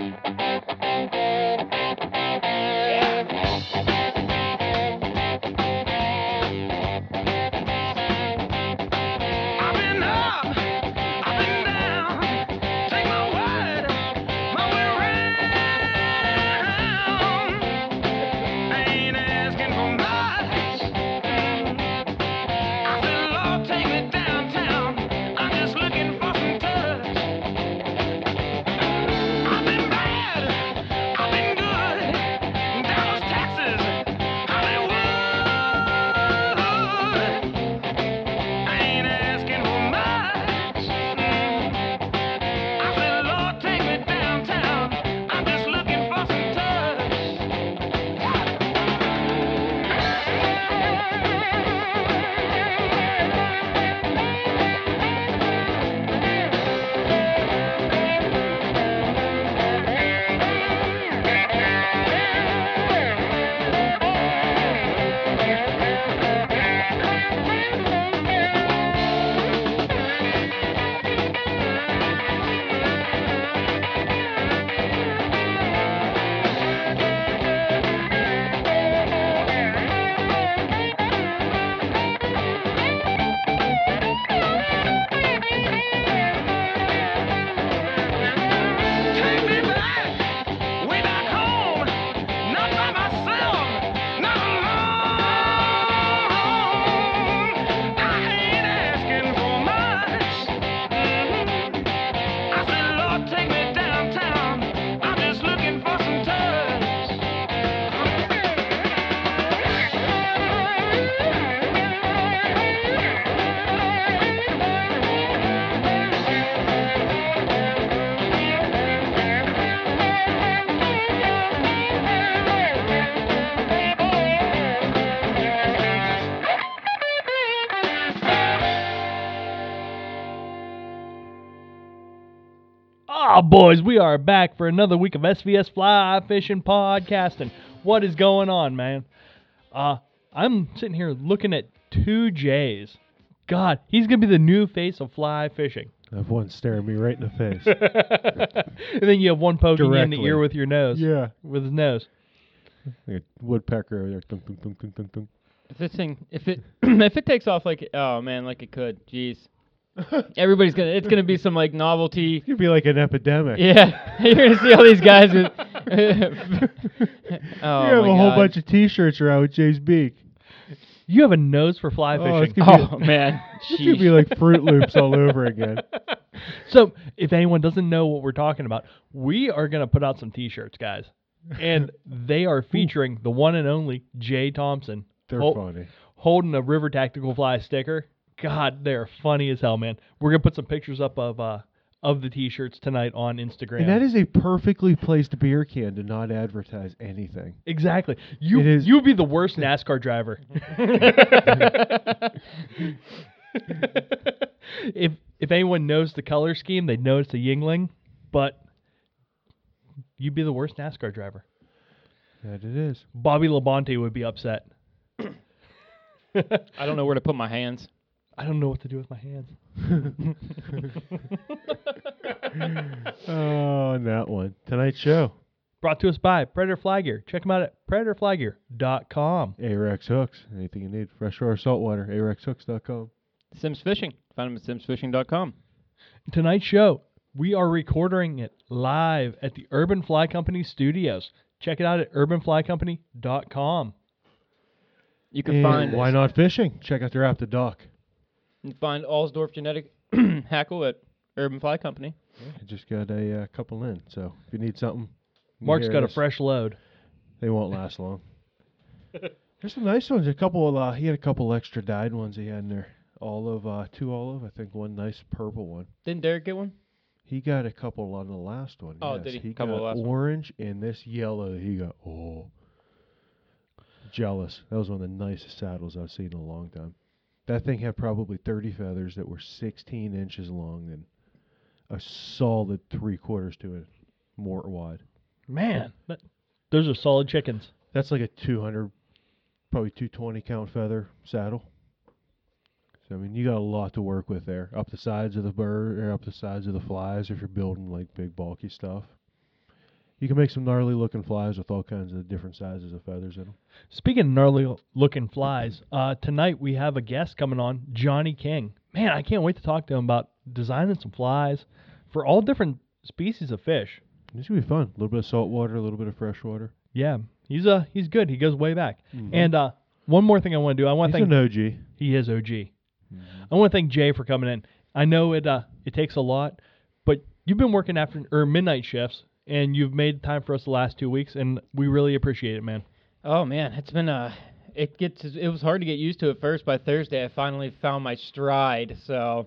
Thank you. Boys, we are back for another week of SVS Fly Fishing Podcasting. What is going on, man? Uh, I'm sitting here looking at two J's. God, he's gonna be the new face of fly fishing. I have one staring me right in the face. and then you have one poking you in the Directly. ear with your nose. yeah. With his nose. Like a woodpecker over there. Dunk, dunk, dunk, dunk, dunk, dunk. If this thing, if it, if it takes off like, it- oh man, like it could, jeez. Everybody's gonna, it's gonna be some like novelty. It could be like an epidemic. Yeah, you're gonna see all these guys with. oh you have my a whole God. bunch of T-shirts around with Jay's beak. You have a nose for fly Oh, it's fishing. gonna be, Oh man, it's gonna be like Fruit Loops all over again. So, if anyone doesn't know what we're talking about, we are going to put out some t-shirts, guys. And they are featuring the one and only Jay Thompson They're hol- funny. holding a River Tactical Fly sticker. God, they're funny as hell, man. We're going to put some pictures up of uh of the t-shirts tonight on Instagram. And that is a perfectly placed beer can to not advertise anything. exactly. You It is- you would be the worst NASCAR driver. if if anyone knows the color scheme, they'd know it's a Yuengling, but you'd be the worst NASCAR driver. That it is. Bobby Labonte would be upset. I don't know where to put my hands. I don't know what to do with my hands. Oh, that one. Tonight's show. Brought to us by Predator Fly Gear. Check them out at predatorflygear.com. Ahrex hooks. Anything you need. Freshwater, or saltwater. AhrexHooks.com. Simms Fishing. Find them at simmsfishing.com. Tonight's show, we are recording it live at the Urban Fly Company studios. Check it out at urbanflycompany.com. You can And find Why Knot Fishing? Check out their app, The Dock. You can find Allsdorf Genetic Hackle at Urban Fly Company. I just got a uh, couple in, so if you need something, you Mark's hear got a this. fresh load. They won't last long. There's some nice ones. A couple of uh, he had a couple extra dyed ones he had in there. Olive, uh, two olive. I think one nice purple one. Didn't Derek get one? He got a couple on the last one. Oh, yes. did he? He Couple got last one. orange and this yellow. He got oh, jealous. That was one of the nicest saddles I've seen in a long time. That thing had probably 30 feathers that were 16 inches long and a solid three quarters to a mort wide. Man, that, those are solid chickens. That's like a 200, probably 220 count feather saddle. So I mean, you got a lot to work with there. Up the sides of the bird, or up the sides of the flies if you're building like big bulky stuff. You can make some gnarly looking flies with all kinds of different sizes of feathers in them. Speaking of gnarly looking flies, uh, tonight we have a guest coming on, Jonny King. Man, I can't wait to talk to him about designing some flies for all different species of fish. This should be fun. A little bit of salt water, a little bit of fresh water. Yeah, he's uh he's good. He goes way back. Mhm. And uh, one more thing I want to do, I want to thank an OG. he is OG. I want to thank Jay for coming in. I know it uh it takes a lot, but you've been working after or midnight shifts, and you've made time for us the last two weeks, and we really appreciate it, man. Oh man, it's been uh it gets it was hard to get used to at first. By Thursday, I finally found my stride. So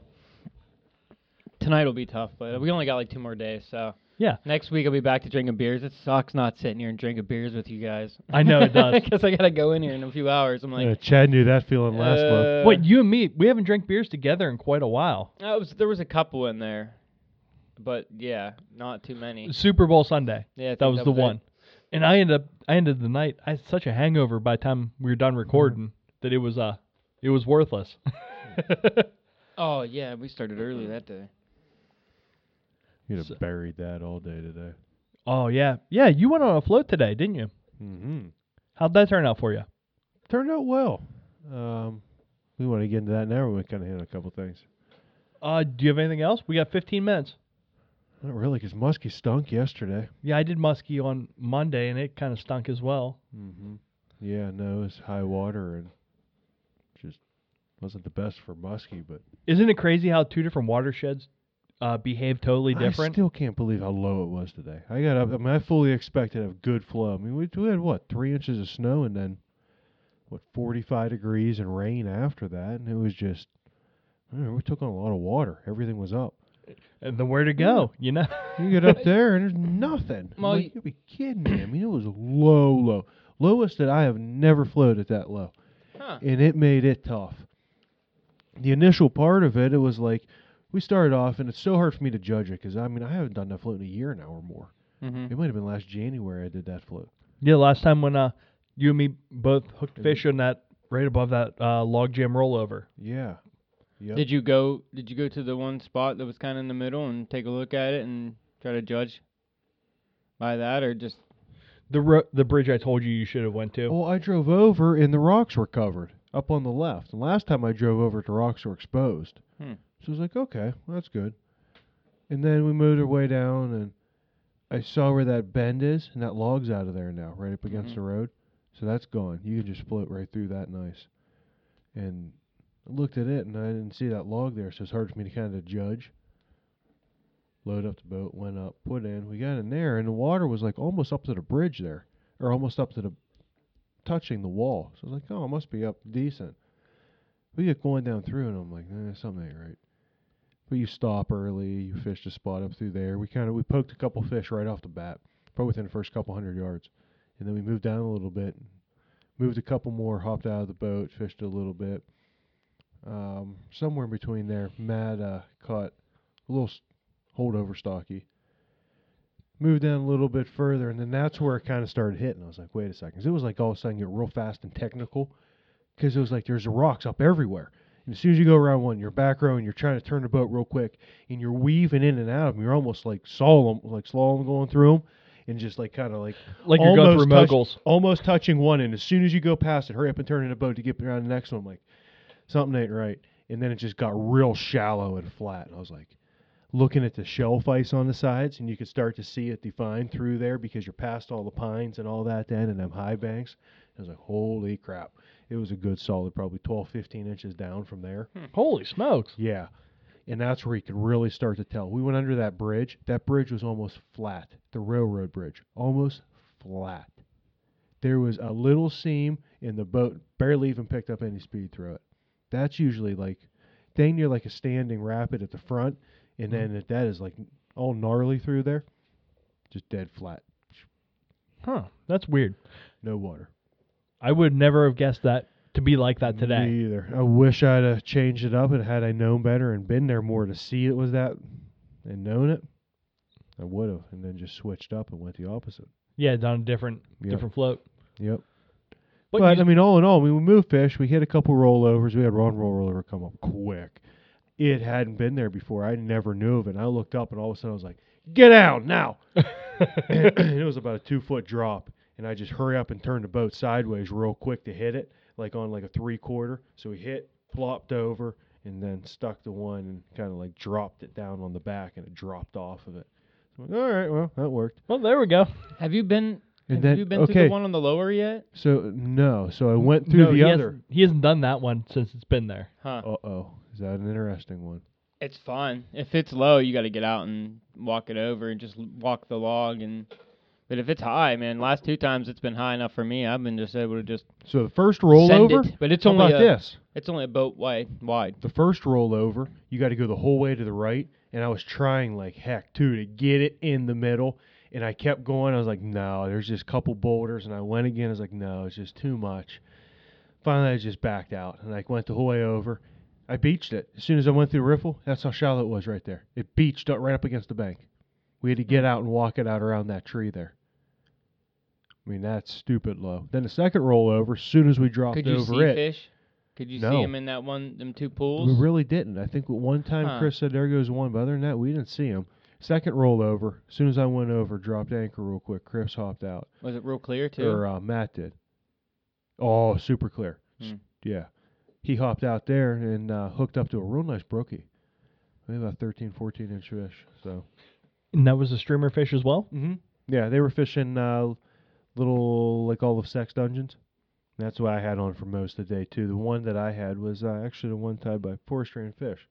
tonight will be tough, but we only got like two more days. So Yeah, next week I'll be back to drinking beers. It sucks not sitting here and drinking beers with you guys. I know it does. Because I gotta go in here in a few hours. I'm like, Yeah, Chad knew that feeling last month. uh, Wait, you and me, we haven't drank beers together in quite a while. uh, was, there was a couple in there, but yeah, not too many. Super Bowl Sunday. Yeah, that was that the was it. one. And I ended up I ended the night. I had such a hangover by the time we were done recording that it was uh it was worthless. Oh yeah, we started early that day. You'd have So- buried that all day today. oh yeah, yeah. You went on a float today, didn't you? Mm-hmm. How'd that turn out for you? Turned out well. Um, we want to get into that now. We kind of hit on a couple things. Uh, do you have anything else? We got 15 minutes. Not really, because Muskie stunk yesterday. Yeah, I did muskie on Monday, and it kind of stunk as well. Mm-hmm. Yeah, no, it was high water and just wasn't the best for muskie, but Isn't it crazy how two different watersheds uh, behave totally different? I still can't believe how low it was today. I got up. I mean, I fully expected a good flow. I mean, we, we had what three inches of snow and then what 45 degrees and rain after that, and it was just. I don't know, we took on a lot of water. Everything was up. And then where to go? You know. You get up there and there's nothing. I'm Well, like, y- you be kidding me. I mean, it was low, low, lowest that I have never floated that low. Huh. and it made it tough. The initial part of it, it was like we started off, and it's so hard for me to judge it because I mean I haven't done that float in a year now or more. Mm-hmm. It might have been last January I did that float. Yeah, last time when uh you and me both hooked fish on that right above that uh, log jam rollover. Yeah. Yep. Did you go? Did you go to the one spot that was kind of in the middle and take a look at it and try to judge by that, or just The ro- the bridge I told you you should have went to. Well, I drove over and the rocks were covered up on the left. And last time I drove over, the rocks were exposed. Hmm. So I was like, okay, well, that's good. And then we moved our way down, and I saw where that bend is, and that log's out of there now, right up against Mhm. the road. So that's gone. You can just float right through that nice. And I looked at it, and I didn't see that log there, so it's hard for me to kind of judge. Load up the boat, went up, put in. We got in there, and the water was like almost up to the bridge there, or almost up to the touching the wall. So I was like, oh, it must be up decent. We get going down through, and I'm like, eh, something ain't right. But you stop early, you fish the spot up through there. We kind of we poked a couple fish right off the bat, probably within the first couple hundred yards, and then we moved down a little bit, moved a couple more, hopped out of the boat, fished a little bit. Um, somewhere in between there, Matt uh, caught a little holdover stocky. Moved down a little bit further, and then that's where it kind of started hitting. I was like, wait a second. it was like all of a sudden get real fast and technical. Because it was like there's rocks up everywhere. And as soon as you go around one, you're back row and you're trying to turn the boat real quick, and you're weaving in and out of them. You're almost like slalom, like slalom going through them, and just like kind of like like you're going through almost touch- moguls. almost touching one. And as soon as you go past it, hurry up and turn in the boat to get around the next one. I'm like, something ain't right. And then it just got real shallow and flat. And I was like, looking at the shelf ice on the sides, and you could start to see it defined through there because you're past all the pines and all that then and them high banks. I was like, holy crap. It was a good solid, probably 12, 15 inches down from there. Hmm. Holy smokes! Yeah. And that's where you could really start to tell. We went under that bridge. That bridge was almost flat. The railroad bridge. Almost flat. There was a little seam and the boat barely even picked up any speed through it. That's usually like dang near like a standing rapid at the front and mm-hmm. then if that is like all gnarly through there. Just dead flat. Huh? That's weird. No water. I would never have guessed that to be like that today. Me either. I wish I'd have changed it up and had I known better and been there more to see it was that and known it. I would have, and then just switched up and went the opposite. Yeah, done a different different float. Yep. But, But, you- I mean, all in all, I we moved fish. We hit a couple rollovers. We had one roll rollover come up quick. It hadn't been there before. I never knew of it. And I looked up, and all of a sudden, I was like, "Get out now!" and it was about a two foot drop, and I just hurry up and turn the boat sideways real quick to hit it, like on like a three quarter. So we hit, plopped over, and then stuck the one and kind of like dropped it down on the back, and it dropped off of it. So I'm like, all right, well that worked. well, there we go. Have you been? And have then you been to okay, the one on the lower yet? so no, so I went through no, the he other. Hasn't, he hasn't done that one since it's been there. Huh. Uh oh, is that an interesting one? It's fun. If it's low, you got to get out and walk it over and just walk the log. And but if it's high, man, last two times it's been high enough for me. I've been just able to just So the first send rollover. it. But it's How only about a, this? it's only a boat wide. Wide. The first rollover, you got to go the whole way to the right, and I was trying like heck too to get it in the middle, and I kept going. I was like, no, there's just a couple boulders, and I went again. I was like, no, it's just too much. Finally, I just backed out, and I went the whole way over. I beached it as soon as I went through the riffle. That's how shallow it was right there. It beached up right up against the bank. We had to get out and walk it out around that tree there. I mean, that's stupid low. Then the second rollover, as soon as we dropped Could you over see it, fish? Could you see No. them in that one, them two pools? we really didn't. I think one time Huh. Chris said there goes one, but other than that, we didn't see him. Second rollover, as soon as I went over, dropped anchor real quick. Chris hopped out, Was it real clear too? or uh, Matt did. Oh, super clear. S- Hmm. Yeah, he hopped out there and uh, hooked up to a real nice brookie. Maybe about 13, 14 inch fish. So. And that was a streamer fish as well. Mm-hmm. Yeah, they were fishing uh, little like all of sex dungeons. That's what I had on for most of the day too. The one that I had was uh, actually the one tied by forestry and fish.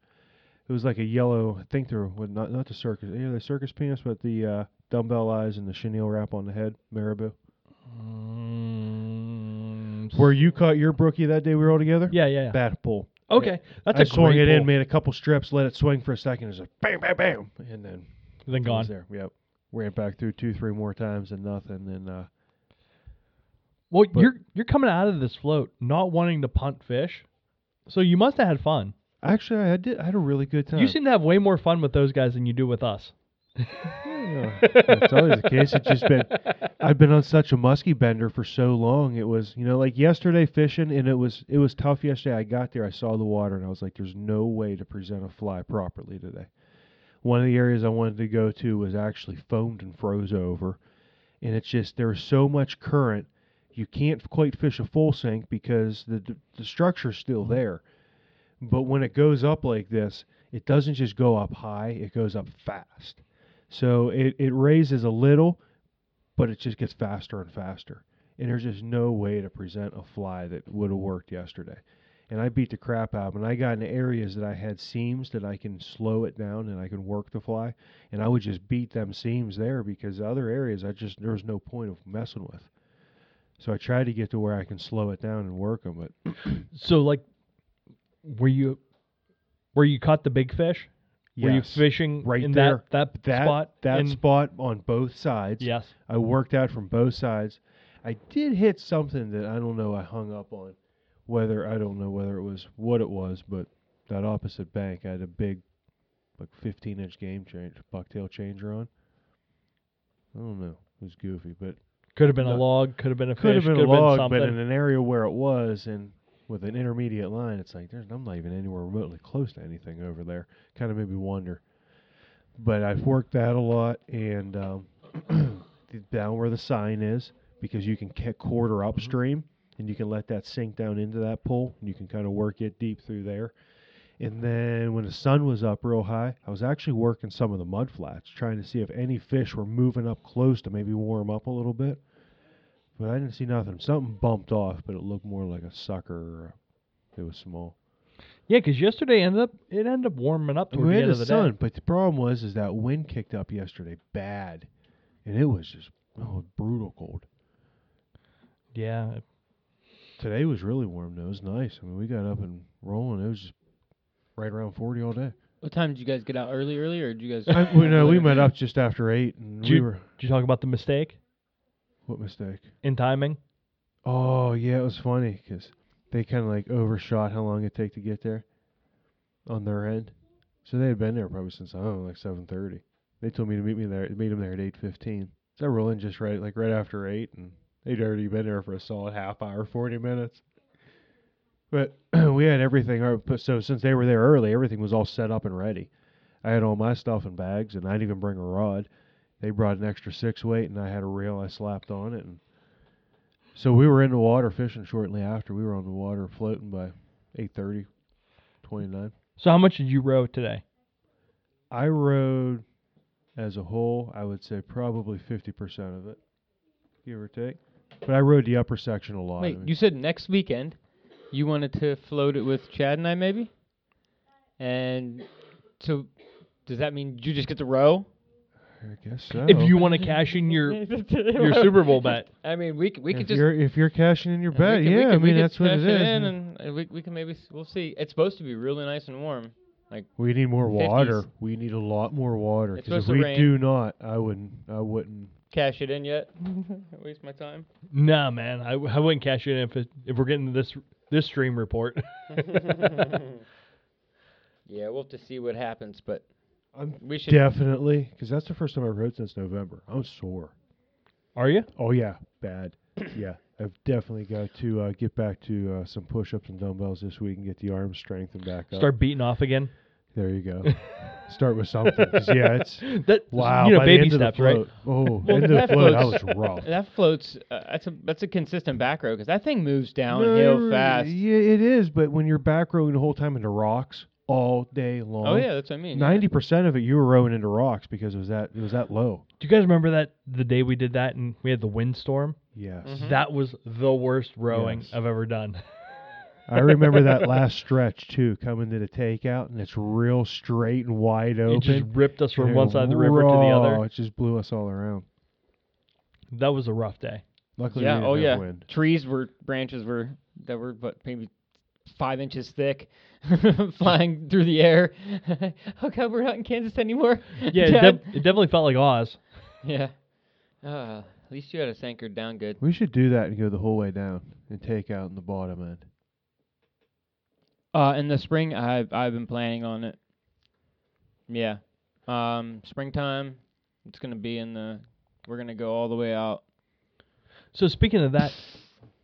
It was like a yellow. I think they're well, not not the circus. Yeah, the circus peanuts, but the uh, dumbbell eyes and the chenille wrap on the head, marabou. Mm, Where you caught your brookie that day we were all together? yeah, yeah, yeah. Bad pull. Okay, that's I a swung it in, pull. made a couple strips, let it swing for a second, it's like bam, bam, bam, and then Then gone. there. Yep. Ran back through two, three more times and nothing. And uh, Well, you're you're coming out of this float not wanting to punt fish, so you must have had fun. Actually, I did. I had a really good time. You seem to have way more fun with those guys than you do with us. Yeah, it's always the case. It's just been I've been on such a musky bender for so long. It was you know like yesterday fishing, and it was it was tough yesterday. I got there, I saw the water, and I was like, "There's no way to present a fly properly today." One of the areas I wanted to go to was actually foamed and froze over, and it's just there's so much current, you can't quite fish a full sink because the the, the structure's still mm-hmm. there. But when it goes up like this, it doesn't just go up high; it goes up fast. So it, it raises a little, but it just gets faster and faster. And there's just no way to present a fly that would have worked yesterday. And I beat the crap out of 'em, And I got into areas that I had seams that I can slow it down and I can work the fly. And I would just beat them seams there because the other areas I just there was no point of messing with. So I tried to get to where I can slow it down and work them. But So like, were you where you caught the big fish? Were you fishing right in there. that that, that spot? that in- spot on both sides. Yes. I worked out from both sides. I did hit something that I don't know I hung up on. Whether I don't know whether it was what it was, but that opposite bank I had a big like 15 inch game change bucktail changer on. I don't know. It was goofy, but Could have been a log. Could have been a could have been could a log, something. but in an area where it was and with an intermediate line, it's like there's I'm not even anywhere remotely close to anything over there. Kind of made me wonder. But I've worked that a lot, and um, down where the sign is, because you can ca- quarter upstream, and you can let that sink down into that pool, and you can kind of work it deep through there. And then when the sun was up real high, I was actually working some of the mud flats, trying to see if any fish were moving up close to maybe warm up a little bit. But I didn't see nothing. Something bumped off, but it looked more like a sucker. Or a, it was small. yeah, because yesterday ended up it ended up warming up toward we the had end the of the sun, day. but the problem was is that wind kicked up yesterday bad, and it was just oh brutal cold. Yeah. Today was really warm though. It was nice. I mean, we got up and rolling. It was just right around forty all day. What time did you guys get out early, early, or did you guys? I, we know we met up just after eight, and Did we you- were Did you talk about the mistake what mistake? in timing? Oh yeah, it was funny because they kind of like overshot how long it take to get there on their end. So they had been there probably since I don't know, like seven thirty. They told me to meet me there, meet them there at eight fifteen. So I roll in just right, like right after eight, and they'd already been there for a solid half hour, forty minutes. But we had everything. but So since they were there early, everything was all set up and ready. I had all my stuff in bags, and I didn't even bring a rod. They brought an extra six weight, and I had a reel I slapped on it, and so we were in the water fishing shortly after. We were on the water floating by 8:30, 29. So how much did you row today? I rode as a whole, I would say probably 50% of it, give or take. But I rode the upper section a lot. I Wait, mean, you said next weekend you wanted to float it with Chad and I maybe? And so does that mean you just get to row? I guess so. If you want to cash in your your Super Bowl bet, I mean, we c- we if could just you're if you're cashing in your we bet, could- we yeah, could- I we mean could that's what it cash is. in and uh, we we can maybe s- we'll see. It's supposed to be really nice and warm. Like we need more 50s. water. We need a lot more water. It's 'cause if supposed to we rain. do not, I wouldn't. I wouldn't. Cash it in yet? Waste my time. nah, man, I, I wouldn't cash it in if it, if we're getting this this stream report. yeah, we'll have to see what happens, but I'm we should. definitely because that's the first time I've rode since November. I'm sore. Are you? Oh yeah, bad. yeah, I've definitely got to uh, get back to uh, some push-ups and dumbbells this week and get the arm strength and back up. Start beating off again. There you go. Start with something. yeah, it's That wow. you know baby steps, right? Oh, Well, end of the that float, that was rough. That floats. Uh, that's a that's a consistent back row because that thing moves downhill No, fast. Yeah, it is. But when you're back rowing the whole time into rocks all day long, Oh yeah, that's what I mean. yeah. ninety percent of it you were rowing into rocks because it was that it was that low. Do you guys remember that the day we did that and we had the windstorm? Yes, Mhm. That was the worst rowing Yes. I've ever done. I remember that last stretch too, coming to the takeout, and it's real straight and wide open. It just ripped us from one side of the river to the other. It just blew us all around. That was a rough day. Luckily, Yeah. we Oh didn't yeah. have wind. Trees were branches were that were but maybe five inches thick, flying through the air. oh God, we're not in Kansas anymore. Yeah, it, Dad. def- it definitely felt like Oz. yeah. Uh, at least you had us anchored down good. We should do that and go the whole way down and take out in the bottom end. Uh, in the spring, I've I've been planning on it. Yeah. Um, springtime, it's gonna be in the. We're gonna go all the way out. So speaking of that,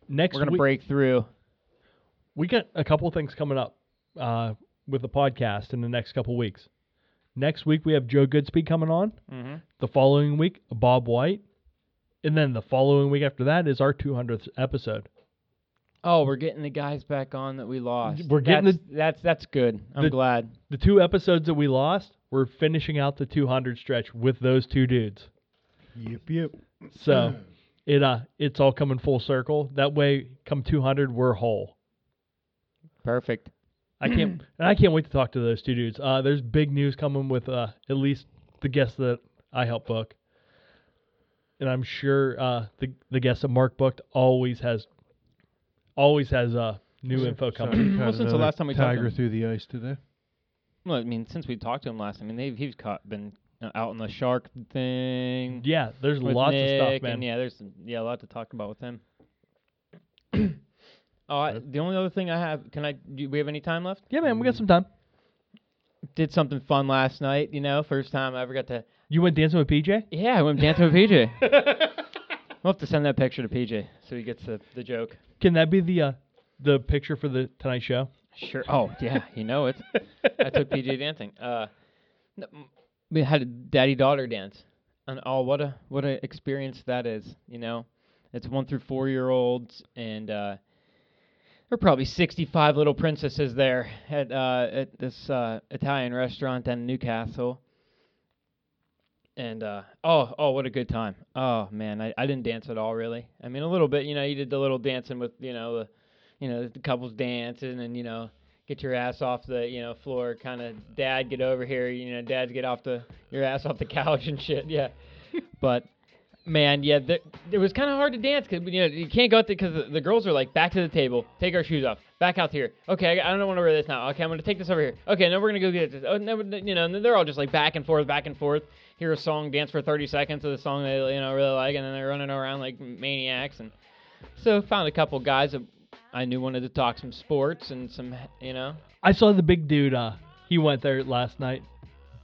next We're gonna week break through. We got a couple things coming up uh, with the podcast in the next couple weeks. Next week we have Joe Goodspeed coming on. Mm-hmm. The following week, Bob White, and then the following week after that is our 200th episode. Oh, we're getting the guys back on that we lost. We're getting that's, that's that's good. I'm the- glad. The two episodes that we lost, we're finishing out the 200 stretch with those two dudes. Yep, yep. So it uh it's all coming full circle. That way, come 200, we're whole. Perfect. I can't and I can't wait to talk to those two dudes. Uh, there's big news coming with uh at least the guests that I help book, and I'm sure uh the the guest that Mark booked always has always has uh new info coming. you Well, since the last time we talked to tiger him. through the ice today. Well, I mean, since we talked to him last, I mean, they've he's caught been uh, out on the shark thing. Yeah, there's with lots Nick, of stuff, man. And yeah, there's some, yeah a lot to talk about with him. oh, I, the only other thing I have, can I? Do we have any time left? Yeah, man, we got some time. Did something fun last night. You know, first time I ever got to. You went dancing with PJ? Yeah, I went dancing with PJ. We'll have to send that picture to PJ so he gets the the joke. Can that be the uh the picture for the Tonight Show? Sure. Oh yeah, you know it. I took PJ dancing. Uh, no, we had a daddy daughter dance, and oh, what a what a experience that is. You know, it's one through four year olds, and uh, there are probably sixty five little princesses there at uh, at this uh, Italian restaurant in Newcastle. And uh, oh oh what a good time! Oh man, I, I didn't dance at all really. I mean a little bit, you know. You did the little dancing with you know the you know, the couples dancing and, you know, get your ass off the, you know, floor, kind of, dad, get over here, you know, dads get off the, your ass off the couch and shit, yeah. but, man, yeah, th- it was kind of hard to dance because, you know, you can't go out there because the, the girls are like, back to the table, take our shoes off, back out here. Okay, I, I don't want to wear this now. Okay, I'm going to take this over here. Okay, now we're going to go get this. Oh, no, you know, and they're all just like back and forth, back and forth. Hear a song, dance for 30 seconds of the song they, you know, really like, and then they're running around like maniacs. And so found a couple guys that I knew wanted to talk some sports and some, you know. I saw the big dude. Uh, he went there last night.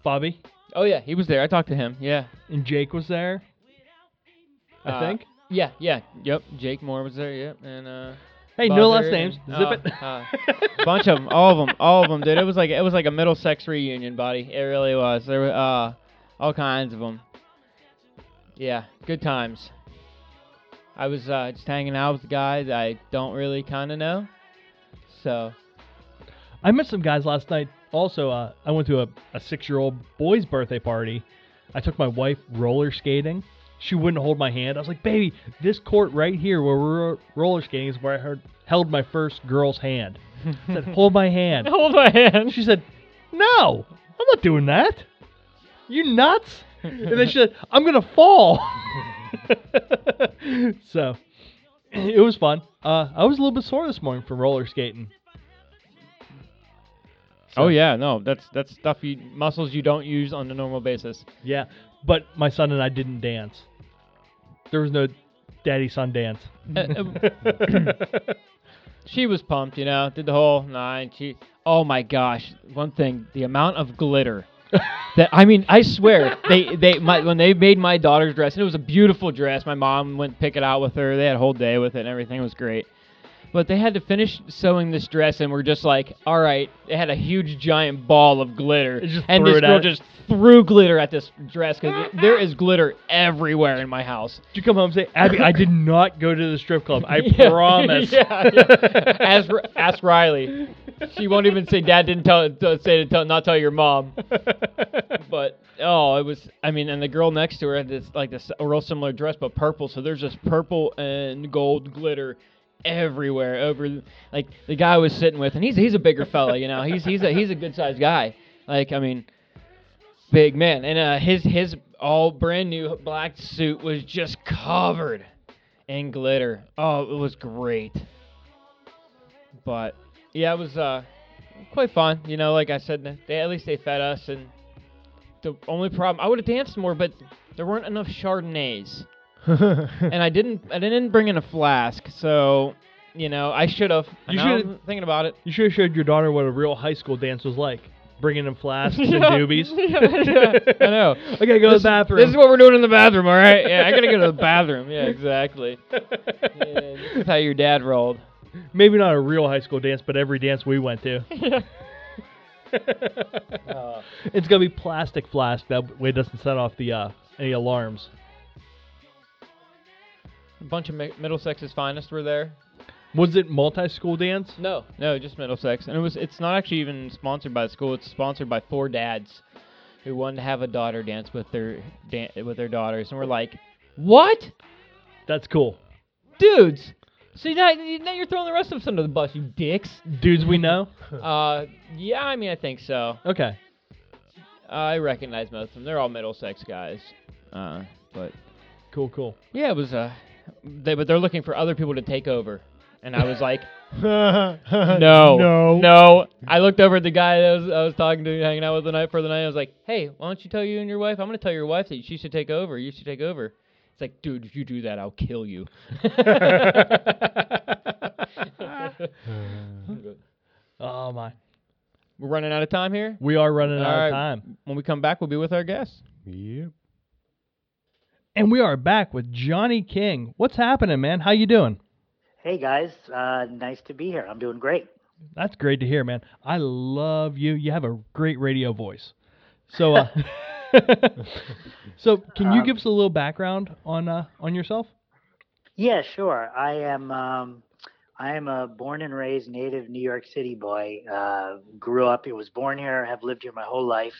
Bobby Oh yeah, he was there. I talked to him. Yeah. and Jake was there. I Uh, think. Yeah, yeah, yep. Jake Moore was there. Yep, and uh. Hey, no last names. and- Zip oh, it. uh, bunch of them, all of them, all of them, dude. It was like it was like a Middlesex reunion, buddy. It really was. There were uh, all kinds of them. Yeah, good times. I was uh, just hanging out with guys I don't really kind of know. So, I met some guys last night. Also, uh, I went to a, a six-year-old boy's birthday party. I took my wife roller skating. She wouldn't hold my hand. I was like, "Baby, this court right here where we're roller skating is where I heard, held my first girl's hand." I said, "Hold my hand." hold my hand. She said, "No, I'm not doing that. You nuts?" And then she said, "I'm gonna fall." so it was fun. Uh, I was a little bit sore this morning from roller skating. Oh yeah, no, that's that's stuff you muscles you don't use on a normal basis. Yeah, but my son and I didn't dance. There was no daddy son dance. Uh, She was pumped, you know, did the whole nine. She, oh my gosh, one thing, the amount of glitter. that I mean, I swear they they my when they made my daughter's dress, and it was a beautiful dress. My mom went pick it out with her. They had a whole day with it, and everything was great. But they had to finish sewing this dress, and we're just like, all right. They had a huge giant ball of glitter, just and this girl just threw glitter at this dress because there is glitter everywhere in my house. Did you come home and say, Abby, I did not go to the strip club. I Yeah, promise. yeah, yeah. Ask, ask Riley. She won't even say Dad didn't tell say to tell not tell your mom. But oh, it was. I mean, and the girl next to her had this like this a real similar dress, but purple. So there's just purple and gold glitter everywhere over. Like the guy I was sitting with, and he's he's a bigger fella, you know. He's he's a he's a good sized guy. Like I mean, big man, and uh, his his all brand new black suit was just covered in glitter. Oh, it was great. But yeah, it was uh quite fun. You know, like I said, they at least they fed us, and the only problem I would have danced more, but there weren't enough Chardonnays, and I didn't I didn't bring in a flask, so you know I should have. You I'm thinking about it. You should have showed your daughter what a real high school dance was like. Bringing in flasks and doobies. I know. I gotta go this, to the bathroom. This is what we're doing in the bathroom, all right? Yeah, I gotta go to the bathroom. Yeah, exactly. Yeah, this is how your dad rolled. Maybe not a real high school dance, but every dance we went to. Uh, it's gonna be plastic flask. That way it doesn't set off the uh, any alarms. A bunch of Mi- Middlesex's finest were there. Was it multi-school dance? No, no, just Middlesex, and it was. It's not actually even sponsored by the school. It's sponsored by four dads who wanted to have a daughter dance with their dan- with their daughters, and we're like, what, That's cool. dudes? See now, now you're throwing the rest of us under the bus, you dicks. Dudes we know. Uh, yeah, I mean, I think so. Okay. I recognize most of them. They're all Middlesex guys. Uh, but Cool. Cool. yeah, it was. Uh, they but they're looking for other people to take over, and I was like. no. No, no. I looked over at the guy that I was, I was talking to, hanging out with the night for the night. I was like, "Hey, why don't you tell you and your wife? I'm gonna tell your wife that she should take over. You should take over." It's like, dude, if you do that, I'll kill you. Oh my. We're running out of time here. We are running out All right. of time. When we come back, we'll be with our guests. Yep. And we are back with Jonny King. What's happening, man? How you doing? Hey guys, uh, nice to be here. I'm doing great. That's great to hear, man. I love you. You have a great radio voice. So, uh, so can you Um, give us a little background on uh, on yourself? Yeah, sure. I am. Um, I am a born and raised native New York City boy. Uh, grew up. Here, was born here. Have lived here my whole life.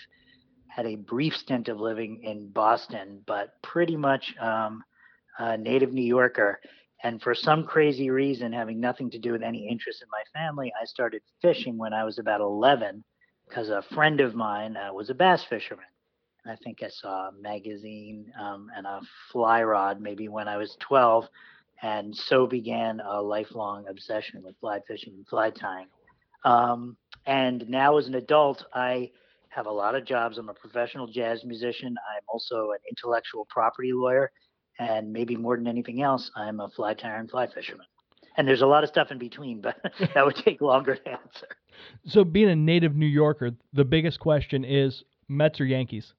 Had a brief stint of living in Boston, but pretty much um, a native New Yorker. And for some crazy reason, having nothing to do with any interest in my family, I started fishing when I was about 11 because a friend of mine uh, was a bass fisherman. And I think I saw a magazine um, and a fly rod maybe when I was 12. And so began a lifelong obsession with fly fishing and fly tying. Um, and now, as an adult, I have a lot of jobs. I'm a professional jazz musician. I'm also an intellectual property lawyer. And maybe more than anything else, I'm a fly tyer and fly fisherman. And there's a lot of stuff in between, but that would take longer to answer. So, being a native New Yorker, the biggest question is Mets or Yankees?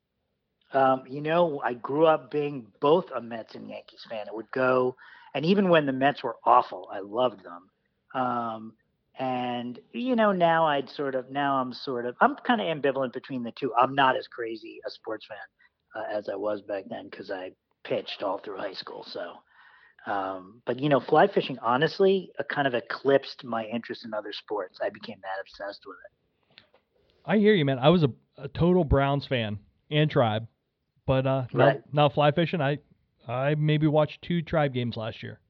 Um, you know, I grew up being both a Mets and Yankees fan. It would go, and even when the Mets were awful, I loved them. Um, and you know, now I'd sort of now I'm sort of I'm kind of ambivalent between the two. I'm not as crazy a sports fan uh, as I was back then because I pitched all through high school. So, um, but you know, fly fishing honestly uh, kind of eclipsed my interest in other sports. I became that obsessed with it. I hear you, man. I was a, a total Browns fan and Tribe, but uh, now, Right. now fly fishing. I I maybe watched two Tribe games last year.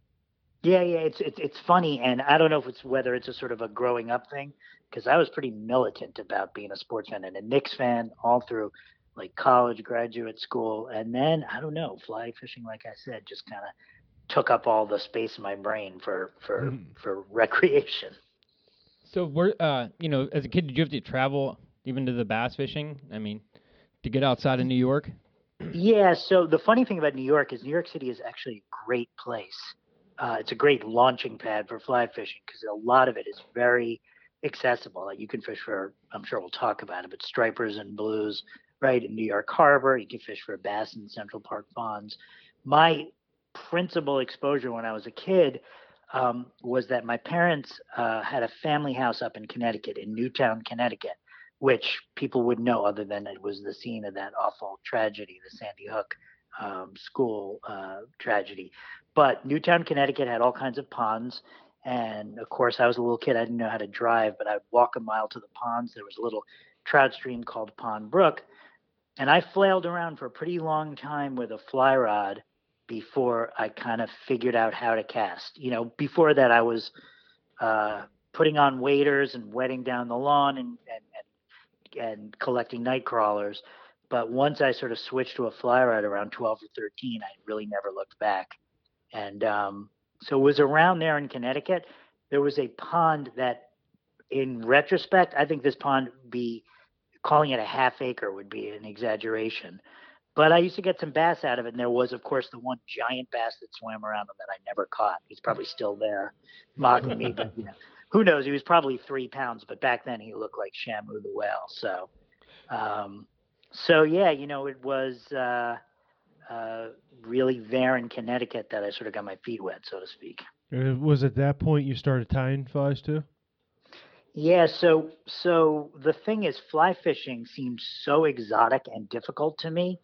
Yeah, yeah, it's it's it's funny, and I don't know if it's whether it's a sort of a growing up thing, because I was pretty militant about being a sports fan and a Knicks fan all through like college, graduate school, and then I don't know, fly fishing, like I said, just kind of took up all the space in my brain for for Mhm. for recreation. So where uh you know as a kid did you have to travel even to the bass fishing? I mean, to get outside of New York. Yeah, so the funny thing about New York is New York City is actually a great place. Uh, it's a great launching pad for fly fishing because a lot of it is very accessible. Like you can fish for, I'm sure we'll talk about it, but stripers and blues right in New York Harbor. You can fish for bass in Central Park ponds. My principal exposure when I was a kid um, was that my parents uh, had a family house up in Connecticut, in Newtown, Connecticut, which people would know other than it was the scene of that awful tragedy, the Sandy Hook um, school uh, tragedy. But Newtown, Connecticut had all kinds of ponds. And of course, I was a little kid. I didn't know how to drive, but I'd walk a mile to the ponds. There was a little trout stream called Pond Brook. And I flailed around for a pretty long time with a fly rod before I kind of figured out how to cast. You know, before that, I was uh, putting on waders and wetting down the lawn and, and, and, and collecting night crawlers. But once I sort of switched to a fly rod around 12 or 13, I really never looked back. And um, so it was around there in Connecticut. There was a pond that, in retrospect, I think this pond be calling it a half acre would be an exaggeration. But I used to get some bass out of it, and there was, of course, the one giant bass that swam around him that I never caught. He's probably still there, mocking me. But you know, who knows? He was probably three pounds, but back then he looked like Shamu the whale. So, um, so yeah, you know, it was uh, uh, really there in Connecticut that I sort of got my feet wet, so to speak. Uh, Was at that point you started tying flies too? Yeah, so so the thing is fly fishing seems so exotic and difficult to me.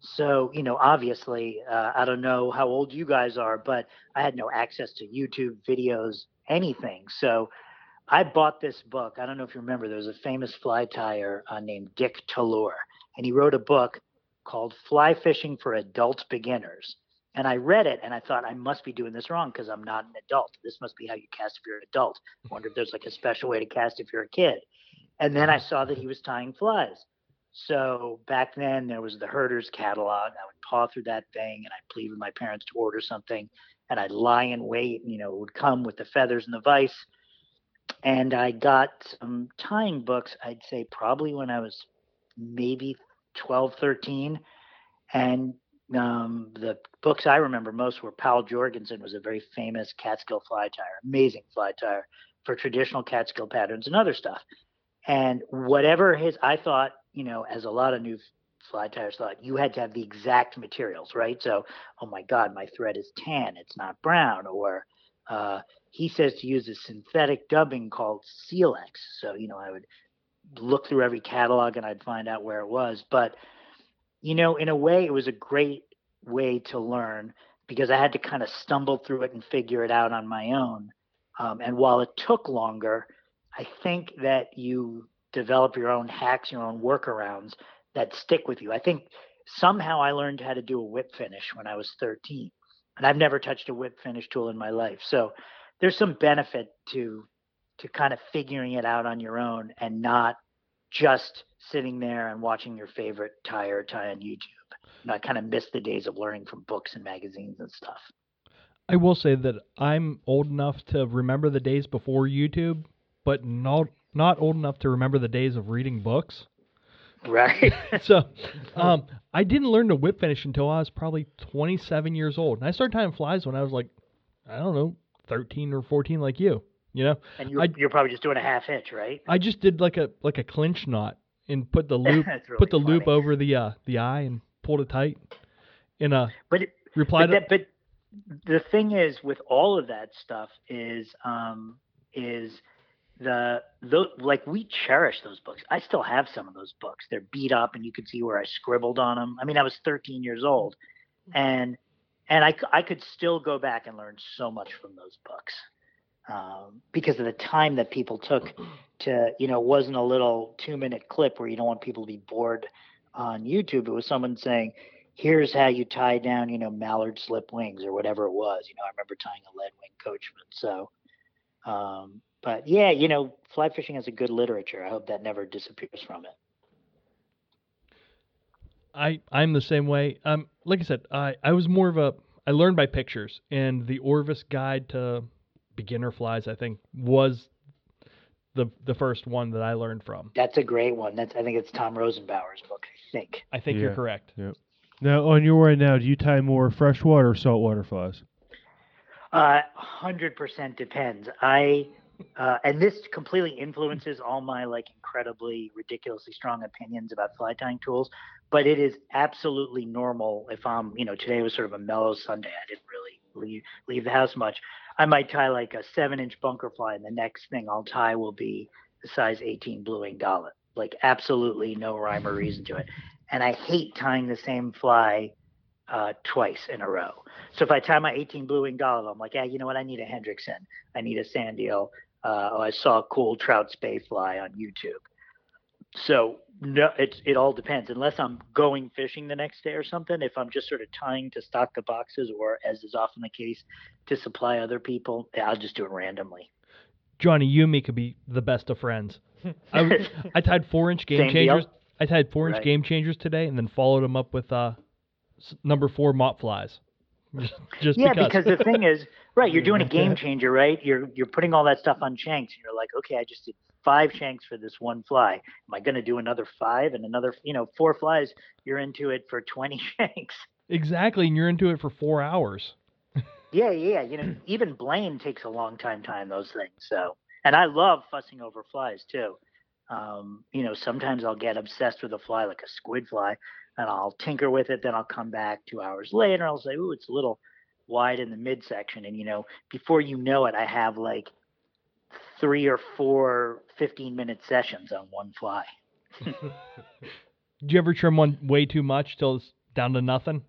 So, you know, obviously, uh, I don't know how old you guys are, but I had no access to YouTube videos, anything. So I bought this book. I don't know if you remember, there was a famous fly tyer uh, named Dick Talleur, and he wrote a book called Fly Fishing for Adult Beginners. And I read it and I thought, I must be doing this wrong because I'm not an adult. This must be how you cast if you're an adult. I wonder if there's like a special way to cast if you're a kid. And then I saw that he was tying flies. So back then there was the Herter's catalog. I would paw through that thing and I'd plead with my parents to order something and I'd lie in wait, you know, it would come with the feathers and the vise. And I got some tying books, I'd say probably when I was maybe 12, 13. And um, the books I remember most were Poul Jorgensen was a very famous Catskill fly tyer, amazing fly tyer for traditional Catskill patterns and other stuff. And whatever his, I thought, you know, as a lot of new fly tyers thought, you had to have the exact materials, right? So, oh my God, my thread is tan, it's not brown. Or uh, he says to use a synthetic dubbing called Seal-Ex. So, you know, I would look through every catalog and I'd find out where it was. But, you know, in a way, it was a great way to learn because I had to kind of stumble through it and figure it out on my own. Um, and while it took longer, I think that you develop your own hacks, your own workarounds that stick with you. I think somehow I learned how to do a whip finish when I was 13, and I've never touched a whip finish tool in my life. So there's some benefit to to kind of figuring it out on your own and not just sitting there and watching your favorite tyer tie on YouTube. And I kind of miss the days of learning from books and magazines and stuff. I will say that I'm old enough to remember the days before YouTube, but not not old enough to remember the days of reading books. Right. so, um, I didn't learn to whip finish until I was probably 27 years old, and I started tying flies when I was like, I don't know, 13 or 14, like you. You know, and you're, I- you're probably just doing a half hitch, right? I just did like a like a clinch knot and put the loop really put the loop over the uh the eye and pulled it tight. And uh, But it, replied. but, that, but the thing is with all of that stuff is um is the the like we cherish those books. I still have some of those books. They're beat up and you can see where i scribbled on them i mean i was 13 years old. And and I I could still go back and learn so much from those books um, because of the time that people took to you know wasn't a little two minute clip where you don't want people to be bored on YouTube. It was someone saying, "Here's how you tie down you know mallard slip wings or whatever it was." You know, I remember tying a lead wing coachman. So, um, but yeah, you know, fly fishing has a good literature. I hope that never disappears from it. I I'm the same way. Um, like I said, I I was more of a I learned by pictures, and the Orvis Guide to Beginner Flies, I think, was the the first one that I learned from. That's a great one. That's I think it's Tom Rosenbauer's book. I think. I think you're Yeah. correct. Now, on your way now, do you tie more freshwater or saltwater flies? Uh, hundred percent depends. I uh, and this completely influences all my like incredibly ridiculously strong opinions about fly tying tools. But it is absolutely normal if I'm, you know, today was sort of a mellow Sunday. I didn't really leave leave the house much. I might tie like a seven inch bunker fly, and the next thing I'll tie will be the size 18 blue wing dollet. Like absolutely no rhyme or reason to it. And I hate tying the same fly uh, twice in a row. So if I tie my 18 blue wing dollet, I'm like, yeah, you know what? I need a Hendrickson. I need a sand eel. Uh, oh, I saw a cool trout spey fly on YouTube. So no, it's it all depends. Unless I'm going fishing the next day or something. If I'm just sort of tying to stock the boxes, or as is often the case, to supply other people, I'll just do it randomly. Jonny, you and me could be the best of friends. I tied four inch game Same deal? changers. I tied four inch Right. game changers today, and then followed them up with uh, number four mop flies. Just, just yeah, because. because the thing is, right, you're doing a game changer, right? You're you're putting all that stuff on shanks, and you're like, okay, I just did five shanks for this one fly. Am I going to do another five and another, you know, four flies? You're into it for 20 shanks. exactly, and you're into it for four hours. Yeah, yeah. You know, even Blane takes a long time tying those things. So, and I love fussing over flies too. Um, you know, sometimes I'll get obsessed with a fly like a squid fly, and I'll tinker with it. Then I'll come back two hours later. I'll say, "Ooh, it's a little wide in the midsection," and you know, before you know it, I have like three or four 15 minute sessions on one fly. Did you ever trim one way too much till it's down to nothing?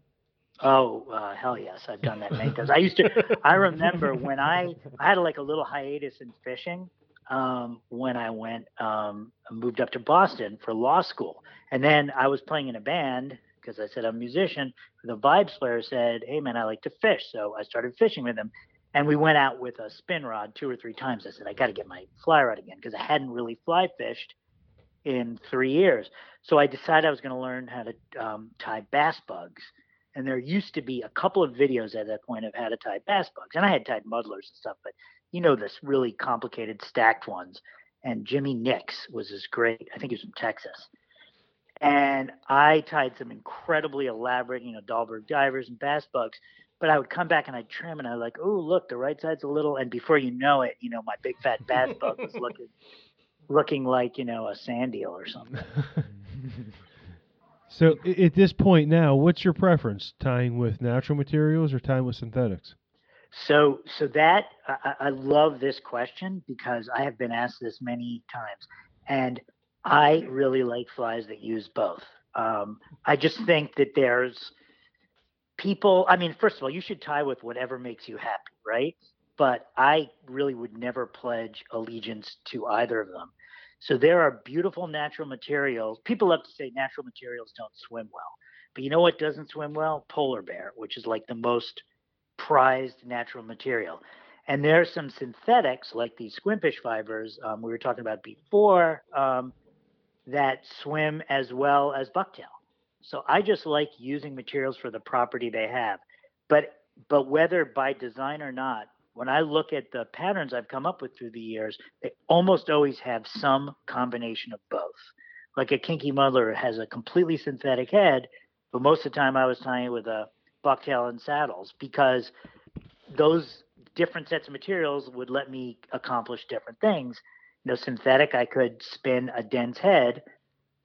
Oh uh, hell yes, I've done that many times. I used to. I remember when I I had like a little hiatus in fishing um, when I went um, moved up to Boston for law school, and then I was playing in a band because I said I'm a musician. The vibes player said, "Hey man, I like to fish," so I started fishing with him, and we went out with a spin rod two or three times. I said I got to get my fly rod again because I hadn't really fly fished in three years. So I decided I was going to learn how to um, tie bass bugs. And there used to be a couple of videos at that point of how to tie bass bugs. And i had tied muddlers and stuff but you know this really complicated stacked ones. And jimmy nix was this great i think he was from texas. And i tied some incredibly elaborate you know dahlberg divers and bass bugs but i would come back and i'd trim and i'd like oh look the right side's a little and before you know it you know my big fat bass bug was looking looking like you know a sand eel or something So at this point now, what's your preference? Tying with natural materials or tying with synthetics? So, so that I, I I love this question because I have been asked this many times, and I really like flies that use both. Um, I just think that there's people. I mean, first of all, you should tie with whatever makes you happy, right? But I really would never pledge allegiance to either of them. So there are beautiful natural materials. People love to say natural materials don't swim well, but you know what doesn't swim well? Polar bear, which is like the most prized natural material. And there are some synthetics like these squimpish fibers um, we were talking about before um, that swim as well as bucktail. So I just like using materials for the property they have. But but whether by design or not, when I look at the patterns I've come up with through the years, they almost always have some combination of both. Like a kinky muddler has a completely synthetic head, but most of the time I was tying it with a bucktail and saddles because those different sets of materials would let me accomplish different things. You know, synthetic, I could spin a dense head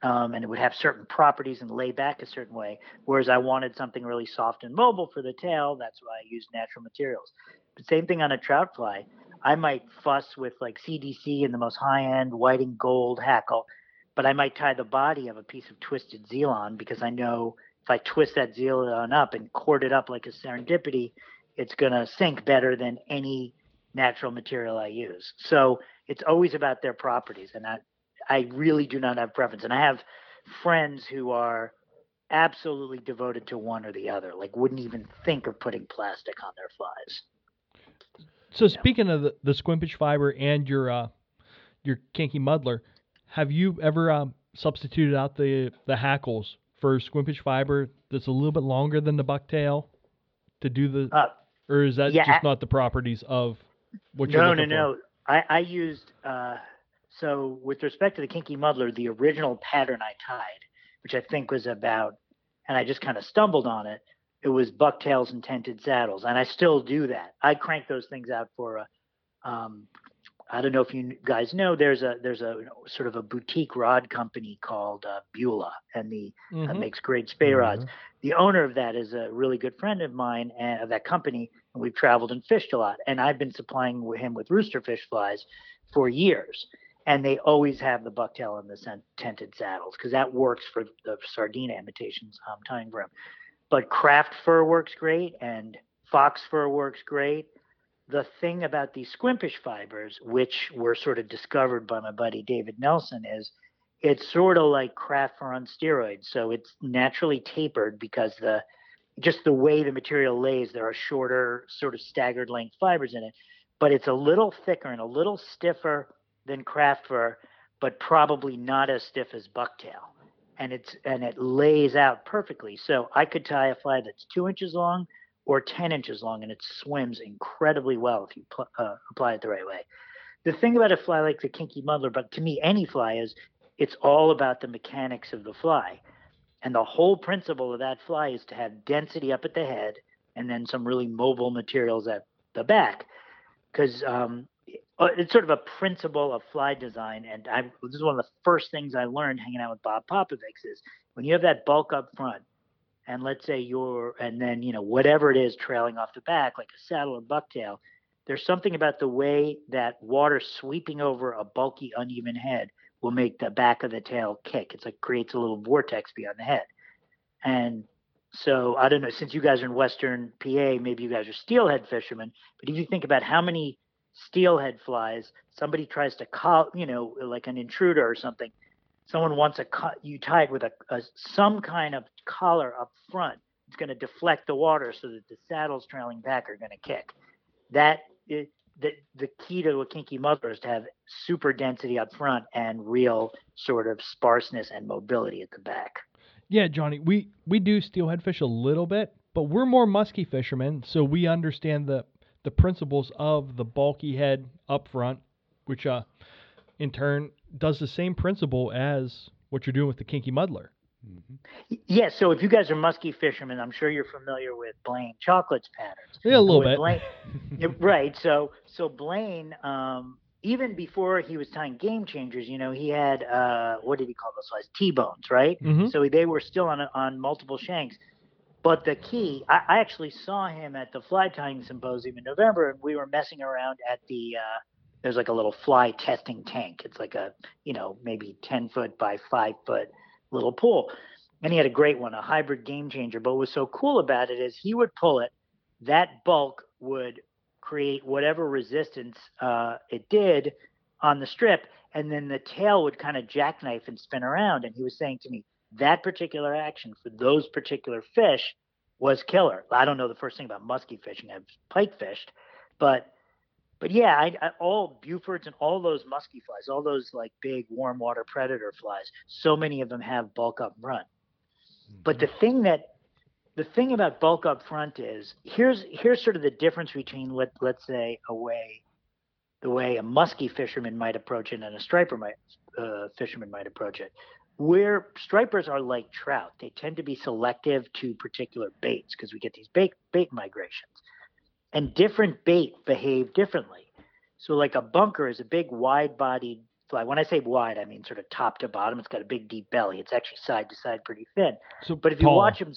um, and it would have certain properties and lay back a certain way. Whereas I wanted something really soft and mobile for the tail. That's why I used natural materials. But same thing on a trout fly. I might fuss with like CDC and the most high end white and gold hackle, but I might tie the body of a piece of twisted Zelon because I know if I twist that Zelon up and cord it up like a serendipity, it's going to sink better than any natural material I use. So it's always about their properties. And I, I really do not have preference. And I have friends who are absolutely devoted to one or the other, like wouldn't even think of putting plastic on their flies. So speaking of the, the squimpish fiber and your uh, your kinky muddler, have you ever um, substituted out the the hackles for squimpish fiber that's a little bit longer than the bucktail to do the, Uh, or is that yeah, just I- not the properties of what you're no, no, for? no. I, I used uh, so with respect to the kinky muddler, the original pattern I tied, which I think was about, and I just kind of stumbled on it. It was bucktails and tented saddles, and I still do that. I crank those things out for a. Um, I don't know if you guys know. There's a there's a sort of a boutique rod company called uh, Beulah, and the that Mhm. makes great spey rods. Mhm. The owner of that is a really good friend of mine and of that company, and we've traveled and fished a lot. And I've been supplying with him with roosterfish flies for years, and they always have the bucktail and the cent- tented saddles because that works for the sardina imitations I'm tying him. But craft fur works great, and fox fur works great. The thing about these squimpish fibers, which were sort of discovered by my buddy David Nelson, is it's sort of like craft fur on steroids. So it's naturally tapered because the just the way the material lays, there are shorter, sort of staggered length fibers in it, but it's a little thicker and a little stiffer than craft fur, but probably not as stiff as bucktail. And it's and it lays out perfectly. So I could tie a fly that's two inches long or 10 inches long, and it swims incredibly well if you pl- uh, apply it the right way. The thing about a fly like the kinky muddler, but to me, any fly is it's all about the mechanics of the fly. And the whole principle of that fly is to have density up at the head and then some really mobile materials at the back. Because um, uh, it's sort of a principle of fly design. And I, this is one of the first things I learned hanging out with Bob Popovics is when you have that bulk up front, and let's say you're, and then, you know, whatever it is trailing off the back, like a saddle or bucktail, there's something about the way that water sweeping over a bulky, uneven head will make the back of the tail kick. It's like creates a little vortex beyond the head. And so I don't know, since you guys are in Western PA, maybe you guys are steelhead fishermen, but if you think about how many steelhead flies somebody tries to call, you know, like an intruder or something, someone wants a co- you tie it with a, a some kind of collar up front. It's going to deflect the water so that the saddles trailing back are going to kick. That is, the the key to a kinky muddler is to have super density up front and real sort of sparseness and mobility at the back. Yeah, Jonny, we we do steelhead fish a little bit, but we're more musky fishermen, so we understand the the principles of the bulky head up front, which uh in turn does the same principle as what you're doing with the kinky muddler. Mm-hmm. Yeah, so if you guys are musky fishermen, I'm sure you're familiar with Blane Chocklett's patterns. Yeah, a little With bit. Blane, right. So so Blane, um, even before he was tying game changers, you know, he had uh, what did he call those flies? T-bones, right? Mhm. So they were still on on multiple shanks. But the key, I, I actually saw him at the fly tying symposium in November, and we were messing around at the. Uh, there's like a little fly testing tank. It's like a you know maybe 10 foot by five foot little pool, and he had a great one, a hybrid game changer. But what was so cool about it is he would pull it, that bulk would create whatever resistance uh, it did on the strip, and then the tail would kind of jackknife and spin around. And he was saying to me that particular action for those particular fish was killer. I don't know the first thing about musky fishing. I've pike fished, but but yeah, I, I, all Bufords and all those musky flies, all those like big warm water predator flies, so many of them have bulk up front. But the thing that the thing about bulk up front is here's here's sort of the difference between what let's say a way the way a musky fisherman might approach it and a striper might uh, fisherman might approach it. Where stripers are like trout, they tend to be selective to particular baits because we get these bait bait migrations, and different bait behave differently. So like a bunker is a big wide-bodied fly. When I say wide, I mean sort of top to bottom. It's got a big deep belly. It's actually side to side pretty thin. So But if you watch them,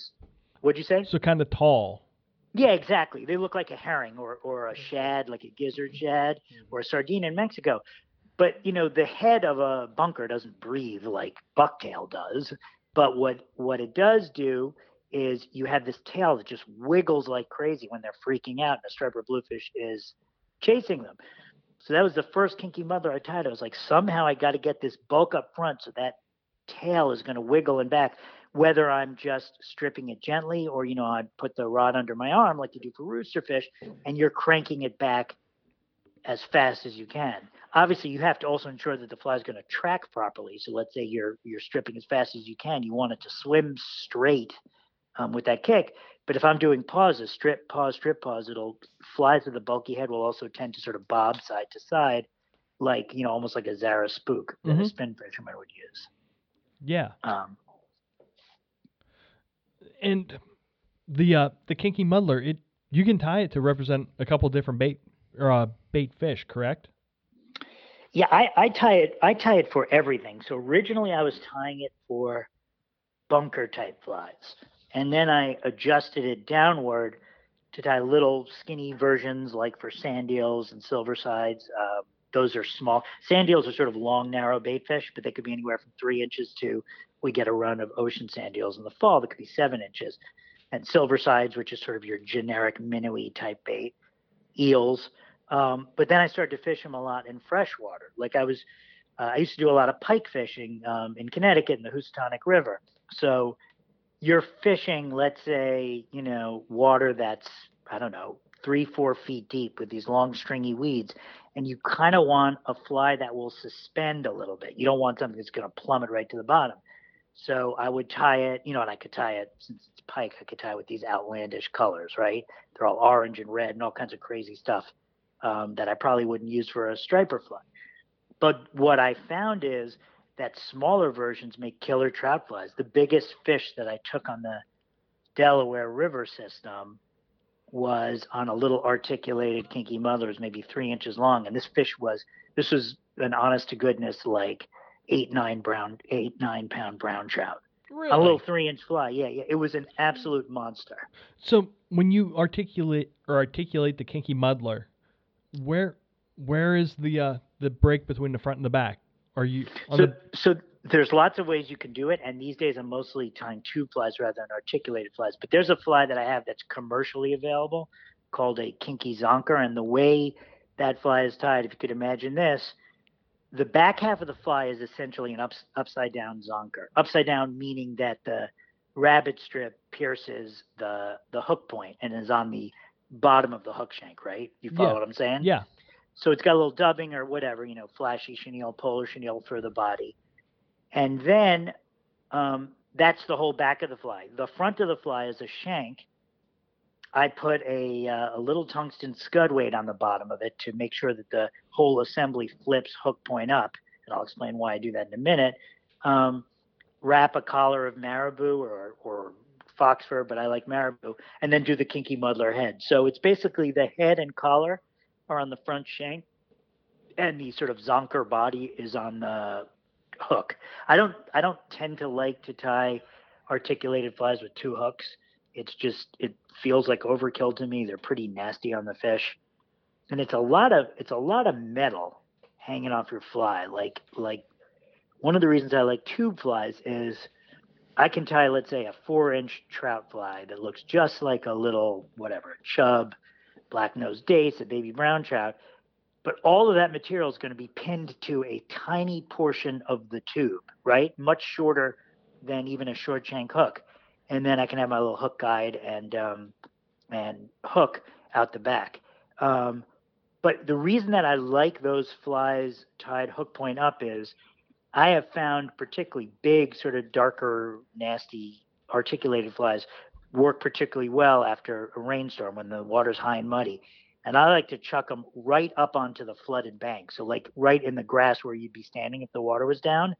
what'd you say? so kind of tall. Yeah, exactly. They look like a herring or, or a shad, like a gizzard shad mm-hmm. or a sardine in Mexico. But you know, the head of a bunker doesn't breathe like bucktail does. But what what it does do is you have this tail that just wiggles like crazy when they're freaking out and a striper bluefish is chasing them. So that was the first kinky muddler I tied. I was like, somehow I got to get this bulk up front so that tail is going to wiggle and back, whether I'm just stripping it gently or, you know, I put the rod under my arm like you do for roosterfish and you're cranking it back as fast as you can. Obviously, you have to also ensure that the fly is going to track properly. So let's say you're you're stripping as fast as you can. You want it to swim straight um, with that kick. But if I'm doing pauses, strip, pause, strip, pause, it'll fly through the bulky head will also tend to sort of bob side to side, like you know, almost like a Zara spook that a Mhm. spin fisherman would use. Yeah. Um, And the uh the kinky muddler, it you can tie it to represent a couple different bait or uh, bait fish, correct? yeah, I, I tie it. I tie it for everything. So originally, I was tying it for bunker type flies, and then I adjusted it downward to tie little skinny versions, like for sand eels and silver sides. Uh, those are small. Sand eels are sort of long, narrow bait fish, but they could be anywhere from three inches to we get a run of ocean sand eels in the fall that could be seven inches. And silver sides, which is sort of your generic minnowy type bait, eels. Um, but then I started to fish them a lot in freshwater. Like I was, uh, I used to do a lot of pike fishing um, in Connecticut in the Housatonic River. So you're fishing, let's say, you know, water that's, I don't know, three, four feet deep with these long stringy weeds. And you kind of want a fly that will suspend a little bit. You don't want something that's going to plummet right to the bottom. So I would tie it, you know, and I could tie it since it's pike, I could tie it with these outlandish colors, right? They're all orange and red and all kinds of crazy stuff um, that I probably wouldn't use for a striper fly. But what I found is that smaller versions make killer trout flies. The biggest fish that I took on the Delaware River system was on a little articulated kinky muddler, was maybe three inches long, and this fish was this was an honest to goodness like eight nine brown eight nine pound brown trout, Really? a little three inch fly. Yeah, yeah, it was an absolute monster. So when you articulate or articulate the kinky muddler, where where is the uh the break between the front and the back? Are you So, the so there's lots of ways you can do it, and these days I'm mostly tying tube flies rather than articulated flies. But there's a fly that I have that's commercially available called a kinky zonker, and the way that fly is tied, if you could imagine this, the back half of the fly is essentially an ups, upside down zonker. Upside down meaning that the rabbit strip pierces the the hook point and is on the bottom of the hook shank, right? You follow Yeah. what I'm saying? yeah So it's got a little dubbing or whatever, you know, flashy chenille, polar chenille for the body. And then um, that's the whole back of the fly. The front of the fly is a shank. I put a, uh, a little tungsten scud weight on the bottom of it to make sure that the whole assembly flips hook point up. And I'll explain why I do that in a minute. Um, wrap a collar of marabou or, or fox fur, but I like marabou, and then do the kinky muddler head. So it's basically the head and collar are on the front shank, and the sort of zonker body is on the hook. I don't I don't tend to like to tie articulated flies with two hooks. It's just it feels like overkill to me. They're pretty nasty on the fish, and it's a lot of it's a lot of metal hanging off your fly. Like like one of the reasons I like tube flies is I can tie let's say a four inch trout fly that looks just like a little whatever chub black nosed dace, a baby brown trout, but all of that material is going to be pinned to a tiny portion of the tube, right? Much shorter than even a short shank hook. And then I can have my little hook guide and um, and hook out the back. Um, but the reason that I like those flies tied hook point up is I have found particularly big, sort of darker, nasty, articulated flies work particularly well after a rainstorm when the water's high and muddy. And I like to chuck them right up onto the flooded bank. So, like right in the grass where you'd be standing if the water was down,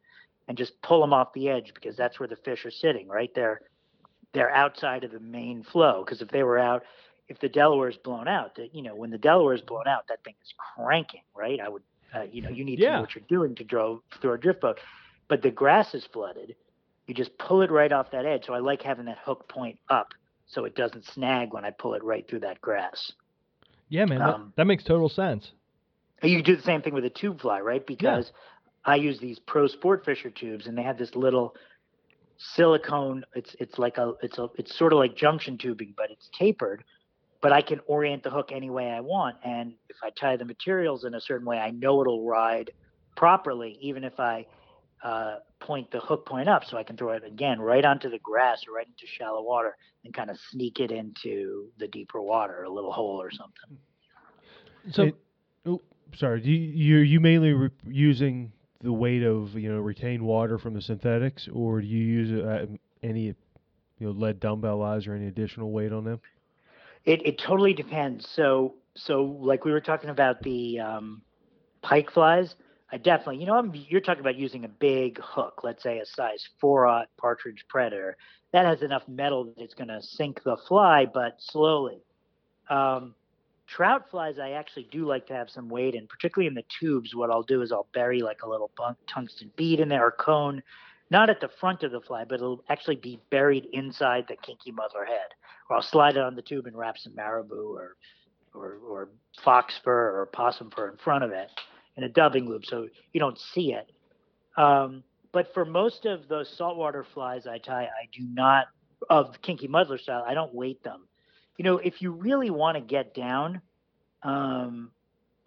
and just pull them off the edge because that's where the fish are sitting, right? They're, they're outside of the main flow. Because if they were out, if the Delaware's blown out, that you know, when the Delaware's blown out, that thing is cranking, right? I would, uh, you know, you need to know what you're doing to draw through a drift boat. But the grass is flooded. You just pull it right off that edge. So I like having that hook point up so it doesn't snag when I pull it right through that grass. yeah man that, um, that makes total sense. You do the same thing with a tube fly, right? Because I use these pro sport fisher tubes and they have this little silicone. It's it's like a it's a it's sort of like junction tubing, but it's tapered. But I can orient the hook any way I want, and if I tie the materials in a certain way, I know it'll ride properly, even if I uh, point the hook point up, so I can throw it again right onto the grass or right into shallow water, and kind of sneak it into the deeper water, a little hole or something. So It- oh, sorry. Do you, you you mainly re- using the weight of you know retained water from the synthetics, or do you use uh, any you know lead dumbbell eyes or any additional weight on them? It it totally depends. So so like we were talking about the um, pike flies. I definitely, you know, I'm, you're talking about using a big hook, let's say a size four aught partridge predator. That has enough metal that it's going to sink the fly, but slowly. Um, trout flies, I actually do like to have some weight in, particularly in the tubes. What I'll do is I'll bury like a little tungsten bead in there or cone, not at the front of the fly, but it'll actually be buried inside the kinky muddler head. Or I'll slide it on the tube and wrap some marabou or or, or fox fur or possum fur in front of it in a dubbing loop so you don't see it. Um, but for most of those saltwater flies I tie, I do not, of kinky muddler style, I don't weight them. You know, if you really want to get down, um,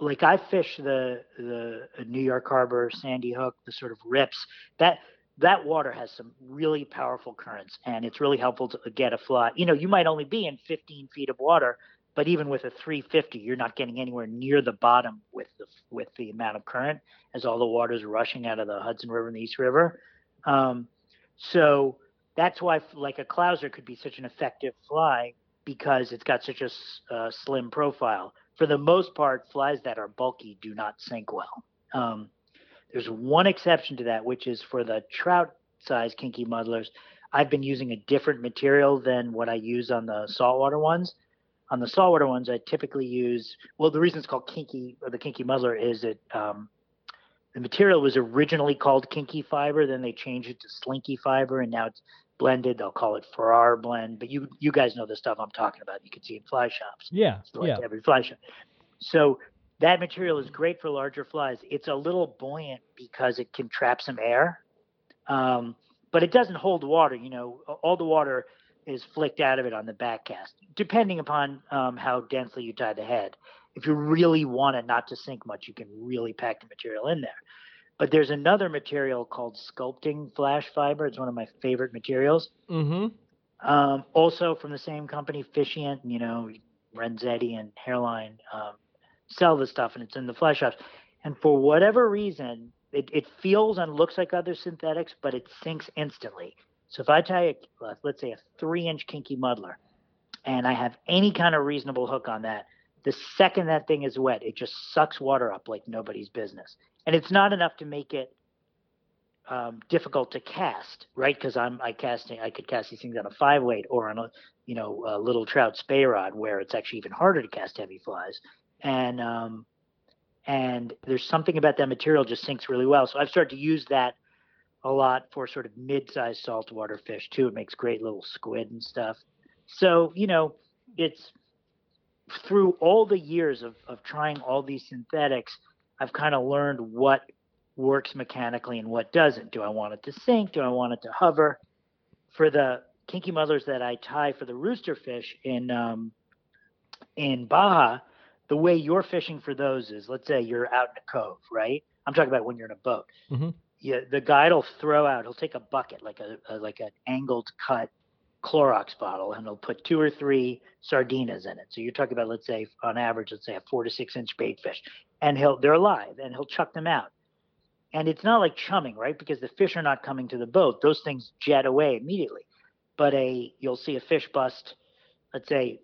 like I fish the the New York Harbor, Sandy Hook, the sort of rips. That that water has some really powerful currents, and it's really helpful to get a fly. You know, you might only be in 15 feet of water, but even with a 350, you're not getting anywhere near the bottom with the with the amount of current as all the water is rushing out of the Hudson River and the East River. Um, so that's why, like a clouser, could be such an effective fly because it's got such a uh, slim profile. For the most part, flies that are bulky do not sink well. Um, there's one exception to that, which is for the trout size kinky muddlers. I've been using a different material than what I use on the saltwater ones. On the saltwater ones, I typically use well. The reason it's called kinky or the kinky muddler is that um, the material was originally called kinky fiber, then they changed it to slinky fiber, and now it's blended. They'll call it Farrar blend. But you you guys know the stuff I'm talking about. You can see in fly shops yeah, like yeah. every fly shop. So that material is great for larger flies. It's a little buoyant because it can trap some air, um, but it doesn't hold water. You know, all the water is flicked out of it on the back cast, depending upon um, how densely you tie the head. If you really want it not to sink much, you can really pack the material in there. But there's another material called sculpting flash fiber. It's one of my favorite materials. Mm-hmm. Um, also from the same company, Fishient, you know, Renzetti and Hareline um, sell the stuff and it's in the fly shops. And for whatever reason, it, it feels and looks like other synthetics, but it sinks instantly. So if I tie a, uh, let's say a three inch kinky muddler and I have any kind of reasonable hook on that, the second that thing is wet, it just sucks water up like nobody's business. And it's not enough to make it um, difficult to cast, right? Because I'm I casting I could cast these things on a five weight or on a you know a little trout spey rod where it's actually even harder to cast heavy flies, and um, and there's something about that material just sinks really well. So I've started to use that a lot for sort of mid-sized saltwater fish too. It makes great little squid and stuff. So you know it's through all the years of of trying all these synthetics, I've kind of learned what works mechanically and what doesn't. Do I want it to sink? Do I want it to hover? For the kinky muddlers that I tie for the rooster fish in um, in Baja, the way you're fishing for those is, let's say you're out in a cove, right? I'm talking about when you're in a boat. Mhm. Yeah, the guide will throw out. He'll take a bucket, like a, a like an angled cut Clorox bottle, and he'll put two or three sardinas in it. So you're talking about, let's say, on average, let's say a four to six inch bait fish, and he'll they're alive, and he'll chuck them out and it's not like chumming, right? Because the fish are not coming to the boat; those things jet away immediately. But a you'll see a fish bust, let's say,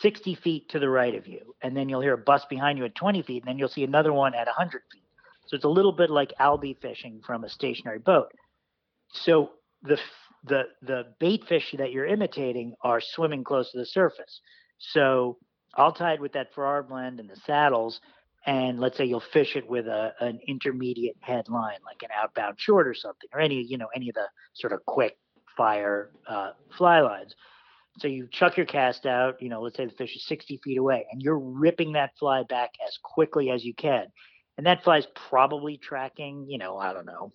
60 feet to the right of you, and then you'll hear a bust behind you at 20 feet, and then you'll see another one at 100 feet. So it's a little bit like albie fishing from a stationary boat. So the the the bait fish that you're imitating are swimming close to the surface. So I'll tie it with that Farrar blend and the saddles, and let's say you'll fish it with a an intermediate head line, like an outbound short or something, or any you know any of the sort of quick fire uh, fly lines. So you chuck your cast out, you know, let's say the fish is 60 feet away, and you're ripping that fly back as quickly as you can. And that fly's probably tracking, you know, I don't know,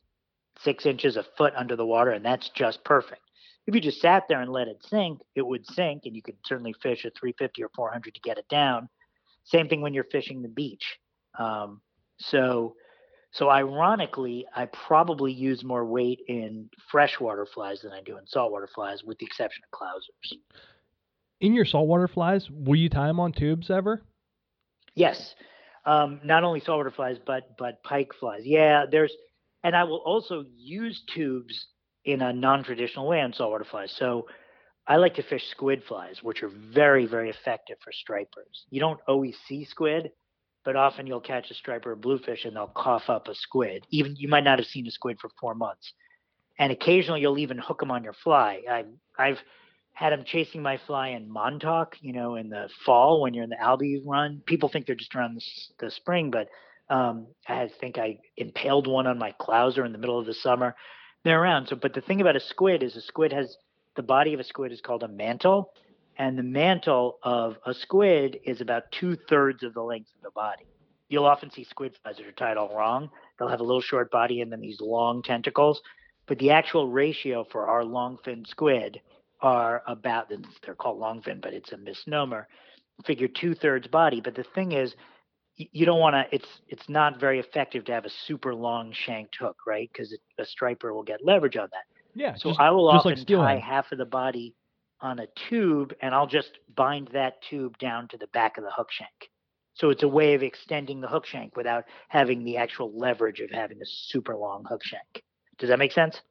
six inches, a foot under the water, and that's just perfect. If you just sat there and let it sink, it would sink, and you could certainly fish a 350 or 400 to get it down. Same thing when you're fishing the beach. Um, so, so ironically, I probably use more weight in freshwater flies than I do in saltwater flies, with the exception of clousers. In your saltwater flies, will you tie them on tubes ever? Yes, um, not only saltwater flies, but but pike flies. Yeah, there's, and I will also use tubes in a non-traditional way on saltwater flies. So I like to fish squid flies, which are very very effective for stripers. You don't always see squid, but often you'll catch a striper or bluefish and they'll cough up a squid. Even you might not have seen a squid for four months, and occasionally you'll even hook them on your fly. I, I've had them chasing my fly in Montauk, you know, in the fall when you're in the Albie run. People think they're just around the, the spring, but um, I think I impaled one on my clouser in the middle of the summer. They're around. So, but the thing about a squid is a squid has the body of a squid is called a mantle, and the mantle of a squid is about two thirds of the length of the body. You'll often see squid flies that are tied all wrong. They'll have a little short body and then these long tentacles. But the actual ratio for our long fin squid are about they're called longfin, but it's a misnomer. Figure two thirds body. But the thing is, you don't want to. It's it's not very effective to have a super long shanked hook, right? Because a striper will get leverage on that. Yeah. So just, I will just like often tie half of the body on a tube, and I'll just bind that tube down to the back of the hook shank. So it's a way of extending the hook shank without having the actual leverage of having a super long hook shank. Does that make sense?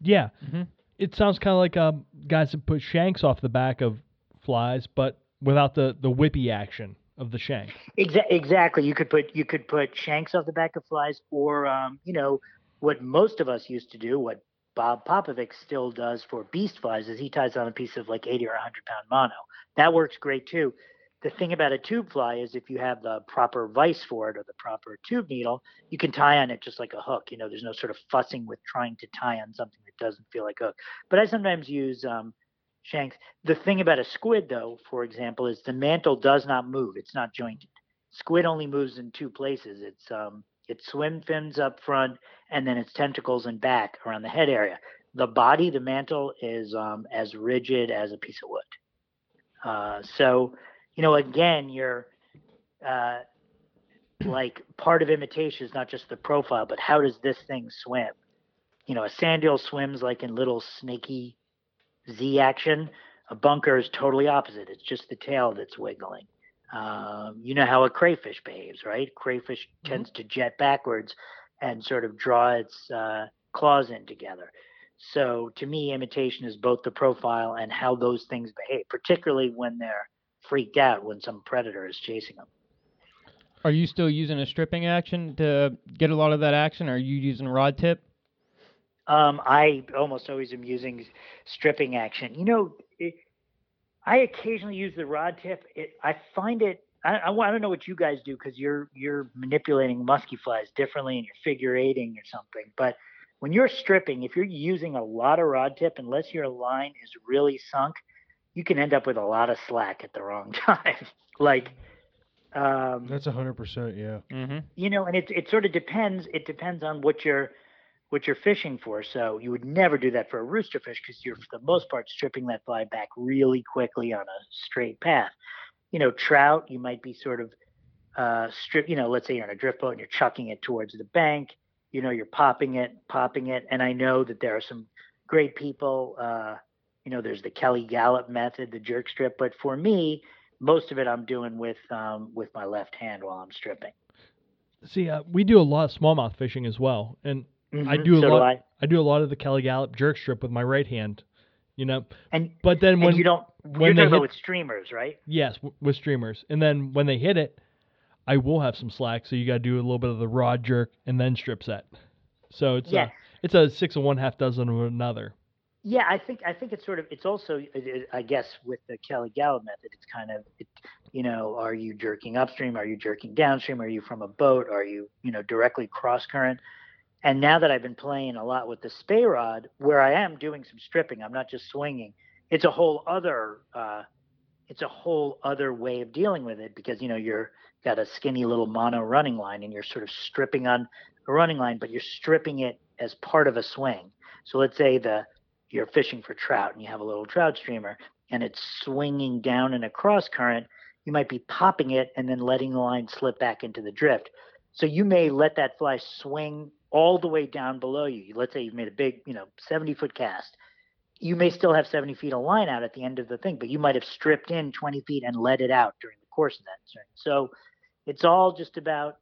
yeah. Mhm. It sounds kind of like um, guys that put shanks off the back of flies, but without the the whippy action of the shank. Exa- exactly. You could put you could put shanks off the back of flies, or um, you know what most of us used to do, what Bob Popovics still does for beast flies, is he ties on a piece of like 80 or 100 pound mono. That works great too. The thing about a tube fly is if you have the proper vise for it or the proper tube needle, you can tie on it just like a hook. You know, there's no sort of fussing with trying to tie on something that doesn't feel like a hook. But I sometimes use um, shanks. The thing about a squid, though, for example, is the mantle does not move. It's not jointed. Squid only moves in two places. It's um, its swim fins up front, and then its tentacles and back around the head area. The body, the mantle, is um, as rigid as a piece of wood. Uh, so, you know, again, you're uh, like part of imitation is not just the profile, but how does this thing swim? You know, a sand eel swims like in little snaky Z action. A bunker is totally opposite. It's just the tail that's wiggling. Um, you know how a crayfish behaves, right? Crayfish tends to jet backwards and sort of draw its uh, claws in together. So to me, imitation is both the profile and how those things behave, particularly when they're freaked out when some predator is chasing them. Are you still using a stripping action to get a lot of that action? Or are you using rod tip? Um, I almost always am using stripping action. You know, I occasionally use the rod tip. It, I find it. I, I, I don't know what you guys do because you're you're manipulating musky flies differently and you're figure eighting or something. But when you're stripping, if you're using a lot of rod tip, unless your line is really sunk, you can end up with a lot of slack at the wrong time. like, um, That's a hundred percent, yeah. Mm-hmm. you know, and it it sort of depends. It depends on what you're what you're fishing for. So you would never do that for a rooster fish because you're for the most part stripping that fly back really quickly on a straight path. You know, trout, you might be sort of uh, strip. You know, let's say you're on a drift boat and you're chucking it towards the bank. You know, you're popping it, popping it, and I know that there are some great people. Uh, you know, there's the Kelly Galloup method, the jerk strip, but for me, most of it I'm doing with um, with my left hand while I'm stripping. See, uh, we do a lot of smallmouth fishing as well, and I Mhm, do a so lot. I. I do a lot of the Kelly Galloup jerk strip with my right hand. You know, And but then when and you don't. when you're they hit- with streamers, right? Yes, w- with streamers. And then when they hit it, I will have some slack, so you got to do a little bit of the rod jerk and then strip set. So it's Yeah. a it's a six of one, half dozen of another. Yeah, I think I think it's sort of it's also it- it- I guess with the Kelly Galloup method, it's kind of it, you know, are you jerking upstream? Are you jerking downstream? Are you from a boat? Are you you know directly cross current? And now that I've been playing a lot with the spey rod, where I am doing some stripping, I'm not just swinging. It's a whole other uh, it's a whole other way of dealing with it because you know you're got a skinny little mono running line and you're sort of stripping on a running line, but you're stripping it as part of a swing. So let's say the you're fishing for trout and you have a little trout streamer and it's swinging down in a cross current, you might be popping it and then letting the line slip back into the drift. So you may let that fly swing all the way down below you. Let's say you've made a big, you know, 70 foot cast. You may still have 70 feet of line out at the end of the thing, but you might have stripped in 20 feet and let it out during the course of that. So it's all just about,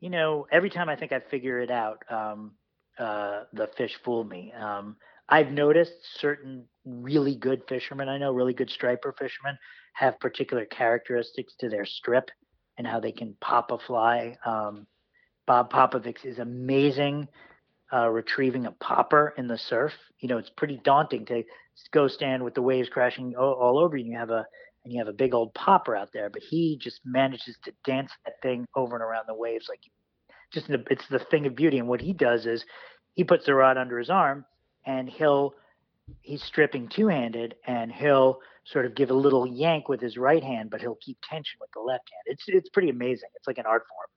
you know, every time I think I figure it out, um, uh, the fish fool me. Um, I've noticed certain really good fishermen I know, really good striper fishermen, have particular characteristics to their strip and how they can pop a fly. Um, Bob Popovics is amazing uh, retrieving a popper in the surf. You know, it's pretty daunting to go stand with the waves crashing all, all over you. And you have a and you have a big old popper out there, but he just manages to dance that thing over and around the waves like just the, it's the thing of beauty. And what he does is he puts the rod under his arm and he'll he's stripping two-handed and he'll sort of give a little yank with his right hand, but he'll keep tension with the left hand. It's it's pretty amazing. It's like an art form.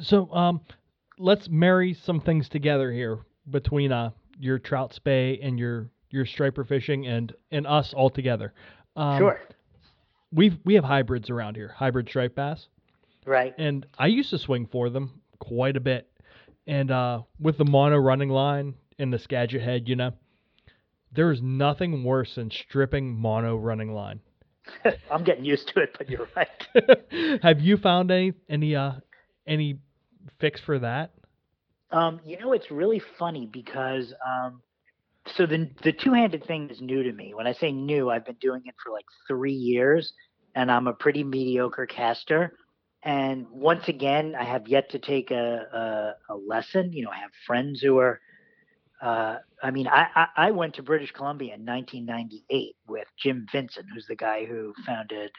So um, let's marry some things together here between uh your trout spey and your your striper fishing and and us all together. Um, sure. We've we have hybrids around here, hybrid striped bass, Right. and I used to swing for them quite a bit. And uh, with the mono running line and the Skagit head, you know, there is nothing worse than stripping mono running line. I'm getting used to it, but you're right. have you found any any uh any fix for that? Um, you know, it's really funny because um, so the the two handed thing is new to me. When I say new, I've been doing it for like three years, and I'm a pretty mediocre caster. And once again, I have yet to take a a, a lesson. You know, I have friends who are. Uh, I mean, I, I I went to British Columbia in 1998 with Jim Vincent, who's the guy who founded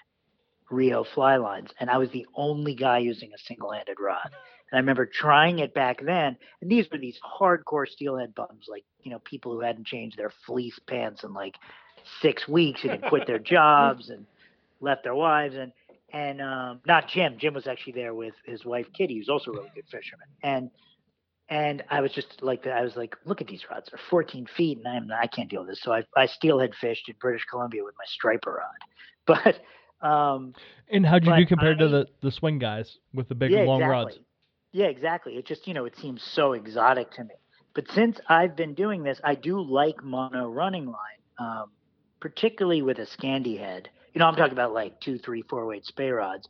Rio Fly Lines, and I was the only guy using a single handed rod. And I remember trying it back then, and these were these hardcore steelhead bums, like you know people who hadn't changed their fleece pants in like six weeks and had quit their jobs and left their wives and and um, not Jim. Jim was actually there with his wife Kitty, who's also a really good fisherman. And and I was just like I was like, look at these rods, they're 14 feet, and I'm I can't deal with this. So I I steelhead fished in British Columbia with my striper rod, but um, And how'd you do compared to the the swing guys with the big yeah, long exactly. rods? Yeah, exactly. It just, you know, it seems so exotic to me. But since I've been doing this, I do like mono running line, um, particularly with a Scandi head. You know, I'm talking about like two, three, four weight spey rods.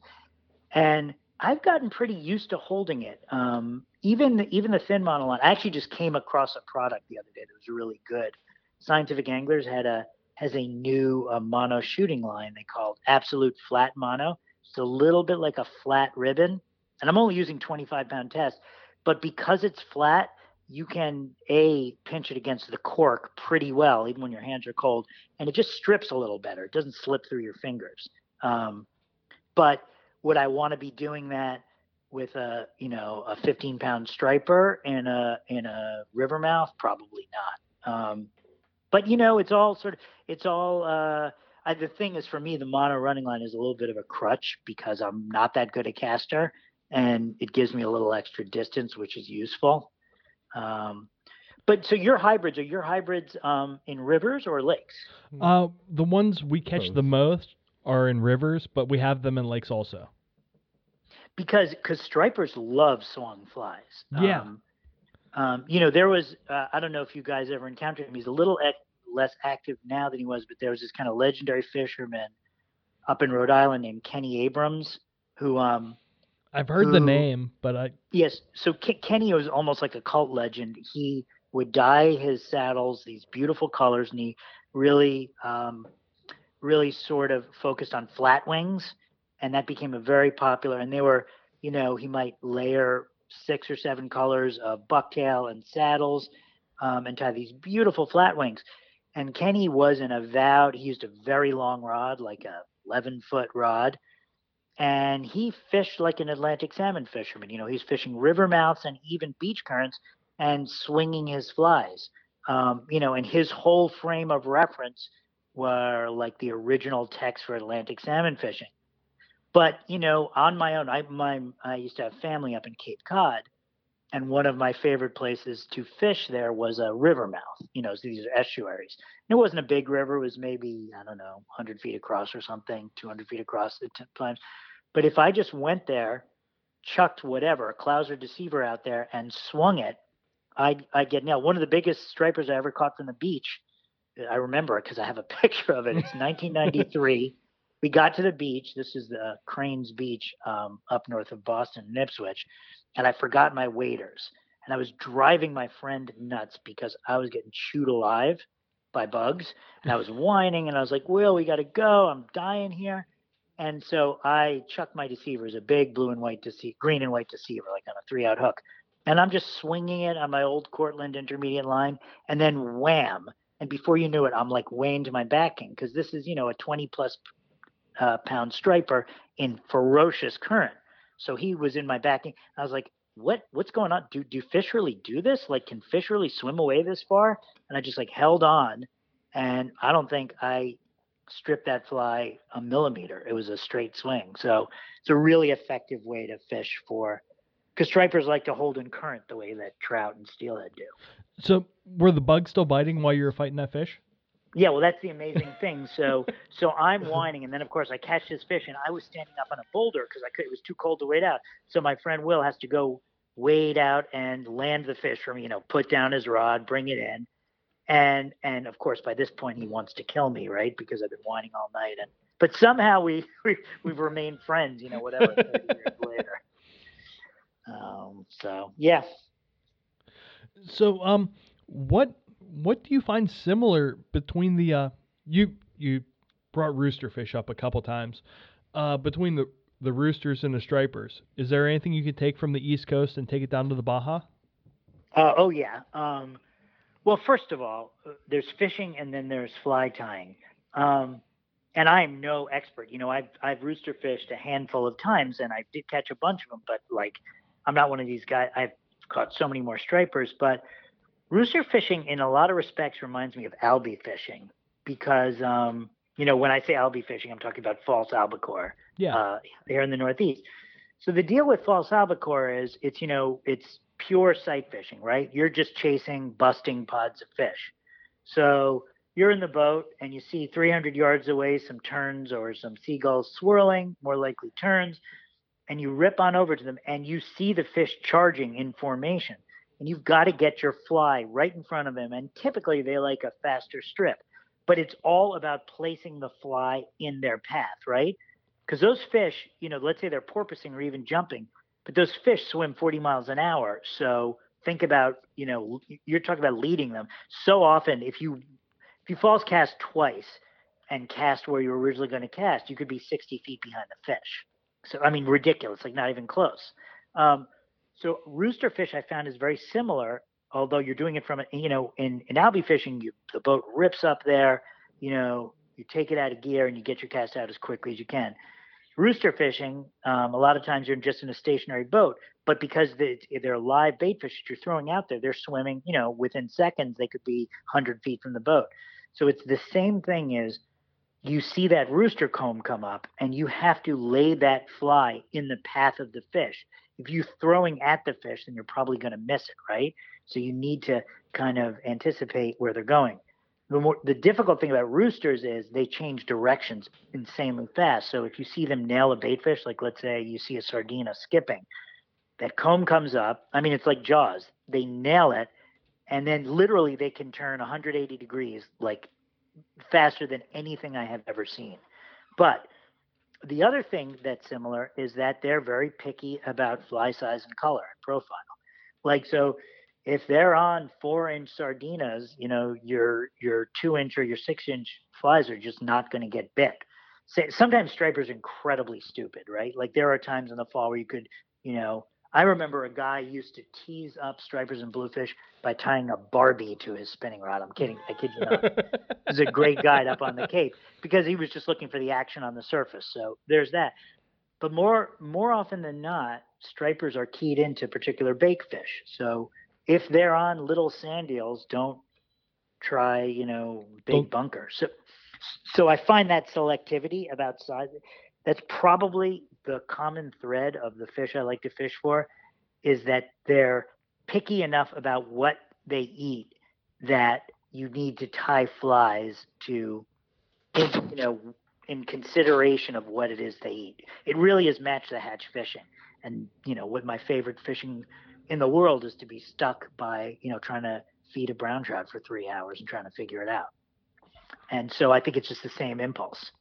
And I've gotten pretty used to holding it. Um, even the, even the thin mono line. I actually just came across a product the other day that was really good. Scientific Anglers had a has a new uh, mono shooting line they called Absolute Flat Mono. It's a little bit like a flat ribbon, and I'm only using 25 pound test, but because it's flat, you can a pinch it against the cork pretty well, even when your hands are cold, and it just strips a little better. It doesn't slip through your fingers. Um, but would I want to be doing that with a you know a 15 pound striper in a in a river mouth? Probably not. Um, but you know, it's all sort of it's all. Uh, I, the thing is, for me, the mono running line is a little bit of a crutch because I'm not that good a caster, and it gives me a little extra distance, which is useful. Um, but so your hybrids are your hybrids um, in rivers or lakes? Uh, the ones we catch the most are in rivers, but we have them in lakes also. because because stripers love swung flies. Yeah. Um, um, you know, there was uh, I don't know if you guys ever encountered him. He's a little ac- less active now than he was, but there was this kind of legendary fisherman up in Rhode Island named Kenny Abrames, who um I've heard the name, but I yes, so Ke- Kenny was almost like a cult legend. He would dye his saddles these beautiful colors, and he really um, really sort of focused on flat wings, and that became a very popular. And they were, you know, he might layer six or seven colors of bucktail and saddles, um, and tie these beautiful flat wings. And Kenny was an avowed. He used a very long rod, like a 11 foot rod, and he fished like an Atlantic salmon fisherman. You know, he's fishing river mouths and even beach currents and swinging his flies. Um, you know, and his whole frame of reference were like the original text for Atlantic salmon fishing. But you know, on my own, I my I used to have family up in Cape Cod, and one of my favorite places to fish there was a river mouth. You know, these are estuaries. And it wasn't a big river; it was maybe I don't know, 100 feet across or something, 200 feet across at times. But if I just went there, chucked whatever, a Clouser deceiver out there, and swung it, I'd, I'd get nailed. One of the biggest stripers I ever caught from the beach, I remember it because I have a picture of it. It's 1993. we got to the beach. This is the Cranes Beach um, up north of Boston, in Ipswich, and I forgot my waders. And I was driving my friend nuts because I was getting chewed alive by bugs. And I was whining and I was like, Will, we got to go. I'm dying here. And so I chuck my deceivers, a big blue and white deceiver, green and white deceiver, like on a three out hook. And I'm just swinging it on my old Cortland intermediate line. And then wham. And before you knew it, I'm like way into my backing because this is, you know, a 20 plus uh, pound striper in ferocious current. So he was in my backing. I was like, what what's going on? Do do fish really do this? Like can fish really swim away this far? And I just like held on and I don't think I stripped that fly a millimeter. It was a straight swing. So it's a really effective way to fish for because stripers like to hold in current the way that trout and steelhead do. So were the bugs still biting while you were fighting that fish? Yeah, well, that's the amazing thing. So, so I'm whining, and then of course I catch this fish, and I was standing up on a boulder because I could. It was too cold to wade out. So my friend Will has to go wade out and land the fish for me. You know, put down his rod, bring it in, and and of course by this point he wants to kill me, right? Because I've been whining all night, and but somehow we, we we've remained friends. You know, whatever. 30 years later. Um. So yeah. So um, what what do you find similar between the uh you you brought rooster fish up a couple times uh between the the roosters and the stripers is there anything you could take from the east coast and take it down to the baja Uh, oh yeah. Um, well, first of all, uh, there's fishing and then there's fly tying. Um, and I'm no expert. You know, I've I've rooster fished a handful of times and I did catch a bunch of them, but like I'm not one of these guys. I've caught so many more stripers, but rooster fishing in a lot of respects reminds me of albie fishing because um, you know when I say albie fishing, I'm talking about false albacore yeah uh, here in the Northeast. So the deal with false albacore is it's you know it's pure sight fishing, right? You're just chasing busting pods of fish. So you're in the boat and you see 300 yards away some terns or some seagulls swirling, more likely terns, and you rip on over to them and you see the fish charging in formation. And you've got to get your fly right in front of them. And typically they like a faster strip, but it's all about placing the fly in their path, right? Because those fish, you know, let's say they're porpoising or even jumping, but those fish swim 40 miles an hour. So think about, you know, you're talking about leading them. So often, if you if you false cast twice and cast where you were originally going to cast, you could be 60 feet behind the fish. So I mean, ridiculous, like not even close. Um, so rooster fish I found is very similar, although you're doing it from, a, you know, in in albie fishing, you the boat rips up there, you know, you take it out of gear and you get your cast out as quickly as you can rooster fishing, um, a lot of times you're just in a stationary boat, but because they, they're live bait fish that you're throwing out there, they're swimming, you know, within seconds, they could be 100 feet from the boat. So it's the same thing as you see that rooster comb come up and you have to lay that fly in the path of the fish. If you're throwing at the fish, then you're probably going to miss it, right? So you need to kind of anticipate where they're going the more the difficult thing about roosters is they change directions insanely fast. So if you see them nail a bait fish, like let's say you see a sardina skipping, that comb comes up. I mean, it's like Jaws. They nail it, and then literally they can turn 180 degrees like faster than anything I have ever seen. But the other thing that's similar is that they're very picky about fly size and color and profile. Like so if they're on four inch sardinas, you know, your your two inch or your six inch flies are just not going to get bit. Sometimes stripers are incredibly stupid, right? Like there are times in the fall where you could, you know, I remember a guy used to tease up stripers and bluefish by tying a Barbie to his spinning rod. I'm kidding. I kid you not. He's a great guide up on the Cape because he was just looking for the action on the surface. So there's that. But more more often than not, stripers are keyed into particular bake fish. So if they're on little sand eels, don't try, you know, big Don't- bunker. So, so I find that selectivity about size. That's probably the common thread of the fish I like to fish for, is that they're picky enough about what they eat that you need to tie flies to, in, you know, in consideration of what it is they eat. It really is match the hatch fishing. And you know, what my favorite fishing in the world is to be stuck by you know trying to feed a brown trout for three hours and trying to figure it out. And so I think it's just the same impulse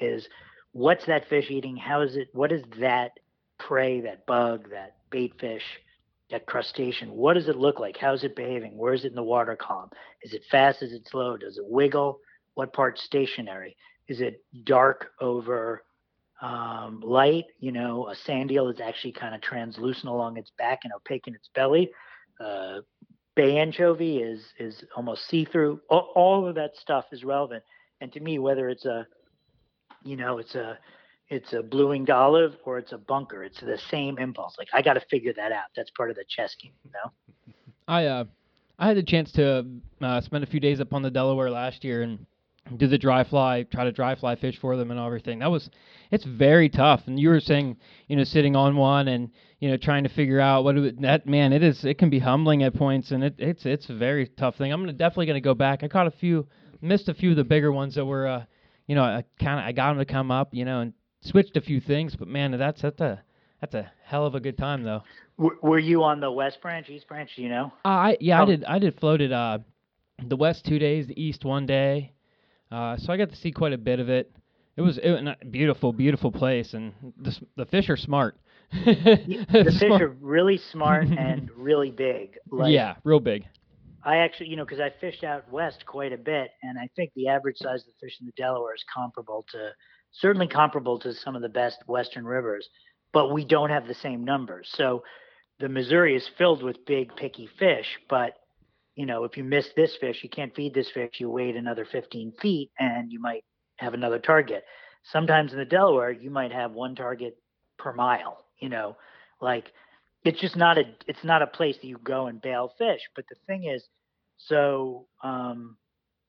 is what's that fish eating? How is it? What is that prey, that bug, that bait fish, that crustacean? What does it look like? How's it behaving? Where is it in the water column? Is it fast? Is it slow? Does it wiggle? What part's stationary? Is it dark over um, light? You know, a sand eel is actually kind of translucent along its back and opaque in its belly. Uh, bay anchovy is is almost see-through. All, all of that stuff is relevant. And to me, whether it's a you know, it's a it's a blue winged olive or it's a bunker. It's the same impulse. Like I got to figure that out. That's part of the chess game, you know. I uh, I had the chance to uh, spend a few days up on the Delaware last year and do the dry fly, try to dry fly fish for them and everything. That was, it's very tough. And you were saying, you know, sitting on one and you know trying to figure out what it, that man. It is. It can be humbling at points, and it, it's it's a very tough thing. I'm gonna definitely gonna go back. I caught a few, missed a few of the bigger ones that were, uh, you know, I kind of I got them to come up, you know, and switched a few things. But man, that's that's a that's a hell of a good time though. W- were you on the West Branch, East Branch? do You know. Uh, I yeah, I Oh. did I did floated uh the west two days, the east one day. Uh, so I got to see quite a bit of it. It was it, was a beautiful, beautiful place, and the the fish are smart. The fish are really smart and really big. Like, yeah, real big. I actually, you know, because I fished out west quite a bit, and I think the average size of the fish in the Delaware is comparable to, certainly comparable to some of the best western rivers, but we don't have the same numbers. So the Missouri is filled with big, picky fish, but you know, if you miss this fish, you can't feed this fish. You wait another 15 feet, and you might have another target. Sometimes in the Delaware, you might have one target per mile. You know, like it's just not a it's not a place that you go and bail fish. But the thing is, so um,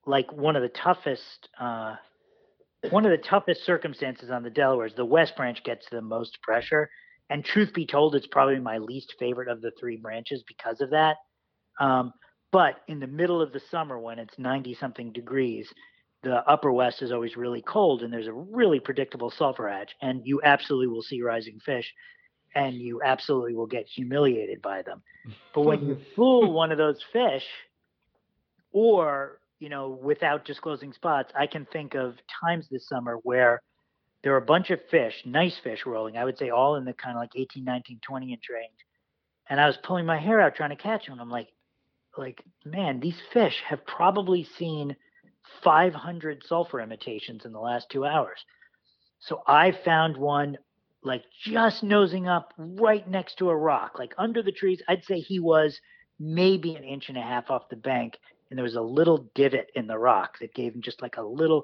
like one of the toughest uh, one of the toughest circumstances on the Delaware is the West Branch gets the most pressure. And truth be told, it's probably my least favorite of the three branches because of that. Um, but in the middle of the summer, when it's 90 something degrees, the upper west is always really cold and there's a really predictable sulfur hatch, and you absolutely will see rising fish and you absolutely will get humiliated by them. But when you fool one of those fish, or you know, without disclosing spots, I can think of times this summer where there were a bunch of fish, nice fish rolling. I would say all in the kind of like 18, 19, 20 inch range. And I was pulling my hair out trying to catch them. I'm like, like, man, these fish have probably seen 500 sulfur imitations in the last two hours. So I found one like just nosing up right next to a rock, like under the trees. I'd say he was maybe an inch and a half off the bank, and there was a little divot in the rock that gave him just like a little,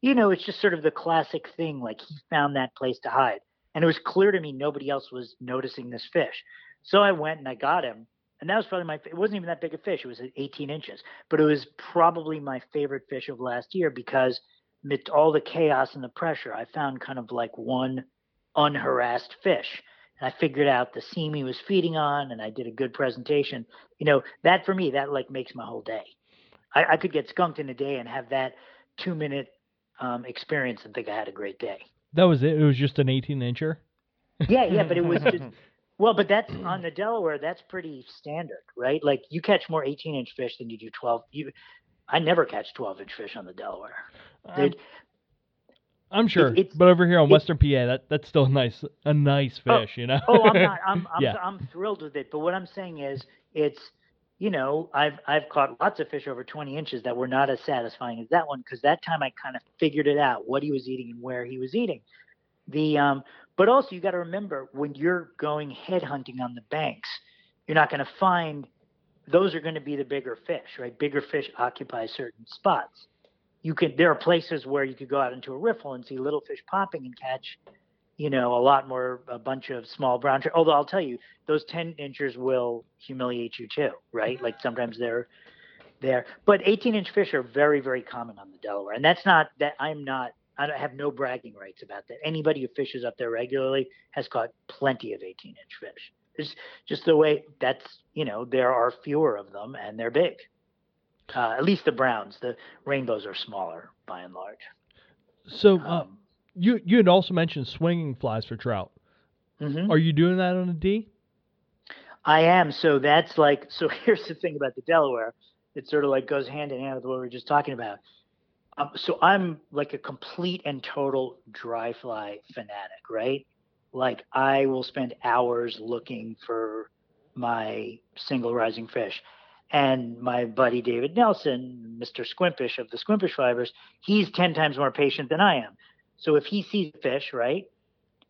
you know, it's just sort of the classic thing. Like he found that place to hide. And it was clear to me nobody else was noticing this fish. So I went and I got him. And that was probably my, it wasn't even that big a fish. It was 18 inches, but it was probably my favorite fish of last year because amidst all the chaos and the pressure, I found kind of like one unharassed fish. And I figured out the seam he was feeding on, and I did a good presentation. You know, that for me, that like makes my whole day. I, I could get skunked in a day and have that two minute um, experience and think I had a great day. That was it. It was just an 18 incher. Yeah, yeah, but it was just well, but that's on the Delaware. That's pretty standard, right? Like you catch more 18 inch fish than you do 12. You, I never catch 12 inch fish on the Delaware. I'm, I'm sure, it's- but over here on it- Western PA, that that's still a nice a nice Oh, fish, you know. oh, I'm not. I'm I'm, Yeah. I'm thrilled with it. But what I'm saying is, it's you know, I've I've caught lots of fish over 20 inches that were not as satisfying as that one because that time I kind of figured it out what he was eating and where he was eating. The um, but also you got to remember when you're going head hunting on the banks, you're not going to find those are going to be the bigger fish, right? Bigger fish occupy certain spots. You could there are places where you could go out into a riffle and see little fish popping and catch you know, a lot more, a bunch of small brown trout. Although I'll tell you, those 10 inchers will humiliate you too, right? Like sometimes they're there. But 18 inch fish are very, very common on the Delaware. And that's not that I'm not, I have no bragging rights about that. Anybody who fishes up there regularly has caught plenty of 18 inch fish. It's just the way that's you know there are fewer of them and they're big. Uh, at least the browns. The rainbows are smaller by and large. So uh, Um, you you had also mentioned swinging flies for trout. mhm. Are you doing that on a D? I am. So that's like, so here's the thing about the Delaware. It sort of like goes hand in hand with what we were just talking about. Um, so I'm like a complete and total dry fly fanatic, right? Like I will spend hours looking for my single rising fish. And my buddy David Nelson, Mr. Squimpish of the Squimpish Fibers, he's 10 times more patient than I am. So if he sees a fish, right?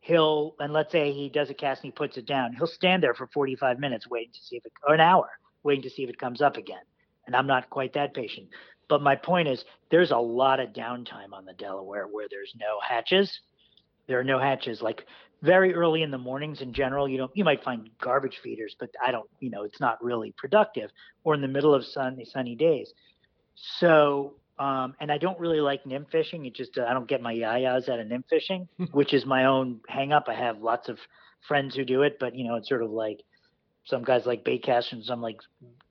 he'll and let's say he does a cast and he puts it down he'll stand there for 45 minutes waiting to see if it or an hour waiting to see if it comes up again and i'm not quite that patient but my point is there's a lot of downtime on the delaware where there's no hatches there are no hatches like very early in the mornings in general you know you might find garbage feeders but i don't you know it's not really productive or in the middle of sunny sunny days so um, and I don't really like nymph fishing. It just I don't get my yayas out of nymph fishing, which is my own hang up. I have lots of friends who do it, but you know it's sort of like some guys like bait cast and some like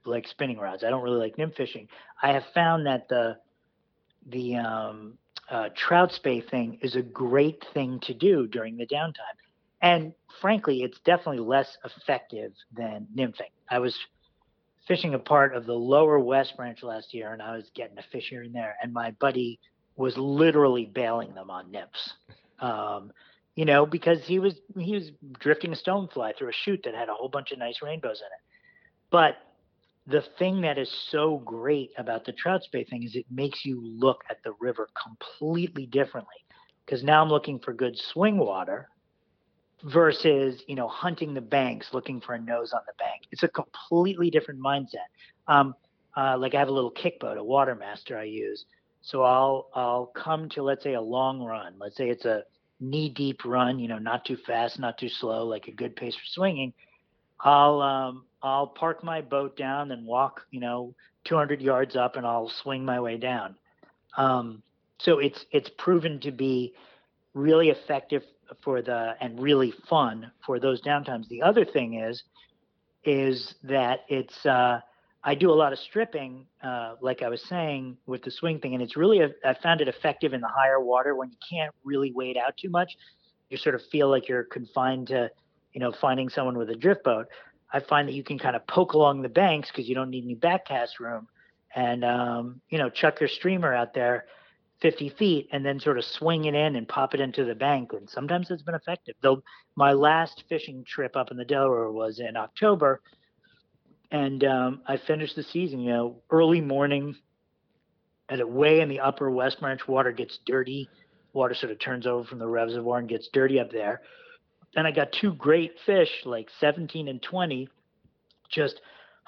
like spinning rods. I don't really like nymph fishing. I have found that the the um, uh, trout spey thing is a great thing to do during the downtime, and frankly, it's definitely less effective than nymphing. I was fishing a part of the lower west branch last year and I was getting a fish here and there and my buddy was literally bailing them on nymphs. Um, you know, because he was he was drifting a stonefly through a chute that had a whole bunch of nice rainbows in it. But the thing that is so great about the trout spey thing is it makes you look at the river completely differently. Because now I'm looking for good swing water versus you know hunting the banks looking for a nose on the bank. It's a completely different mindset. Um, uh, like i have a little kick boat a watermaster i use. So i'll i'll come to let's say a long run. Let's say it's a knee deep run you know not too fast not too slow like a good pace for swinging i'll um, i'll park my boat down and walk you know 200 yards up and i'll swing my way down um, so it's it's proven to be really effective for the and really fun for those downtimes. The other thing is is that it's uh, I do a lot of stripping, uh, like I was saying with the swing thing, and it's really a, I found it effective in the higher water when you can't really wade out too much. You sort of feel like you're confined to, you know, finding someone with a drift boat. I find that you can kind of poke along the banks because you don't need any backcast room, and um, you know, chuck your streamer out there 50 feet and then sort of swing it in and pop it into the bank. And sometimes it's been effective. Though my last fishing trip up in the Delaware was in October, and um, I finished the season, you know, early morning at a way in the upper West Branch, water gets dirty. Water sort of turns over from the reservoir and gets dirty up there. And I got two great fish, like 17 and 20, just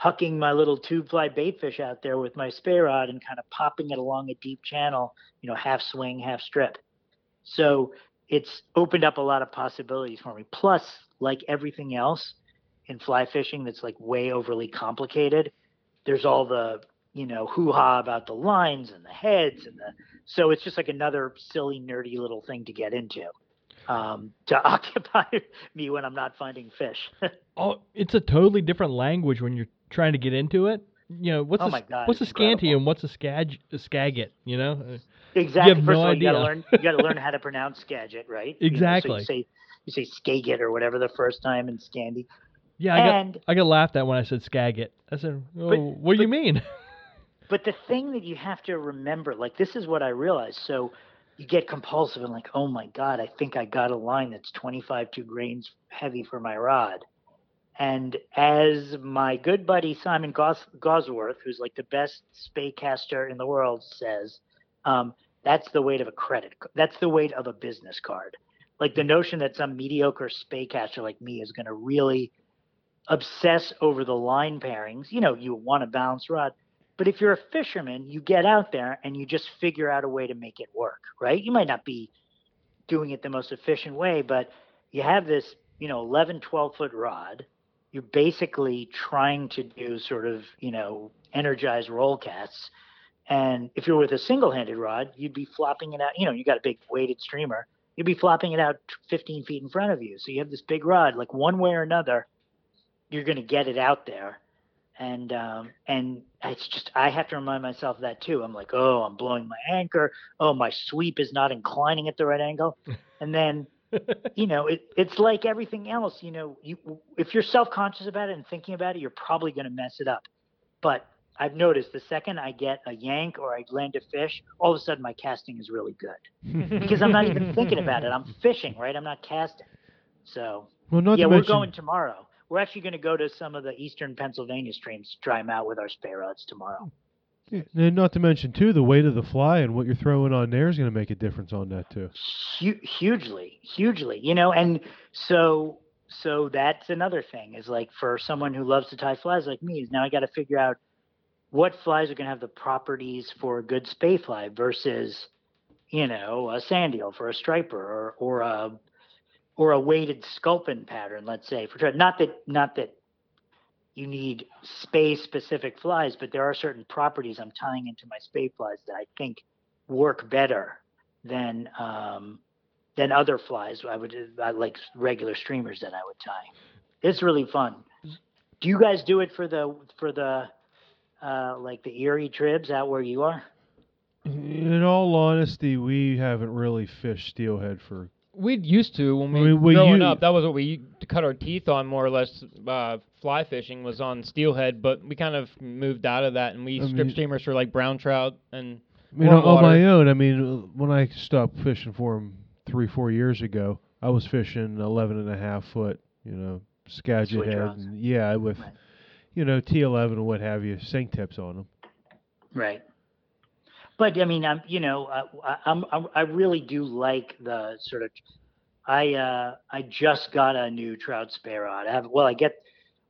hucking my little tube fly bait fish out there with my spey rod and kind of popping it along a deep channel, you know, half swing, half strip. So it's opened up a lot of possibilities for me. Plus, like everything else in fly fishing that's like way overly complicated, there's all the, you know, hoo ha about the lines and the heads and the, so it's just like another silly, nerdy little thing to get into. Um, to occupy me when I'm not finding fish. Oh, it's a totally different language when you're trying to get into it. You know, what's Oh a, God, what's a Scandi and what's a scag a skagit? You know, Uh, Exactly. have First no all, you gotta idea. learn. You gotta learn how to pronounce Skagit, right? You know, Exactly. so you say you say Skagit or whatever the first time in Scandi. yeah, I got I got laughed at when I said skagit. I said, oh, But- what do you mean? but the thing that you have to remember, like this is what I realized. So you get compulsive and like, oh my god, I think I got a line that's 25 two grains heavy for my rod. And as my good buddy Simon Gos- Gawesworth, who's like the best spey caster in the world, says, um, that's the weight of a credit. That's the weight of a business card. Like the notion that some mediocre spey caster like me is going to really obsess over the line pairings. You know, you want a balanced rod, but if you're a fisherman, you get out there and you just figure out a way to make it work, right? You might not be doing it the most efficient way, but you have this, you know, 11, 12 foot rod. You're basically trying to do sort of, you know, energized roll casts. And if you're with a single handed rod, you'd be flopping it out. You know, you got a big weighted streamer, you'd be flopping it out 15 feet in front of you. So you have this big rod, like one way or another, you're going to get it out there, and um, and it's just I have to remind myself that too. I'm like, oh, I'm blowing my anchor. Oh, my sweep is not inclining at the right angle, and then you know, it, it's like everything else. You know, you if you're self conscious about it and thinking about it, you're probably going to mess it up. But I've noticed the second I get a yank or I land a fish, all of a sudden my casting is really good because I'm not even thinking about it. I'm fishing, right? I'm not casting. So Well, not yeah, we're going tomorrow. We're actually going to go to some of the eastern Pennsylvania streams, to try them out with our spey rods tomorrow. Yeah, and not to mention too, the weight of the fly and what you're throwing on there is going to make a difference on that too. Hu- hugely, hugely, you know, and so so that's another thing is like for someone who loves to tie flies like me is now I got to figure out what flies are going to have the properties for a good spey fly versus you know a sand eel for a striper or or a or a weighted sculpin pattern let's say for not that not that you need spey specific flies but there are certain properties i'm tying into my spey flies that i think work better than um than other flies. I would uh, like regular streamers that i would tie. It's really fun. Do you guys do it for the for the uh like the erie tribs out where you are? In all honesty, we haven't really fished steelhead for. We used to when I we mean, we growing u- up. That was what we to cut our teeth on, more or less. Uh, fly fishing was on steelhead, but we kind of moved out of that, and we I strip mean- streamers for like brown trout and I mean, on, on my own. I mean, uh, when I stopped fishing for them three, four years ago, I was fishing 11 and a half foot, you know, skagit head, and yeah, with, Right. you know, T11 and what have you, sink tips on them. Right. But I mean, I'm you know, I, I- I'm, I'm I really do like the sort of. I uh I just got a new trout spey rod. I have well, I get.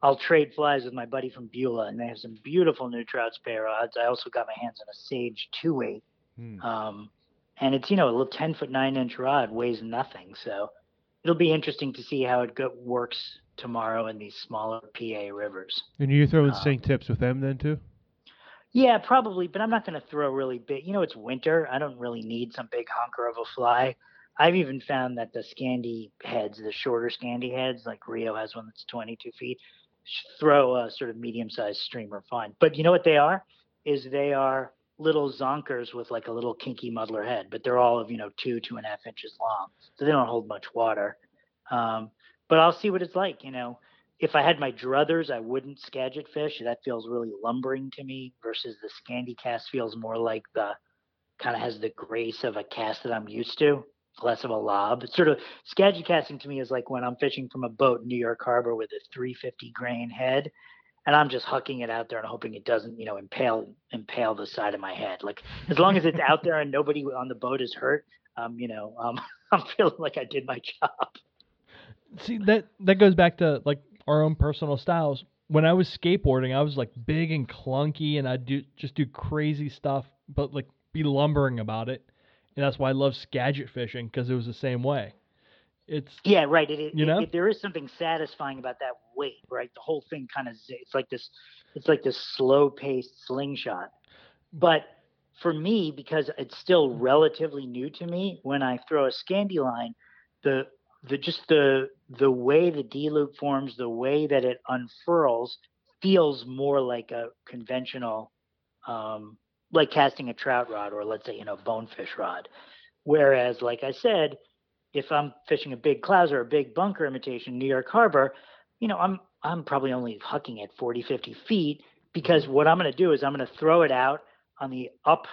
I'll trade flies with my buddy from Beulah, and they have some beautiful new trout spey rods. I also got my hands on a Sage two eight, Hmm. um, and it's you know a little ten foot nine inch rod, weighs nothing. So it'll be interesting to see how it go, works tomorrow in these smaller PA rivers. And you're throwing Uh, sink tips with them then too? Yeah, probably, but I'm not going to throw really big. You know, it's winter. I don't really need some big honker of a fly. I've even found that the Scandi heads, the shorter Scandi heads, like Rio has one that's 22 feet, throw a sort of medium-sized streamer fine. But you know what they are? Is they are little zonkers with like a little kinky muddler head, but they're all of you know two, two and a half inches long, so they don't hold much water. Um, but I'll see what it's like. You know, if I had my druthers, I wouldn't skagit fish. That feels really lumbering to me versus the Scandi cast feels more like the kind of has the grace of a cast that I'm used to, less of a lob. It's sort of skagit casting to me is like when I'm fishing from a boat in New York Harbor with a 350 grain head and I'm just hucking it out there and hoping it doesn't, you know, impale impale the side of my head. Like as long as it's out there and nobody on the boat is hurt, um, you know, um, I'm feeling like I did my job. See that that goes back to like our own personal styles. When I was skateboarding, I was like big and clunky, and I do just do crazy stuff, but like be lumbering about it, and that's why I love skagit fishing because it was the same way. It's Yeah, right. It, it, You know? it- there is something satisfying about that weight, right? The whole thing kind of it's like this, it's like this slow paced slingshot. But for me, because it's still relatively new to me, when I throw a Scandi line, the the just the the way the D loop forms, the way that it unfurls, feels more like a conventional, um, like casting a trout rod or let's say you know bonefish rod. Whereas, like I said, if I'm fishing a big clouser or a big bunker imitation New York Harbor, you know, I'm I'm probably only hucking at 40, 50 feet because what I'm going to do is I'm going to throw it out on the up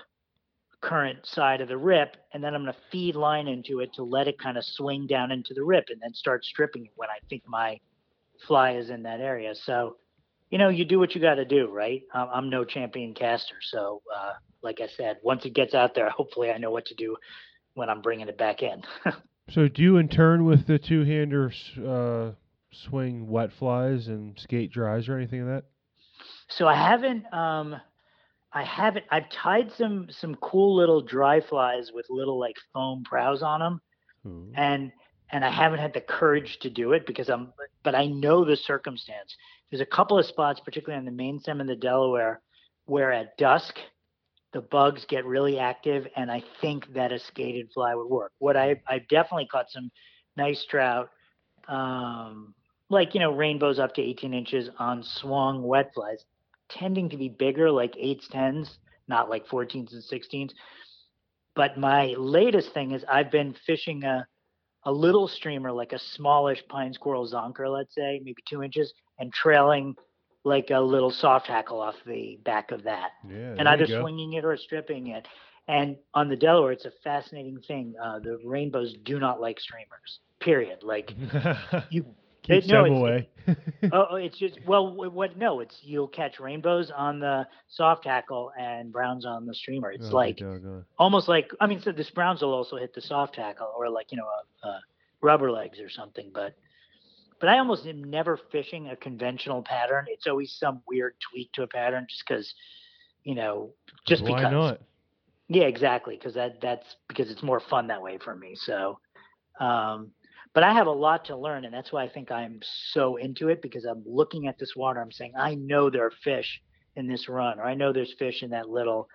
current side of the rip, and then I'm going to feed line into it to let it kind of swing down into the rip and then start stripping it when I think my fly is in that area. So, you know, you do what you got to do, right? I'm no champion caster, so uh, like I said, once it gets out there, hopefully I know what to do when I'm bringing it back in. So do you in turn with the two hander uh, swing wet flies and skate dries or anything of that? So I haven't um I haven't I've tied some some cool little dry flies with little like foam prows on them Ooh. and and I haven't had the courage to do it because I'm but I know the circumstance. There's a couple of spots particularly on the main stem in the Delaware where at dusk the bugs get really active and I think that a skated fly would work. What I I've definitely caught some nice trout um like you know rainbows up to 18 inches on swung wet flies, tending to be bigger, like eights, tens, not like 14s and 16s. But my latest thing is I've been fishing a a little streamer, like a smallish pine squirrel zonker, let's say, maybe two inches, and trailing like a little soft hackle off the back of that Yeah. and either swinging it or stripping it. And on the Delaware, it's a fascinating thing. Uh, the rainbows do not like streamers. Period. Like you, Keeps no, them it's- away. oh, oh, it's just well, what? No, it's you'll catch rainbows on the soft hackle and browns on the streamer. It's Oh, like almost like I mean, so this browns will also hit the soft hackle or like you know, uh, uh, rubber legs or something. But but I almost am never fishing a conventional pattern. It's always some weird tweak to a pattern, just because you know, just Why because. not? Yeah, exactly. Because that that's because it's more fun that way for me. So, um, but I have a lot to learn, and that's why I think I'm so into it because I'm looking at this water. I'm saying I know there are fish in this run, or I know there's fish in that little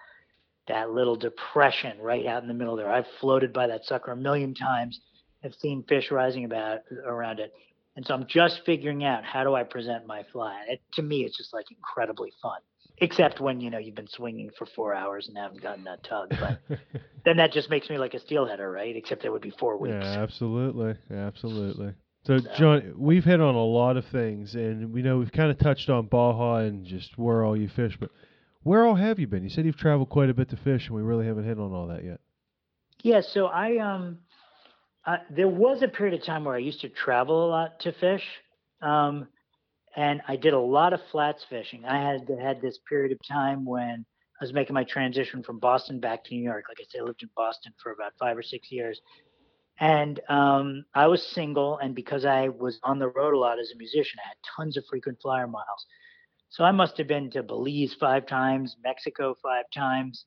that little depression right out in the middle there. I've floated by that sucker a million times. I've seen fish rising about around it, and so I'm just figuring out how do I present my fly. It, to me, it's just like incredibly fun. Except when you know you've been swinging for four hours and haven't gotten that tug, but then that just makes me like a steelheader, right? Except it would be four weeks. Yeah, absolutely, absolutely. So, So- John, we've hit on a lot of things, and we know we've kind of touched on Baja and just where all you fish, but where all have you been? You said you've traveled quite a bit to fish, and we really haven't hit on all that yet. Yeah, so I um, uh, there was a period of time where I used to travel a lot to fish, um, and I did a lot of flats fishing. I had had this period of time when I was making my transition from Boston back to New York. Like I said, I lived in Boston for about five or six years, and um, I was single, and because I was on the road a lot as a musician, I had tons of frequent flyer miles. So I must have been to Belize five times, Mexico five times,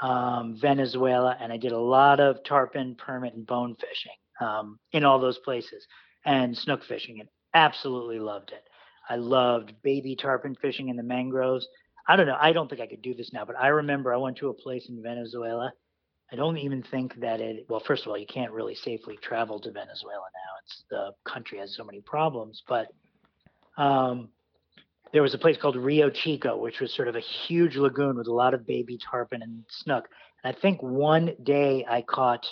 um, Venezuela, and I did a lot of tarpon, permit, and bone fishing um, in all those places, and snook fishing, and absolutely loved it. I loved baby tarpon fishing in the mangroves. I don't know. I don't think I could do this now, but I remember I went to a place in Venezuela. I don't even think that it. Well, first of all, you can't really safely travel to Venezuela now. It's the country has so many problems, but um, there was a place called Rio Chico, which was sort of a huge lagoon with a lot of baby tarpon and snook. And I think one day I caught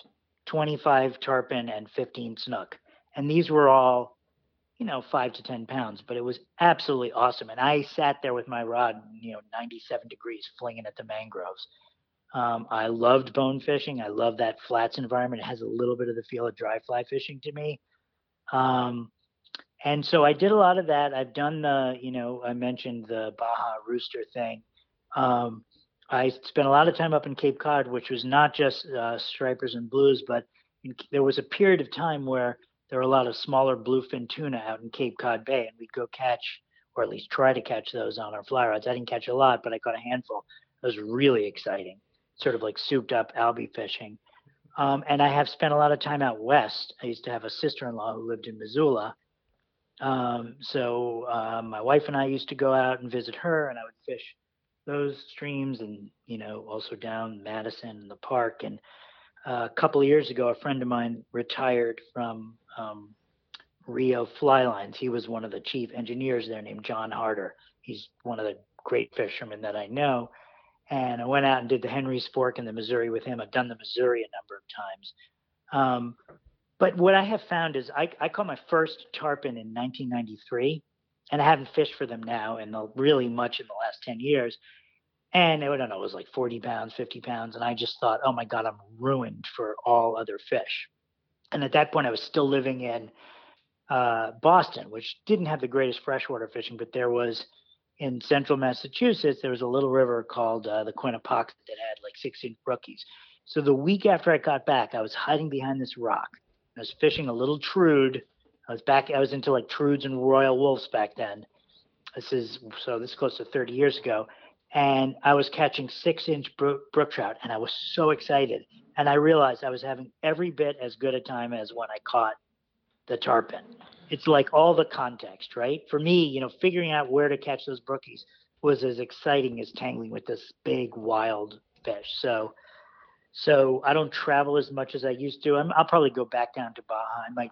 25 tarpon and 15 snook, and these were all, you know, five to 10 pounds. But it was absolutely awesome. And I sat there with my rod, you know, 97 degrees, flinging at the mangroves. Um, I loved bone fishing. I love that flats environment. It has a little bit of the feel of dry fly fishing to me. Um, and so I did a lot of that. I've done the, you know, I mentioned the Baja Rooster thing. Um, I spent a lot of time up in Cape Cod, which was not just uh, stripers and blues, but there was a period of time where there were a lot of smaller bluefin tuna out in Cape Cod Bay, and we'd go catch, or at least try to catch those on our fly rods. I didn't catch a lot, but I caught a handful. It was really exciting, sort of like souped up albie fishing. Um, and I have spent a lot of time out west. I used to have a sister-in-law who lived in Missoula. Um, so uh, my wife and I used to go out and visit her, and I would fish those streams, and you know, also down Madison and the park. And uh, a couple of years ago, a friend of mine retired from um, Rio Fly Lines. He was one of the chief engineers there, named John Harder. He's one of the great fishermen that I know. And I went out and did the Henry's Fork in the Missouri with him. I've done the Missouri a number of times. Um, but what I have found is I, I caught my first tarpon in 1993, and I haven't fished for them now in the really much in the last 10 years. And I don't know, it was like 40 pounds, 50 pounds. And I just thought, oh my God, I'm ruined for all other fish. And at that point, I was still living in uh, Boston, which didn't have the greatest freshwater fishing, but there was in central Massachusetts, there was a little river called uh, the Quinapoxet that had like six inch brookies. So the week after I got back, I was hiding behind this rock. I was fishing a little trude. I was back. I was into like trudes and Royal Wulffs back then. This is so. This is close to 30 years ago, and I was catching six-inch brook, brook trout, and I was so excited. And I realized I was having every bit as good a time as when I caught the tarpon. It's like all the context, right? For me, you know, figuring out where to catch those brookies was as exciting as tangling with this big wild fish. So so I don't travel as much as I used to. I'm, I'll probably go back down to Baja. I might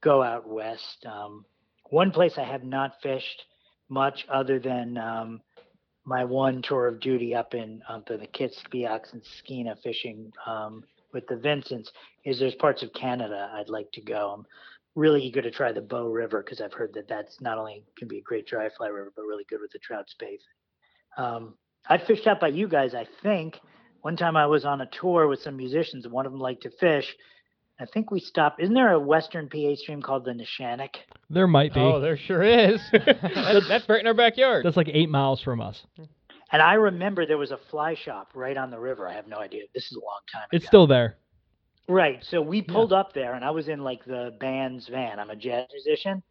go out west um, one place I have not fished much other than um, my one tour of duty up in the Kispiox and Skeena fishing um, with the Vincents is there's parts of Canada I'd like to go. I'm really eager to try the Bow River because I've heard that that's not only can be a great dry fly river but really good with the trout space. Um, I fished out by you guys, I think. One time I was on a tour with some musicians and one of them liked to fish. I think we stopped. Isn't there a western PA stream called the Neshannock? There might be. Oh, there sure is. that's, that's right in our backyard. That's like eight miles from us. And I remember there was a fly shop right on the river. I have no idea. This is a long time ago. It's still there. right. So we pulled up there, and I was in like the band's van. I'm a jazz musician,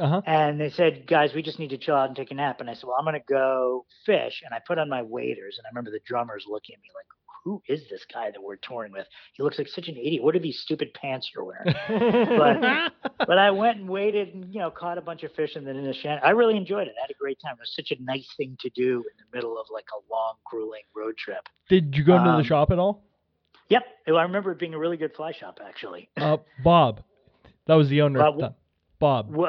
Uh huh. and they said, "Guys, we just need to chill out and take a nap." And I said, "Well, I'm gonna go fish." And I put on my waders, and I remember the drummers looking at me like, "Who is this guy that we're touring with? He looks like such an idiot. What are these stupid pants you're wearing?" but but I went and waited and you know caught a bunch of fish and then in the shan. I really enjoyed it. I had a great time. It was such a nice thing to do in the middle of like a long, grueling road trip. Did you go into Um, the shop at all? Yep, I remember it being a really good fly shop actually. Uh, Bob. That was the owner. The. Bob. Uh,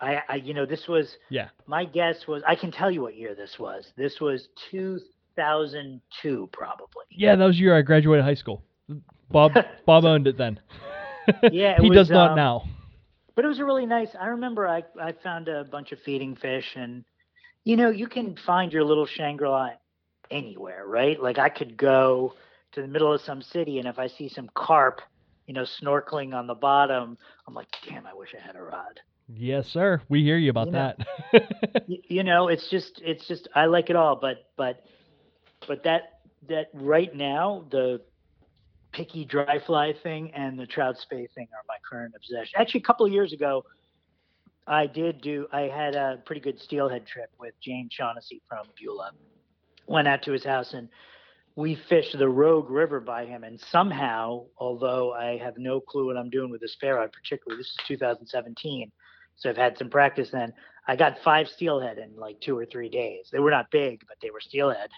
I, I, you know, this was Yeah. my guess was I can tell you what year this was. This was 2002 probably. Yeah, that was the year I graduated high school. Bob Bob owned it then. Yeah, it he was, does not um, now. but it was a really nice i remember i i found a bunch of feeding fish and you know you can find your little shangri-la anywhere right like i could go to the middle of some city and if i see some carp you know snorkeling on the bottom i'm like damn i wish i had a rod Yes, sir. We hear you about You know, that. You know it's just it's just i like it all but but but that that right now the picky dry fly thing and the trout spey thing are my current obsession actually a couple of years ago i did do i had a pretty good steelhead trip with james shaughnessy from beulah went out to his house and we fished the rogue river by him and somehow although i have no clue what i'm doing with the spare rod particularly this is 2017 so i've had some practice then I got five steelhead in like two or three days. They were not big, but they were steelhead.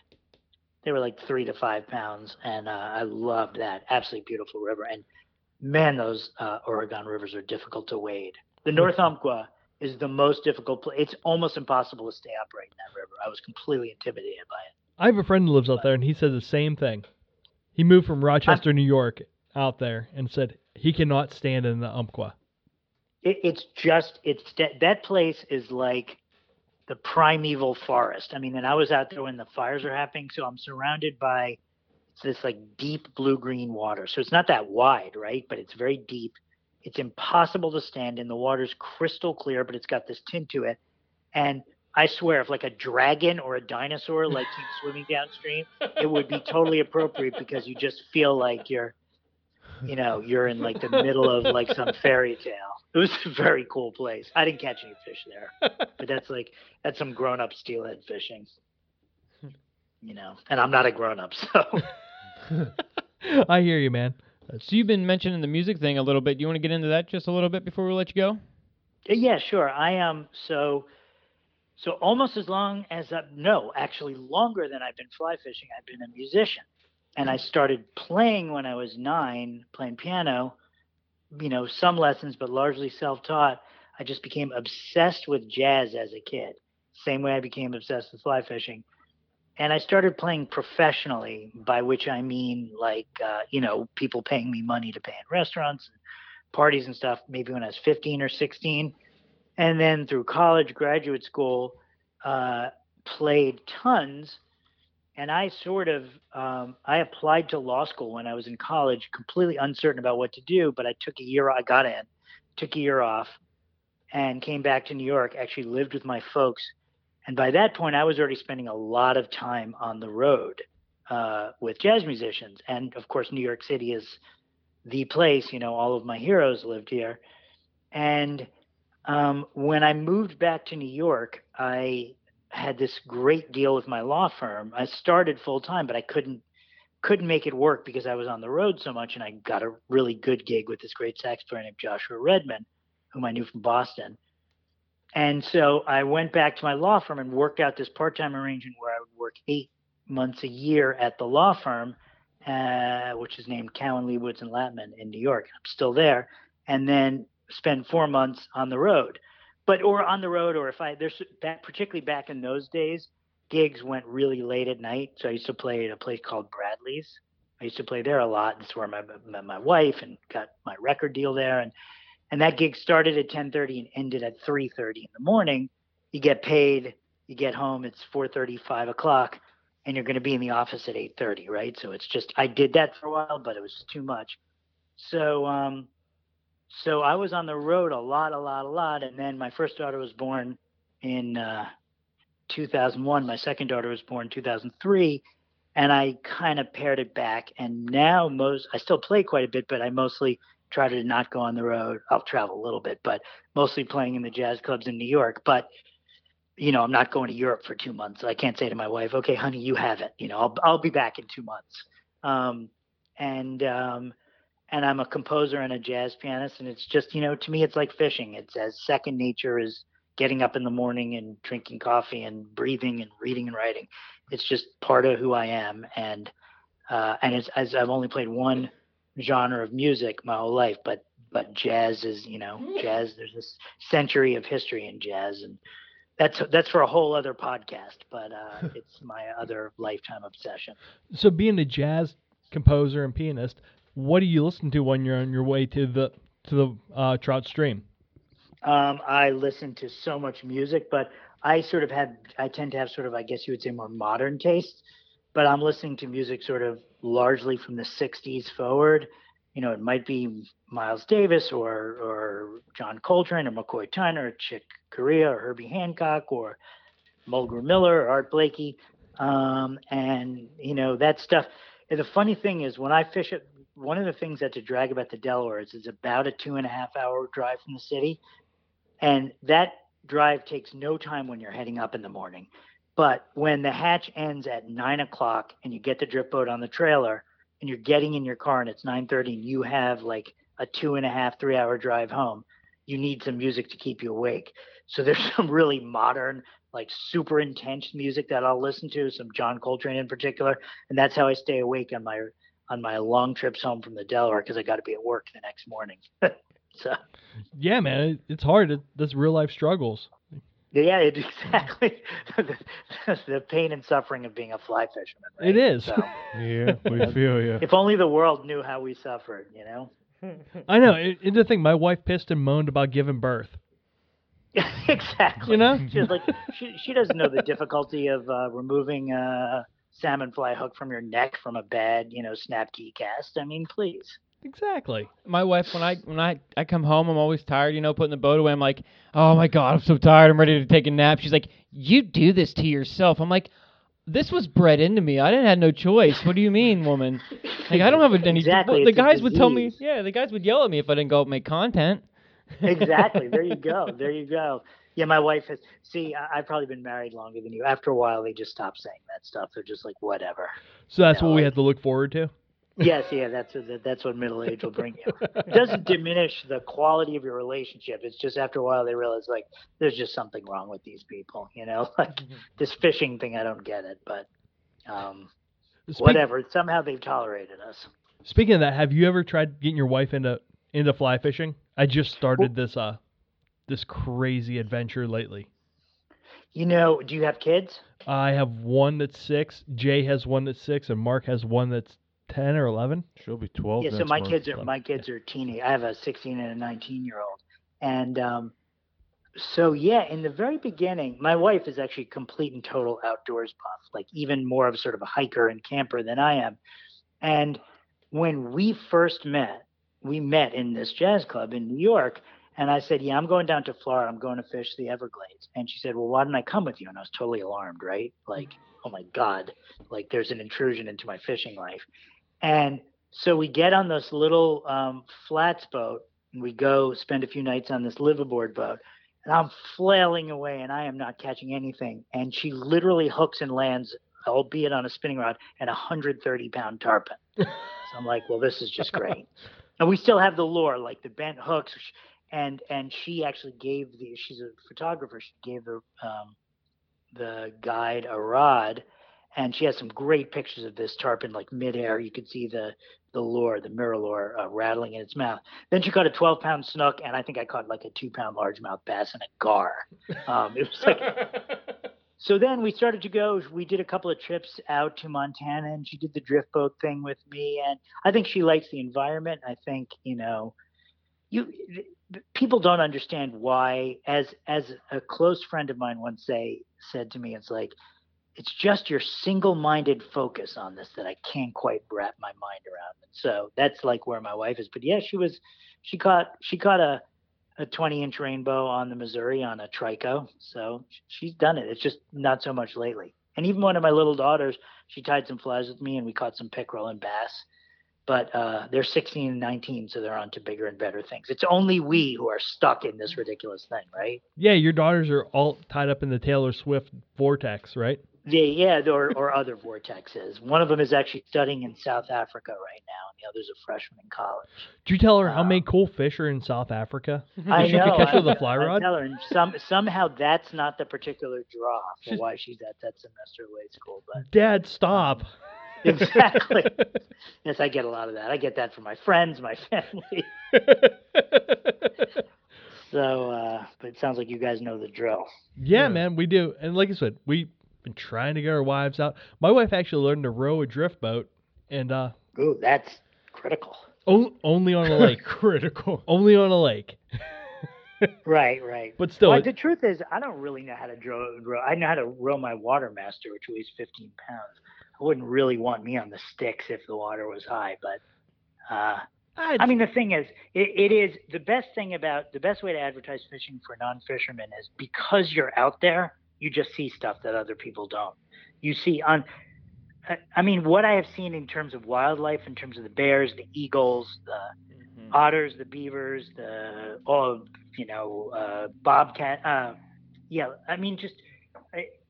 They were like three to five pounds, and uh, I loved that. Absolutely beautiful river. And man, those uh, Oregon rivers are difficult to wade. The North Umpqua is the most difficult place. It's almost impossible to stay upright in that river. I was completely intimidated by it. I have a friend who lives out there, and he says the same thing. He moved from Rochester, New York, out there, and said he cannot stand in the Umpqua. it, it's just it's that that place is like the primeval forest. I mean, and I was out there when the fires are happening, so I'm surrounded by it's this like deep blue green water. So it's not that wide, right? But it's very deep. It's impossible to stand in. The water's crystal clear, but it's got this tint to it. And I swear, if like a dragon or a dinosaur like came swimming downstream, it would be totally appropriate because you just feel like you're, you know, you're in like the middle of like some fairy tale. It was a very cool place. I didn't catch any fish there, but that's like that's some grown up steelhead fishing. You know, and I'm not a grown up, so I hear you, man. Uh, so you've been mentioning the music thing a little bit. Do you want to get into that just a little bit before we let you go? Uh, yeah, sure. I am so so almost as long as I, no, actually longer than I've been fly fishing. I've been a musician, and I started playing when I was nine, playing piano. You know, some lessons, but largely self-taught. I just became obsessed with jazz as a kid. Same way I became obsessed with fly fishing. And I started playing professionally, by which I mean like uh, you know people paying me money to pay in restaurants, and parties and stuff. Maybe when I was 15 or 16, and then through college, graduate school, uh, played tons. And I sort of um, I applied to law school when I was in college, completely uncertain about what to do. But I took a year. I got in, took a year off, and came back to New York. Actually lived with my folks, and by that point, I was already spending a lot of time on the road uh, with jazz musicians. And of course, New York City is the place. You know, all of my heroes lived here, and um, when I moved back to New York, I had this great deal with my law firm. I started full time, but I couldn't couldn't make it work because I was on the road so much, and I got a really good gig with this great sax player named Joshua Redman, whom I knew from Boston. And so I went back to my law firm and worked out this part time arrangement where I would work eight months a year at the law firm, uh, which is named Cowan, Liebowitz, and Latman in New York. I'm still there. And then spend four months on the road. But or on the road, or if I there's that particularly back in those days, gigs went really late at night. So I used to play at a place called Bradley's. I used to play there a lot. That's where I met, my wife and got my record deal there. And and that gig started at 10:30 and ended at 3:30 in the morning. You get paid. You get home. It's 4:30, 5 o'clock, and you're going to be in the office at 8:30, right? So it's just I did that for a while, but it was too much. So um, so I was on the road a lot, a lot, a lot, and then my first daughter was born in uh, 2001. My second daughter was born 2003, and I kind of pared it back. And now most I still play quite a bit, but I mostly try to not go on the road. I'll travel a little bit, but mostly playing in the jazz clubs in New York. But you know, I'm not going to Europe for two months. I can't say to my wife, "Okay, honey, you have it." You know, I'll I'll be back in two months. Um, and um, and I'm a composer and a jazz pianist, and it's just you know, to me, it's like fishing. It's as second nature as getting up in the morning and drinking coffee and breathing and reading and writing. It's just part of who I am, and uh, and it's as I've only played one genre of music my whole life, but but jazz is you know jazz. There's this century of history in jazz, and that's that's for a whole other podcast. But uh, it's my other lifetime obsession. So being a jazz composer and pianist, what do you listen to when you're on your way to the to the uh, trout stream? Um, I listen to so much music, but I sort of have, I tend to have sort of, I guess you would say, more modern tastes. But I'm listening to music sort of largely from the 60s forward. You know, it might be Miles Davis or, or John Coltrane or McCoy Tyner or Chick Corea or Herbie Hancock or Mulgrew Miller or Art Blakey. Um, and, you know, that stuff. And the funny thing is, when I fish it, one of the things that's a drag about the Delaware is it's about a two and a half hour drive from the city. And that drive takes no time when you're heading up in the morning. But when the hatch ends at nine o'clock and you get the drip boat on the trailer and you're getting in your car and it's nine thirty and you have like a two and a half, three hour drive home, you need some music to keep you awake. So there's some really modern, like super intense music that I'll listen to, some John Coltrane in particular, and that's how I stay awake on my on my long trips home from the Delaware because I got to be at work the next morning. so Yeah, man, it, it's hard. It, that's real life struggles. yeah, it, exactly the, the pain and suffering of being a fly fisherman. Right? It is. So, Yeah, we feel you. if only the world knew how we suffered, you know. I know. It, it's the thing. My wife pissed and moaned about giving birth. exactly. You know? She's like, she, she doesn't know the difficulty of uh, removing a salmon fly hook from your neck from a bad, you know, snap key cast. I mean, please. Exactly. My wife, when I when I I come home, I'm always tired. You know, putting the boat away. I'm like, oh my god, I'm so tired. I'm ready to take a nap. She's like, you do this to yourself. I'm like, this was bred into me. I didn't have no choice. What do you mean, woman? Like I don't have any. Exactly, well, the guys would tell me. Yeah, the guys would yell at me if I didn't go out and make content. exactly. There you go. There you go. Yeah, my wife has. See, I, I've probably been married longer than you. After a while, they just stop saying that stuff. They're just like, whatever. So that's No, what we have to look forward to. Yes, yeah, that's what, that's what middle age will bring you. It doesn't diminish the quality of your relationship. It's just after a while they realize like there's just something wrong with these people. You know, like this fishing thing. I don't get it, but um, Speak- whatever. Somehow they've tolerated us. Speaking of that, have you ever tried getting your wife into into fly fishing? I just started this uh this crazy adventure lately. You know, do you have kids? I have one that's six, Jay has one that's six, and Mark has one that's ten or eleven. She'll be 12 yeah, so my kids are my kids are teenage. I have a 16 and a 19 year old, and um, so yeah, in the very beginning, my wife is actually complete and total outdoors buff, like even more of sort of a hiker and camper than I am. And when we first met, we met in this jazz club in New York, and I said, "Yeah, I'm going down to Florida. I'm going to fish the Everglades." And she said, "Well, why didn't I come with you?" And I was totally alarmed, right? Like, oh my god, like there's an intrusion into my fishing life. And so we get on this little um, flats boat and we go spend a few nights on this liveaboard boat. And I'm flailing away and I am not catching anything. And she literally hooks and lands, albeit on a spinning rod, and a 130 pound tarpon. so I'm like, well, this is just great. and we still have the lure, like the bent hooks. And and she actually gave the she's a photographer. She gave the um, the guide a rod and she has some great pictures of this tarpon like midair. You could see the the lure, the mirror lure, uh, rattling in its mouth. Then she caught a 12 pound snook, and I think I caught like a two pound largemouth bass and a gar. Um, it was like so then we started to go. We did a couple of trips out to Montana, and she did the drift boat thing with me. And I think she likes the environment. I think you know, you people don't understand why. As as a close friend of mine once say said to me, it's like it's just your single-minded focus on this that I can't quite wrap my mind around. And so that's like where my wife is. But yeah, she was she caught she caught a a 20 inch rainbow on the Missouri on a trico. So she's done it. It's just not so much lately. And even one of my little daughters, she tied some flies with me and we caught some pickerel and bass. But uh, they're 16 and 19, so they're on to bigger and better things. It's only we who are stuck in this ridiculous thing, right? Yeah, your daughters are all tied up in the Taylor Swift vortex, right? The, yeah, or, or other vortexes. One of them is actually studying in South Africa right now, and the other's a freshman in college. Did you tell her how Uh, many cool fish are in South Africa? I She could know. catch I, with a fly I tell her, and some somehow that's not the particular draw for She's- why she's at that semester away school. But Dad, stop. exactly, yes, I get a lot of that. I get that from my friends, my family. So, uh, but it sounds like you guys know the drill. yeah, Yeah. man, we do. And like I said, we've been trying to get our wives out. My wife actually learned to row a drift boat, and uh, Ooh, that's critical. o- only on a lake. Critical. only on a lake. Right, right. But still, well, it- the truth is, I don't really know how to row. row I know how to row my Watermaster, which weighs 15 pounds. I wouldn't really want me on the sticks if the water was high, but uh, I mean, the thing is, it, it is the best thing about the best way to advertise fishing for non-fishermen is because you're out there, you just see stuff that other people don't. You see on, I- I mean, what I have seen in terms of wildlife, in terms of the bears, the eagles, the Mhm. otters, the beavers, the all you know, uh, bobcat. Uh, yeah, I mean, just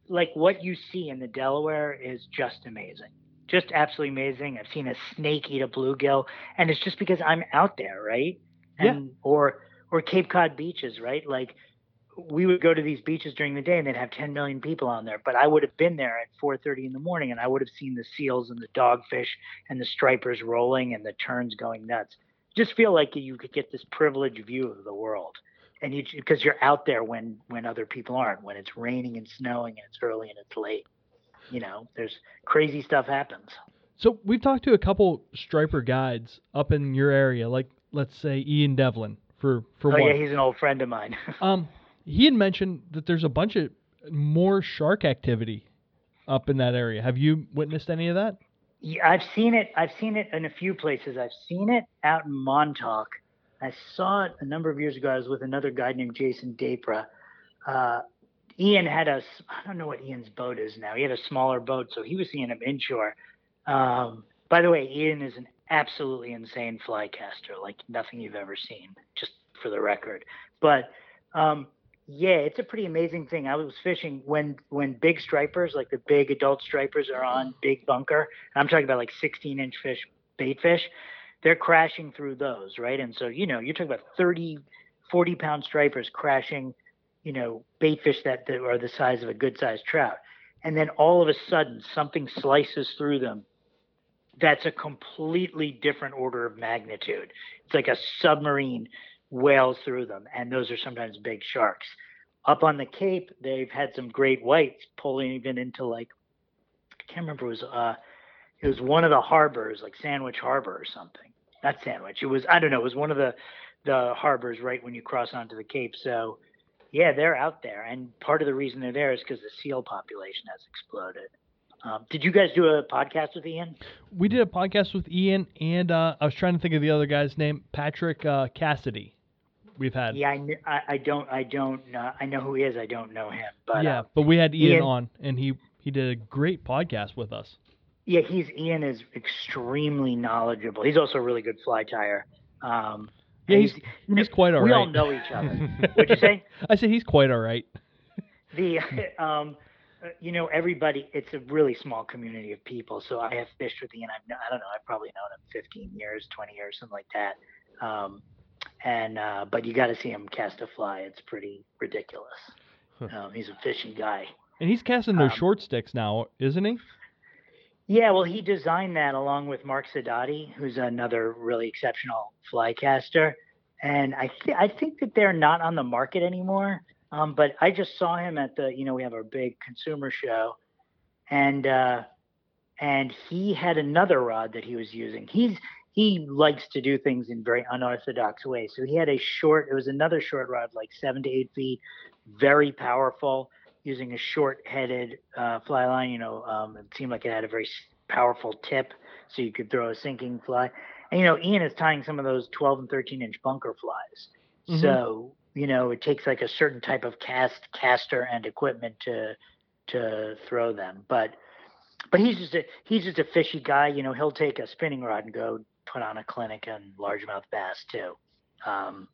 like what you see in the Delaware is just amazing, just absolutely amazing. I've seen a snake eat a bluegill, and it's just because I'm out there, right? Yeah. Or or Cape Cod beaches, right? Like we would go to these beaches during the day and they'd have 10 million people on there but i would have been there at 4.30 in the morning and i would have seen the seals and the dogfish and the stripers rolling and the terns going nuts just feel like you could get this privileged view of the world and you because you're out there when when other people aren't when it's raining and snowing and it's early and it's late you know there's crazy stuff happens So we've talked to a couple striper guides up in your area, like let's say Ian Devlin for for oh one. yeah he's an old friend of mine um, he had mentioned that there's a bunch of more shark activity up in that area. Have you witnessed any of that? Yeah, I've seen it. I've seen it in a few places. I've seen it out in Montauk. I saw it a number of years ago. I was with another guy named Jason Dapra. Uh, Ian had a, I don't know what Ian's boat is now. He had a smaller boat, so he was seeing him inshore. Um, by the way, Ian is an absolutely insane fly caster, like nothing you've ever seen, just for the record. But um, yeah, it's a pretty amazing thing. I was fishing when when big stripers, like the big adult stripers, are on big bunker. I'm talking about like 16 inch fish, bait fish. They're crashing through those, right? And so you know, you're talking about 30, 40 pound stripers crashing, you know, bait fish that, that are the size of a good sized trout. And then all of a sudden, something slices through them. That's a completely different order of magnitude. It's like a submarine whales through them, and those are sometimes big sharks. Up on the Cape, they've had some great whites pulling even into like I can't remember it was uh it was one of the harbors like Sandwich Harbor or something. Not Sandwich. It was I don't know. It was one of the the harbors right when you cross onto the Cape. So yeah, they're out there, and part of the reason they're there is because the seal population has exploded. Um, did you guys do a podcast with Ian? We did a podcast with Ian, and uh, I was trying to think of the other guy's name, Patrick uh, Cassidy. We've had. Yeah, I, I, don't I don't know. I know who he is. I don't know him. But yeah, uh, but we had Ian, Ian- on, and he he did a great podcast with us. Yeah, he's Ian is extremely knowledgeable. He's also a really good fly tyer. Um, Yeah, and he's- He's quite all we right. all know each other. What'd you say? I said he's quite all right. the um uh, you know everybody it's a really small community of people so i have fished with ian i've i don't know i've probably known him 15 years 20 years something like that um and uh but you got to see him cast a fly it's pretty ridiculous Huh. um, he's a fishing guy And he's casting those Um, short sticks now, isn't he? Yeah, well, he designed that along with Mark Sedotti, who's another really exceptional fly caster. And I th- I think that they're not on the market anymore. Um, but I just saw him at the, you know, we have our big consumer show, and uh, and he had another rod that he was using. He's he likes to do things in very unorthodox ways. So he had a short, it was another short rod, like seven to eight feet, very powerful, using a short-headed uh, fly line. You know, um, it seemed like it had a very powerful tip, so you could throw a sinking fly. And you know, Ian is tying some of those 12 and 13 inch bunker flies. Mhm. So you know, it takes like a certain type of cast caster and equipment to to throw them. But but he's just a he's just a fishy guy. You know, he'll take a spinning rod and go put on a clinic and largemouth bass too. Um,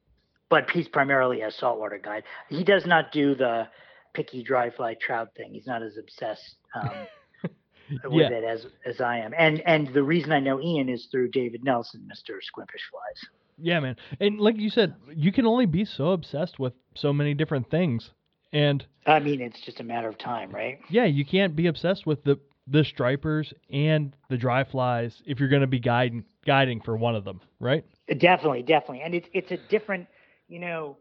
but he's primarily a saltwater guide. He does not do the picky dry fly trout thing. He's not as obsessed um, with Yeah. it as as I am. And and the reason I know Ian is through David Nelson, Mr. Squimpish Flies. Yeah, man. And like you said, you can only be so obsessed with so many different things. And I mean, it's just a matter of time, right? yeah, you can't be obsessed with the the stripers and the dry flies if you're going to be guiding guiding for one of them, right? Definitely, definitely. And it's it's a different, you know,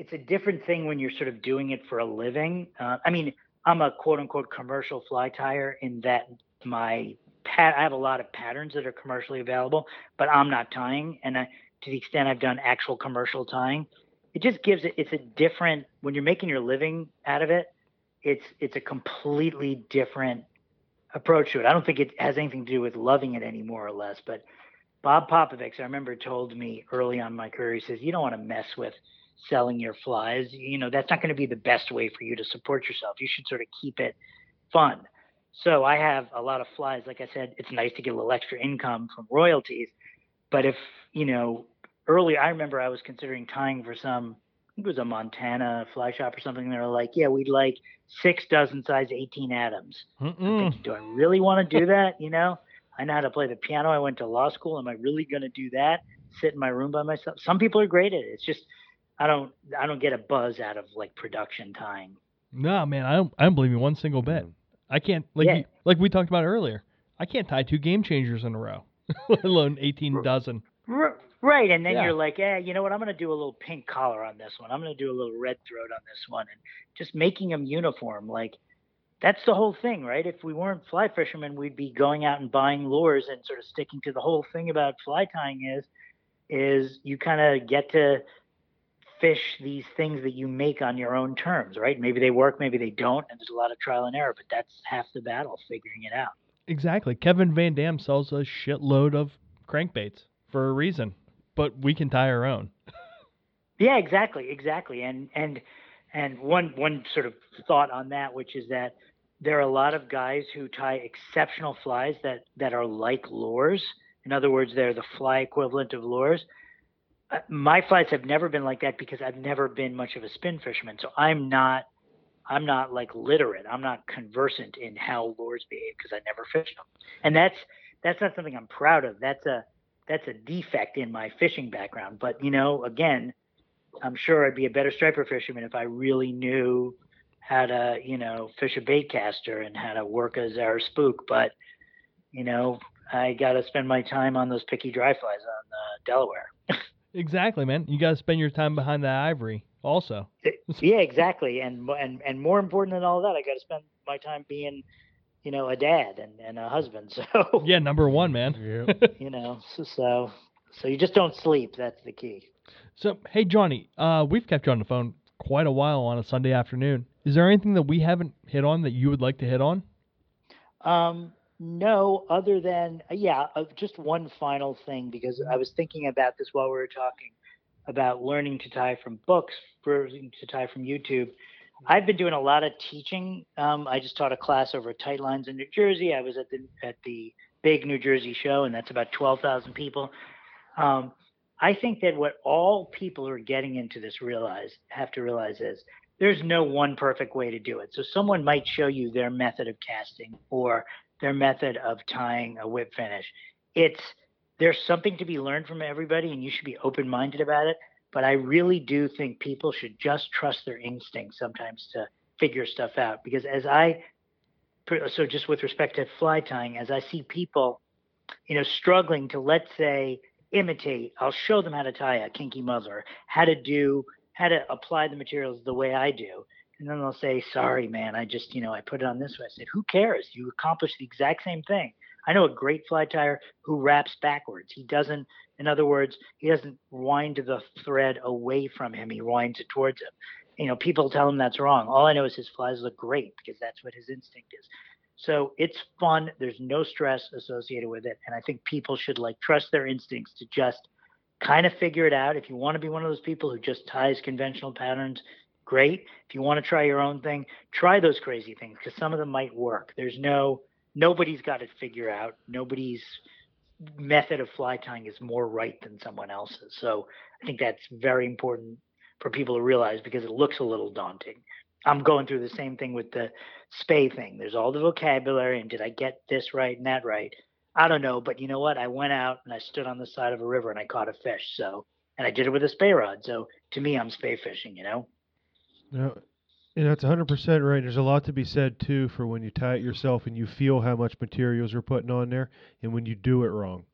it's a different thing when you're sort of doing it for a living. Uh, I mean, I'm a quote unquote commercial fly tyer in that my pat I have a lot of patterns that are commercially available, but I'm not tying. And I, to the extent I've done actual commercial tying, it just gives it it's a different when you're making your living out of it, it's it's a completely different approach to it. I don't think it has anything to do with loving it any more or less, but Bob Popovics, I remember, told me early on my career, he says, you don't want to mess with selling your flies. You know, that's not going to be the best way for you to support yourself. You should sort of keep it fun. So I have a lot of flies. Like I said, it's nice to get a little extra income from royalties. But if, you know, early, I remember I was considering tying for some, I think it was a Montana fly shop or something. They were like, yeah, we'd like six dozen size 18 Adams. Thinking, do I really want to do that? You know, I know how to play the piano. I went to law school. Am I really going to do that? Sit in my room by myself? Some people are great at it. It's just I don't I don't get a buzz out of like production time. No, man, I don't I don't believe you one single bit. I can't like Yeah. you, like we talked about earlier. I can't tie two game changers in a row, let alone 18 dozen. R- Right, and then Yeah. you're like, eh, you know what? I'm going to do a little pink collar on this one. I'm going to do a little red throat on this one, and just making them uniform. Like that's the whole thing, right? If we weren't fly fishermen, we'd be going out and buying lures and sort of sticking to the whole thing about fly tying is, is you kind of get to fish these things that you make on your own terms, right? Maybe they work, maybe they don't, and there's a lot of trial and error, but that's half the battle, figuring it out. Exactly. Kevin Van Dam sells a shitload of crankbaits for a reason, but we can tie our own. Yeah, exactly, exactly. And and and one one sort of thought on that, which is that there are a lot of guys who tie exceptional flies that that are like lures. In other words, they're the fly equivalent of lures. Uh, my flies have never been like that because I've never been much of a spin fisherman. So I'm not I'm not like literate. I'm not conversant in how lures behave because I never fished them. And that's that's not something I'm proud of. That's a that's a defect in my fishing background. But you know, again, I'm sure I'd be a better striper fisherman if I really knew how to, you know, fish a bait caster and how to work a Zara spook. But, you know, I got to spend my time on those picky dry flies on uh, Delaware. Exactly, man. You got to spend your time behind the ivory also. yeah, exactly. And and and more important than all that, I got to spend my time being, you know, a dad and, and a husband. So Yeah, number 1, man. Yeah. you know, so, so so you just don't sleep. That's the key. So, hey Jonny, uh we've kept you on the phone quite a while on a Sunday afternoon. Is there anything that we haven't hit on that you would like to hit on? Um, no, other than uh, yeah, uh, just one final thing because I was thinking about this while we were talking about learning to tie from books versus to tie from YouTube. I've been doing a lot of teaching. Um, I just taught a class over at Tight Lines in New Jersey. I was at the at the big New Jersey show, and that's about twelve thousand people. Um, I think that what all people who are getting into this realize have to realize is there's no one perfect way to do it. So someone might show you their method of casting or their method of tying a whip finish. It's there's something to be learned from everybody, and you should be open-minded about it. But I really do think people should just trust their instincts sometimes to figure stuff out. Because as I so just with respect to fly tying, as I see people, you know, struggling to let's say imitate, I'll show them how to tie a kinky muddler, how to do, how to apply the materials the way I do. And then they'll say, sorry, man, I just, you know, I put it on this way. I said, who cares? You accomplish the exact same thing. I know a great fly tyer who wraps backwards. He doesn't, in other words, he doesn't wind the thread away from him. He winds it towards him. You know, people tell him that's wrong. All I know is his flies look great because that's what his instinct is. So it's fun. There's no stress associated with it. And I think people should like trust their instincts to just kind of figure it out. If you want to be one of those people who just ties conventional patterns, great. If you want to try your own thing, try those crazy things because some of them might work. There's no, nobody's got it figured out. Nobody's method of fly tying is more right than someone else's. So I think that's very important for people to realize because it looks a little daunting. I'm going through the same thing with the spey thing. There's all the vocabulary and did I get this right and that right? I don't know, but you know what? I went out and I stood on the side of a river and I caught a fish. So, and I did it with a spey rod. So to me, I'm spey fishing, you know? No, and that's 100% right. There's a lot to be said too for when you tie it yourself and you feel how much materials you're putting on there, and when you do it wrong.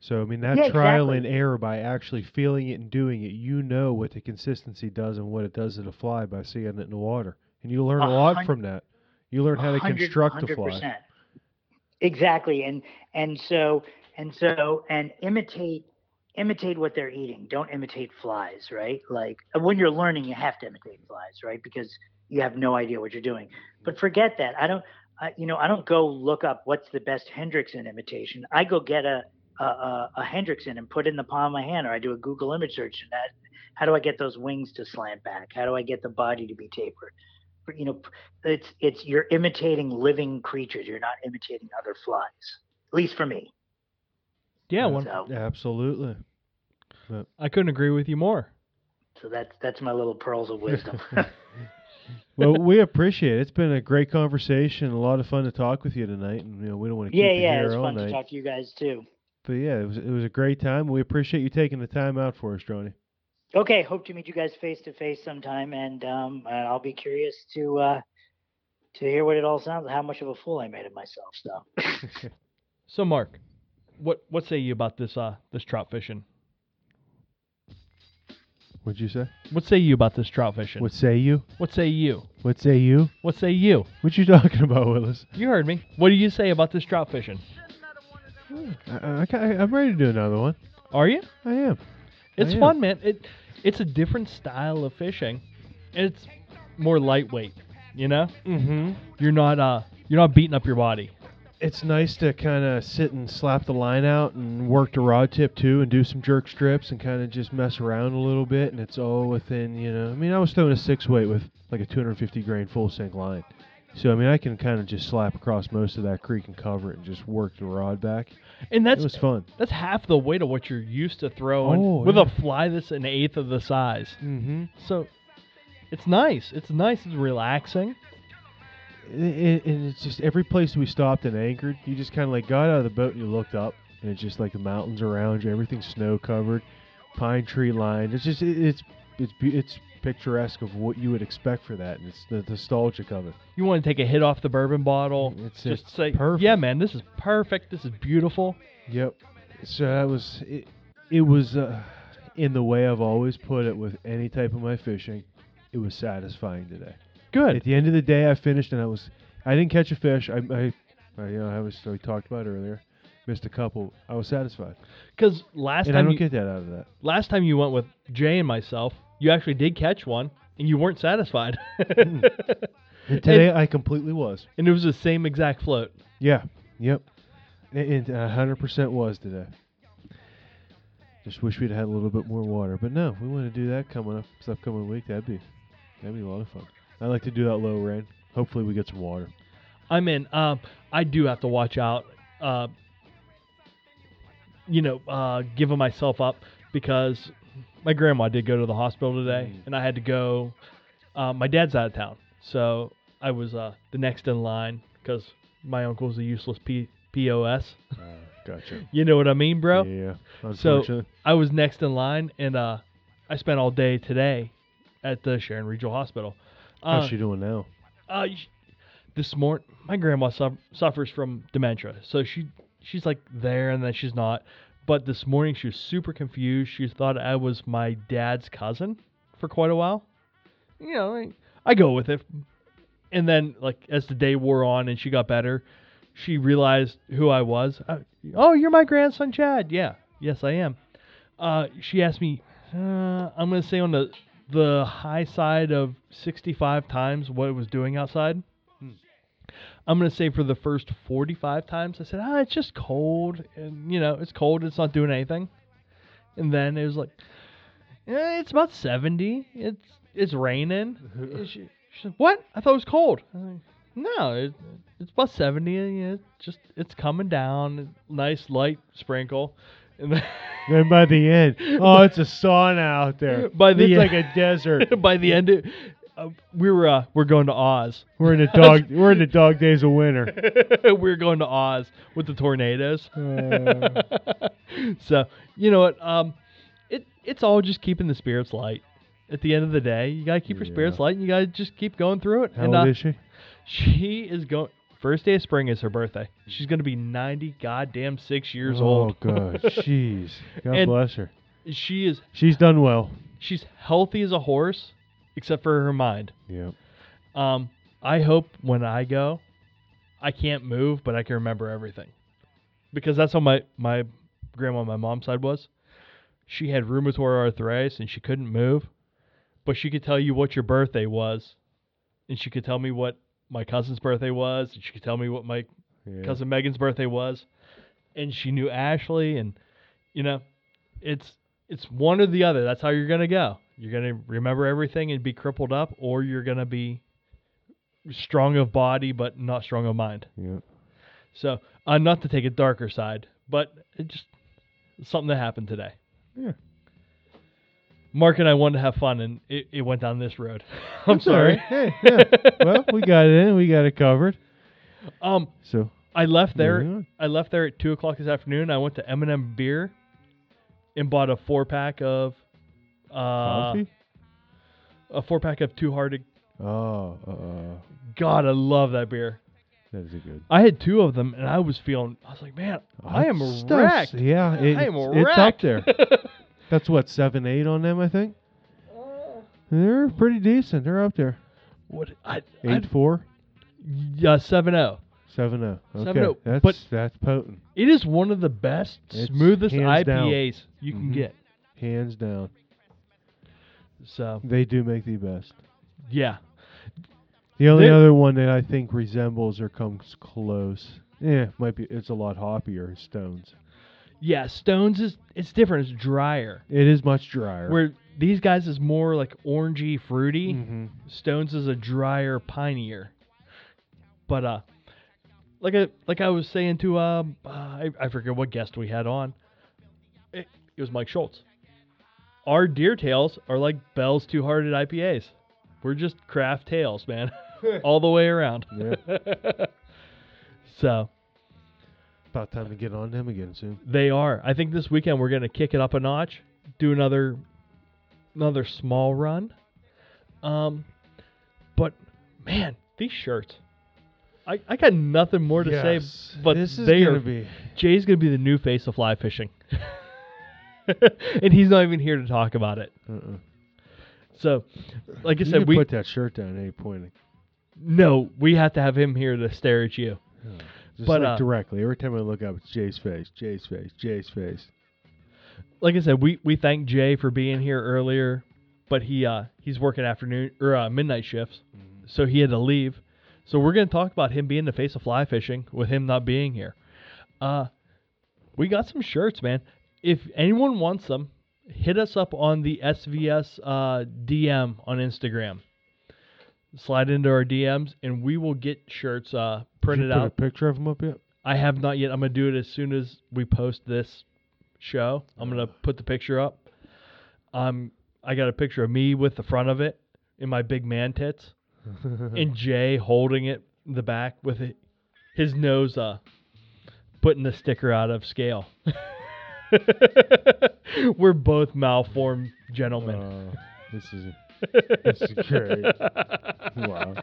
So I mean that Yeah, trial exactly. and error by actually feeling it and doing it, you know what the consistency does and what it does to the fly by seeing it in the water, and you learn a, A lot from that. You learn how to construct the fly. Exactly. And and so and so and imitate imitate what they're eating. Don't imitate flies, right? Like uh, when you're learning, you have to imitate flies, right? Because you have no idea what you're doing. But forget that. I don't. I, you know, I don't go look up what's the best Hendrickson imitation. I go get a a, a, a Hendrickson and put it in the palm of my hand, or I do a Google image search. And that, how do I get those wings to slant back? How do I get the body to be tapered? You know, it's it's you're imitating living creatures. You're not imitating other flies. At least for me. Yeah, one, So, Absolutely. I couldn't agree with you more. so that's that's my little pearls of wisdom. well, we appreciate it. It's been a great conversation, a lot of fun to talk with you tonight, and you know we don't want to yeah, keep you yeah, here it's fun night. to talk to you guys too. But yeah, it was it was a great time. We appreciate you taking the time out for us, Jonny. Okay, hope to meet you guys face to face sometime, and um, I'll be curious to uh, to hear what it all sounds. How much of a fool I made of myself. So, So, Mark, what what say you about this uh this trout fishing? What'd you say? What say you about this trout fishing? What say you? What say you? What say you? What say you? What you talking about, Willis? You heard me. What do you say about this trout fishing? I, I, I'm ready to do another one. Are you? I am. It's am. fun, man. It it's a different style of fishing. It's more lightweight, you know? Mm-hmm. You're not uh you're not beating up your body. It's nice to kind of sit and slap the line out and work the rod tip too, and do some jerk strips and kind of just mess around a little bit. And it's all within, you know. I mean, I was throwing a six weight with like a 250 grain full sink line. So I mean, I can kind of just slap across most of that creek and cover it and just work the rod back. And that's it was fun. that's half the weight of what you're used to throwing Oh, with yeah. a fly that's an eighth of the size. Mm-hmm. So it's nice. It's nice. It's relaxing. And and it's just every place we stopped and anchored, you just kind of like got out of the boat and you looked up, and it's just like the mountains around you, everything's snow covered, pine tree lined. It's just it, it's it's it's picturesque of what you would expect for that, and it's the nostalgic of it. You want to take a hit off the bourbon bottle. It's just say, perfect. yeah, man, this is perfect. This is beautiful. Yep. So that was it. It was uh, in the way I've always put it with any type of my fishing. It was satisfying today. Good. At the end of the day, I finished and I was I didn't catch a fish. I, I, I you know I was we talked about earlier. Missed a couple. I was satisfied, Because last and I time don't you, get that out of that. last time you went with Jay and myself, you actually did catch one, and you weren't satisfied. Hmm. And today I completely was. and it was the same exact float. Yeah. Yep. And a hundred percent was today. Just wish we'd had a little bit more water, but no, we want to do that coming up this upcoming week. That'd be that'd be a lot of fun. I like to do that low rain. Hopefully, we get some water. I'm in. Um, I do have to watch out. Uh, you know, uh, giving myself up because my grandma did go to the hospital today, Mm. and I had to go. Uh, my dad's out of town, so I was uh, the next in line because my uncle's a useless P- POS. Gotcha, You know what I mean, bro? Yeah. So I was next in line, and uh, I spent all day today at the Sharon Regional Hospital. Uh, how's she doing now? uh, this morning, my grandma suf- suffers from dementia, so she she's like there and then she's not. But this morning she was super confused. She thought I was my dad's cousin for quite a while. You know, I, I go with it. And then, like as the day wore on and she got better, she realized who I was. Uh, oh, you're my grandson, Chad. Yeah, yes, I am. Uh, she asked me. Uh, I'm gonna say on the the high side of 65 times what it was doing outside. I'm gonna say for the first 45 times, I said, ah, it's just cold, and you know, it's cold, it's not doing anything. And then it was like, eh, it's about 70. It's it's raining. She, she said, what? I thought it was cold. Like, no, it, it's about 70. And, you know, it's just it's coming down, nice light sprinkle. And then by the end, oh, it's a sauna out there. By the it's end- like a desert. by the end, it, uh, we were uh, we're going to Oz. We're in the dog. we're in the dog days of winter. we're going to Oz with the tornadoes. Uh, so you know what? Um, it it's all just keeping the spirits light. At the end of the day, you gotta keep your spirits light, and you gotta just keep going through it. how and old uh, is she? she is going. First day of spring is her birthday. She's gonna be ninety goddamn six years oh old. Oh god, jeez. God And- bless her. she is She's done well. she's healthy as a horse, except for her mind. Yep. Um, I hope when I go, I can't move, but I can remember everything, because that's how my my grandma on my mom's side was. She had rheumatoid arthritis and she couldn't move, but she could tell you what your birthday was, and she could tell me what my cousin's birthday was, and she could tell me what my Yeah. cousin Megan's birthday was, and she knew Ashley, and you know, it's it's one or the other. That's how you're gonna go. You're gonna remember everything and be crippled up, or you're gonna be strong of body but not strong of mind. Yep. So, uh, not to take a darker side, but it just something that happened today. Yeah. Mark and I wanted to have fun, and it, it went down this road. I'm That's sorry. right. Hey, yeah. well, we got it in. We got it covered. Um, So I left there. I left there at two o'clock this afternoon. I went to M&M Beer and bought a four pack of uh, coffee. a four pack of Two Hearted. Oh, uh, God, I love that beer. that is a good. I had two of them, and I was feeling. I was like, man, I am Stuff's- wrecked. Yeah, it, I am it's up there. That's what seven, eight on them, I think. They're pretty decent. They're up there. what? I, Eight four, yeah, seven zero. seven zero. Okay, 7-0, that's but- that's potent, It is one of the best, It's smoothest hands down. IPAs you can Mhm. get. hands down. So They do make the best. yeah, The only They- other one that I think resembles or comes close, yeah, might be. It's a lot hoppier. is Stones. Yeah. Stones is it's different. It's drier. It is much drier. Where these guys is more like orangey, fruity. hmm Stones is a drier, pinier. But uh, like I like I was saying to um, uh, I I forget what guest we had on. It, it was Mike Schultz. Our deer tails are like Bell's Two Hearted IPAs. We're just craft tails, man, all the way around. Yeah. So About time to get on them again soon. they are. I think this weekend we're gonna kick it up a notch, do another another small run. Um, but man, these shirts. I, I got nothing more to say, Yes. but this is they gonna are be. Jay's gonna be the new face of fly fishing, and he's not even here to talk about it. Uh-uh. So, like I You said, we put that shirt down. at any pointing. no, we have to have him here to stare at you. Just But, like uh, directly. Every time I look up, it's Jay's face. Jay's face. Jay's face. like I said, we we thank Jay for being here earlier, but he uh he's working afternoon or uh, midnight shifts, so he had to leave. So we're gonna talk about him being the face of fly fishing with him not being here. Uh, we got some shirts, man. If anyone wants them, hit us up on the SVS uh, DM on Instagram. Slide into our DMs, and we will get shirts uh, Printed put out. a picture of him up yet? I have not yet. I'm gonna do it as soon as we post this show. I'm gonna put the picture up. Um, I got a picture of me with the front of it in my big man tits, and Jay holding it in the back with it, his nose uh putting the sticker out of scale. We're both malformed gentlemen. Uh, this is this is great. wow.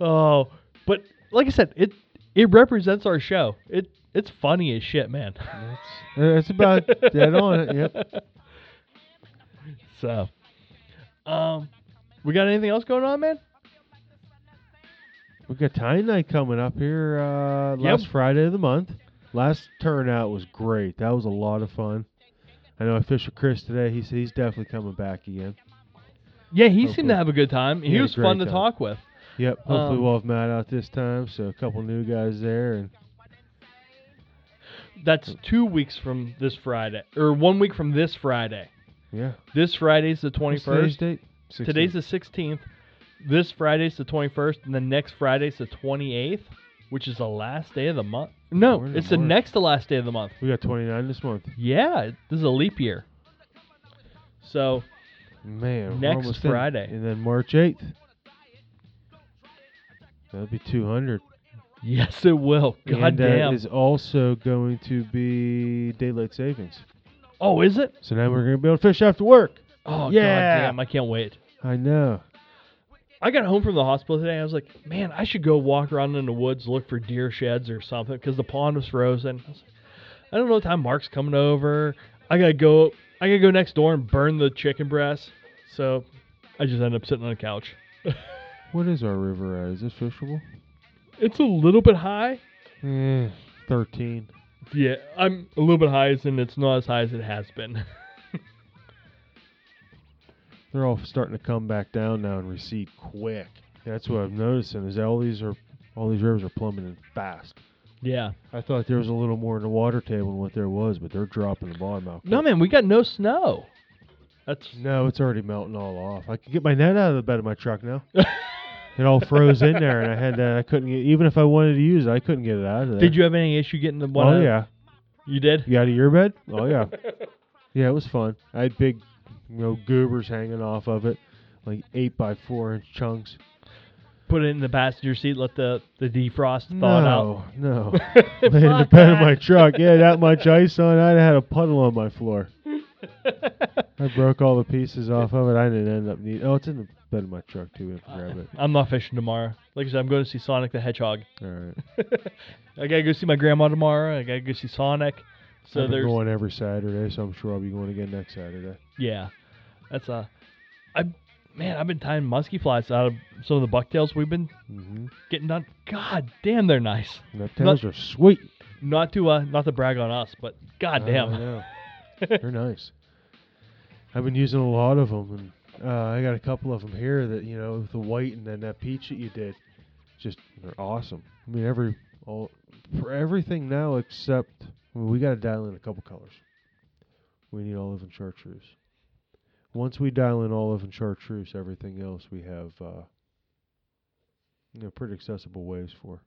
oh, But like I said, it it represents our show. It it's funny as shit, man. That's, that's about dead on it. Yep. So, um, we got anything else going on, man? We got Tiny Night coming up here uh, Yep. last Friday of the month. Last turnout was great. That was a lot of fun. I know I fished with Chris today. He said he's definitely coming back again. Yeah, he seemed to have a good time. He was fun great to time. talk with. Yep. Hopefully Um, we'll have Matt out this time. So a couple new guys there, and That's two weeks from this Friday, or one week from this Friday. yeah. This Friday's the twenty first. Today's date? Today's the sixteenth. This Friday's the twenty first, and the next Friday's the twenty eighth, which is the last day of the month. No, it's the next to last day of the month. we got 29 this month. Yeah, this is a leap year. So Man, Next almost in. Friday. and then March 8th. That'll be 200. yes, it will. God and damn. that is also going to be daylight savings. oh, is it? So now we're gonna be able to fish after work. Oh, Yeah. god damn! I can't wait. I know. I got home from the hospital today. I was like, man, I should go walk around in the woods, look for deer sheds or something, because the pond was frozen. I, was like, I don't know what time Mark's coming over. I gotta go. I gotta go next door and burn the chicken breast. So I just end up sitting on the couch. What is our river at? Is this fishable? It's a little bit high. Eh, 13. Yeah, I'm a little bit high, and it's not as high as it has been. They're all starting to come back down now and recede quick. That's what I'm noticing is that all these are all these rivers are plummeting fast. yeah. I thought there was a little more in the water table than what there was, but they're dropping the bottom out. No quick. man, we got no snow. That's No, it's already melting all off. I can get my net out of the bed of my truck now. it all froze in there, and I had to, I couldn't get even if I wanted to use it, I couldn't get it out of there. Did you have any issue getting the one? Oh out? yeah. you did. You out of your bed? Oh yeah. yeah, it was fun. I had big, you know, goobers hanging off of it, like eight by four inch chunks. Put it in the passenger seat, let the the defrost thaw it out. no, no. Lay in the Fuck bed of my truck. Yeah, that much ice on. it, I'd had a puddle on my floor. I broke all the pieces off of it. I didn't end up need. Oh, it's in the bed of my truck too. We have to grab it. I'm not fishing tomorrow. Like I said, I'm going to see Sonic the Hedgehog. All right. I gotta go see my grandma tomorrow. I gotta go see Sonic. So I've been there's going every Saturday, so I'm sure I'll be going again next Saturday. yeah, that's a. I man, I've been tying musky flies out of some of the bucktails we've been Mm-hmm. getting done. God damn, they're nice. And the tails are sweet. Not to uh, not to brag on us, but god damn. Know. They're nice. I've been using a lot of them, and uh, I got a couple of them here that you know, the white and then that peach that you did, just they're awesome. I mean, every all for everything now except well, we got to dial in a couple colors. We need olive and chartreuse. Once we dial in olive and chartreuse, everything else we have, uh, you know, pretty accessible ways for.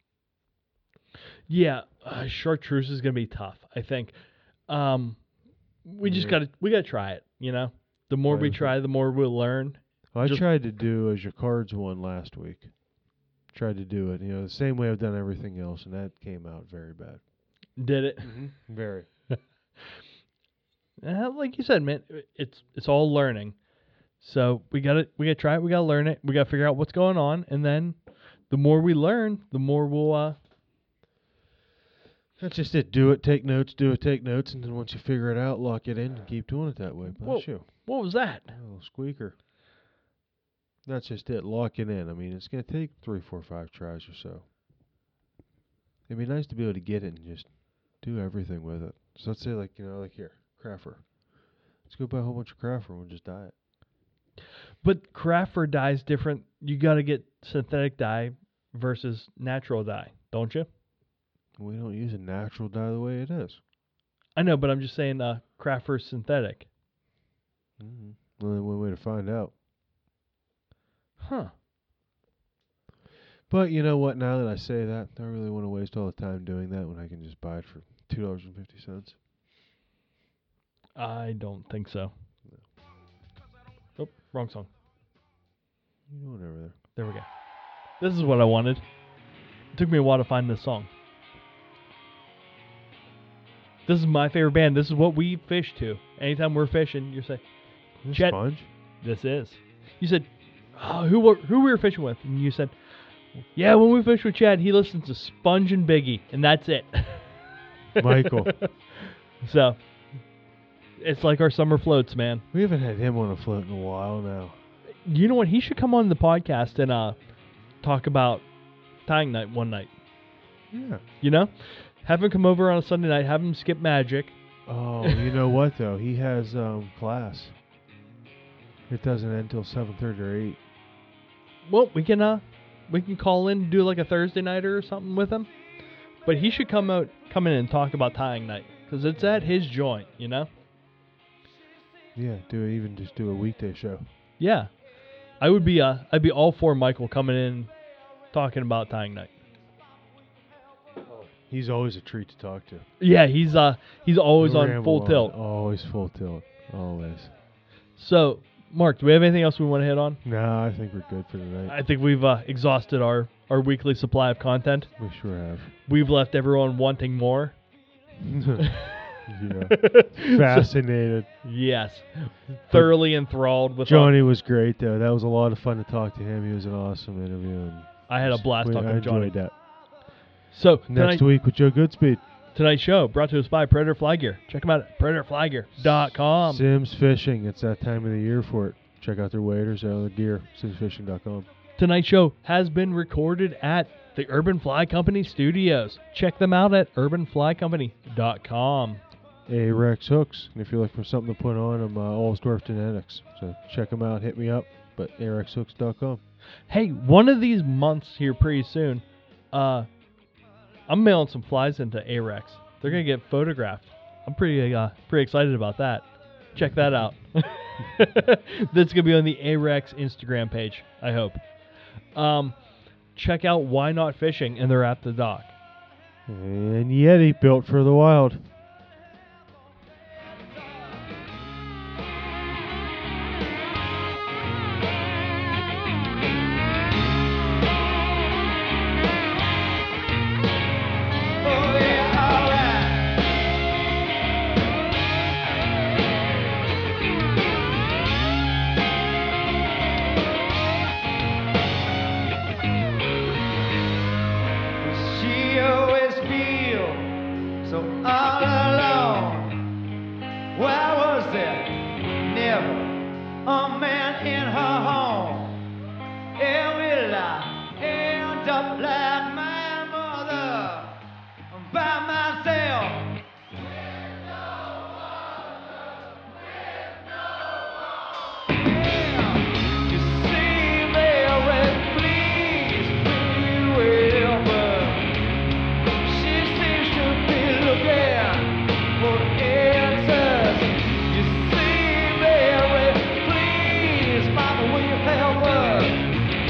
Yeah, uh, chartreuse is gonna be tough. I think. Um, we just gotta we gotta try it. You know, the more we try, the more we'll learn. I Just- tried to do a Jacquard's one last week. Tried to do it, you know, the same way I've done everything else, and that came out very bad. Did it? Very. Uh, like you said, man, it's it's all learning. So we gotta we gotta try it. We gotta learn it. We gotta figure out what's going on, and then the more we learn, the more we'll. uh That's just it. Do it, take notes, do it, take notes, and then once you figure it out, lock it in and keep doing it that way. Whoa. Bless you. What was that? A little squeaker. That's just it. Lock it in. I mean, it's going to take three, four, five tries or so. It'd be nice to be able to get it and just do everything with it. So let's say, like, you know, like here, craft fur. Let's go buy a whole bunch of craft fur and we'll just dye it. But craft fur dye is different. You gotta get synthetic dye versus natural dye, don't you? We don't use a natural dye the way it is. I know, but I'm just saying, uh, craft fur synthetic. Mm-hmm. Only one way to find out. Huh? But you know what? Now that I say that, I really want to waste all the time doing that when I can just buy it for two dollars and fifty cents. I don't think so. Oh, wrong song. You know, whatever. There. There we go. This is what I wanted. It took me a while to find this song. This is my favorite band. This is what we fish to. Anytime we're fishing, you say, Sponge. "This is." You said, oh, "Who were who we were fishing with?" And you said, Yeah, when we fish with Chad, he listens to Sponge and Biggie, and that's it. Michael. so it's like our summer floats, man. We haven't had him on a float in a while now. You know what? He should come on the podcast and uh talk about tying night one night. Yeah. You know, have him come over on a Sunday night. Have him skip magic. Oh, you know what though? He has um, class. It doesn't end until seven thirty or eight. Well, we can uh we can call in and do like a Thursday night or something with him. But he should come out, come in and talk about tying night because it's at his joint. You know. Yeah, do even just do a weekday show. Yeah, I would be uh I'd be all for Michael coming in, talking about tying night. He's always a treat to talk to. Yeah, he's uh he's always on full tilt. Always full tilt. Always. So, Mark, do we have anything else we want to hit on? No, I think we're good for tonight. I think we've uh, exhausted our our weekly supply of content. we sure have. We've left everyone wanting more. yeah. Fascinated. Yes, thoroughly enthralled with. Jonny was great though. That was a lot of fun to talk to him. He was an awesome interview. And I had a blast we- talking I to Jonny. enjoyed that. So Next week with Joe Goodspeed. Tonight's show brought to us by Predator Fly Gear. Check them out at predatorflygear.com. Simms Fishing. It's that time of the year for it. Check out their waders, their gear. SimmsFishing.com. Tonight's show has been recorded at the Urban Fly Company Studios. Check them out at urbanflycompany.com. Ahrex hooks. And if you're looking for something to put on them, uh, Allsdorf Genetics. So check them out. Hit me up. But ahrexhooks.com. Hey, one of these months here pretty soon, uh, I'm mailing some flies into Ahrex. They're gonna get photographed. I'm pretty uh, pretty excited about that. Check that out. That's gonna be on the Ahrex Instagram page. I hope. Um, check out Why Knot Fishing, and they're at the dock. And Yeti built for the wild.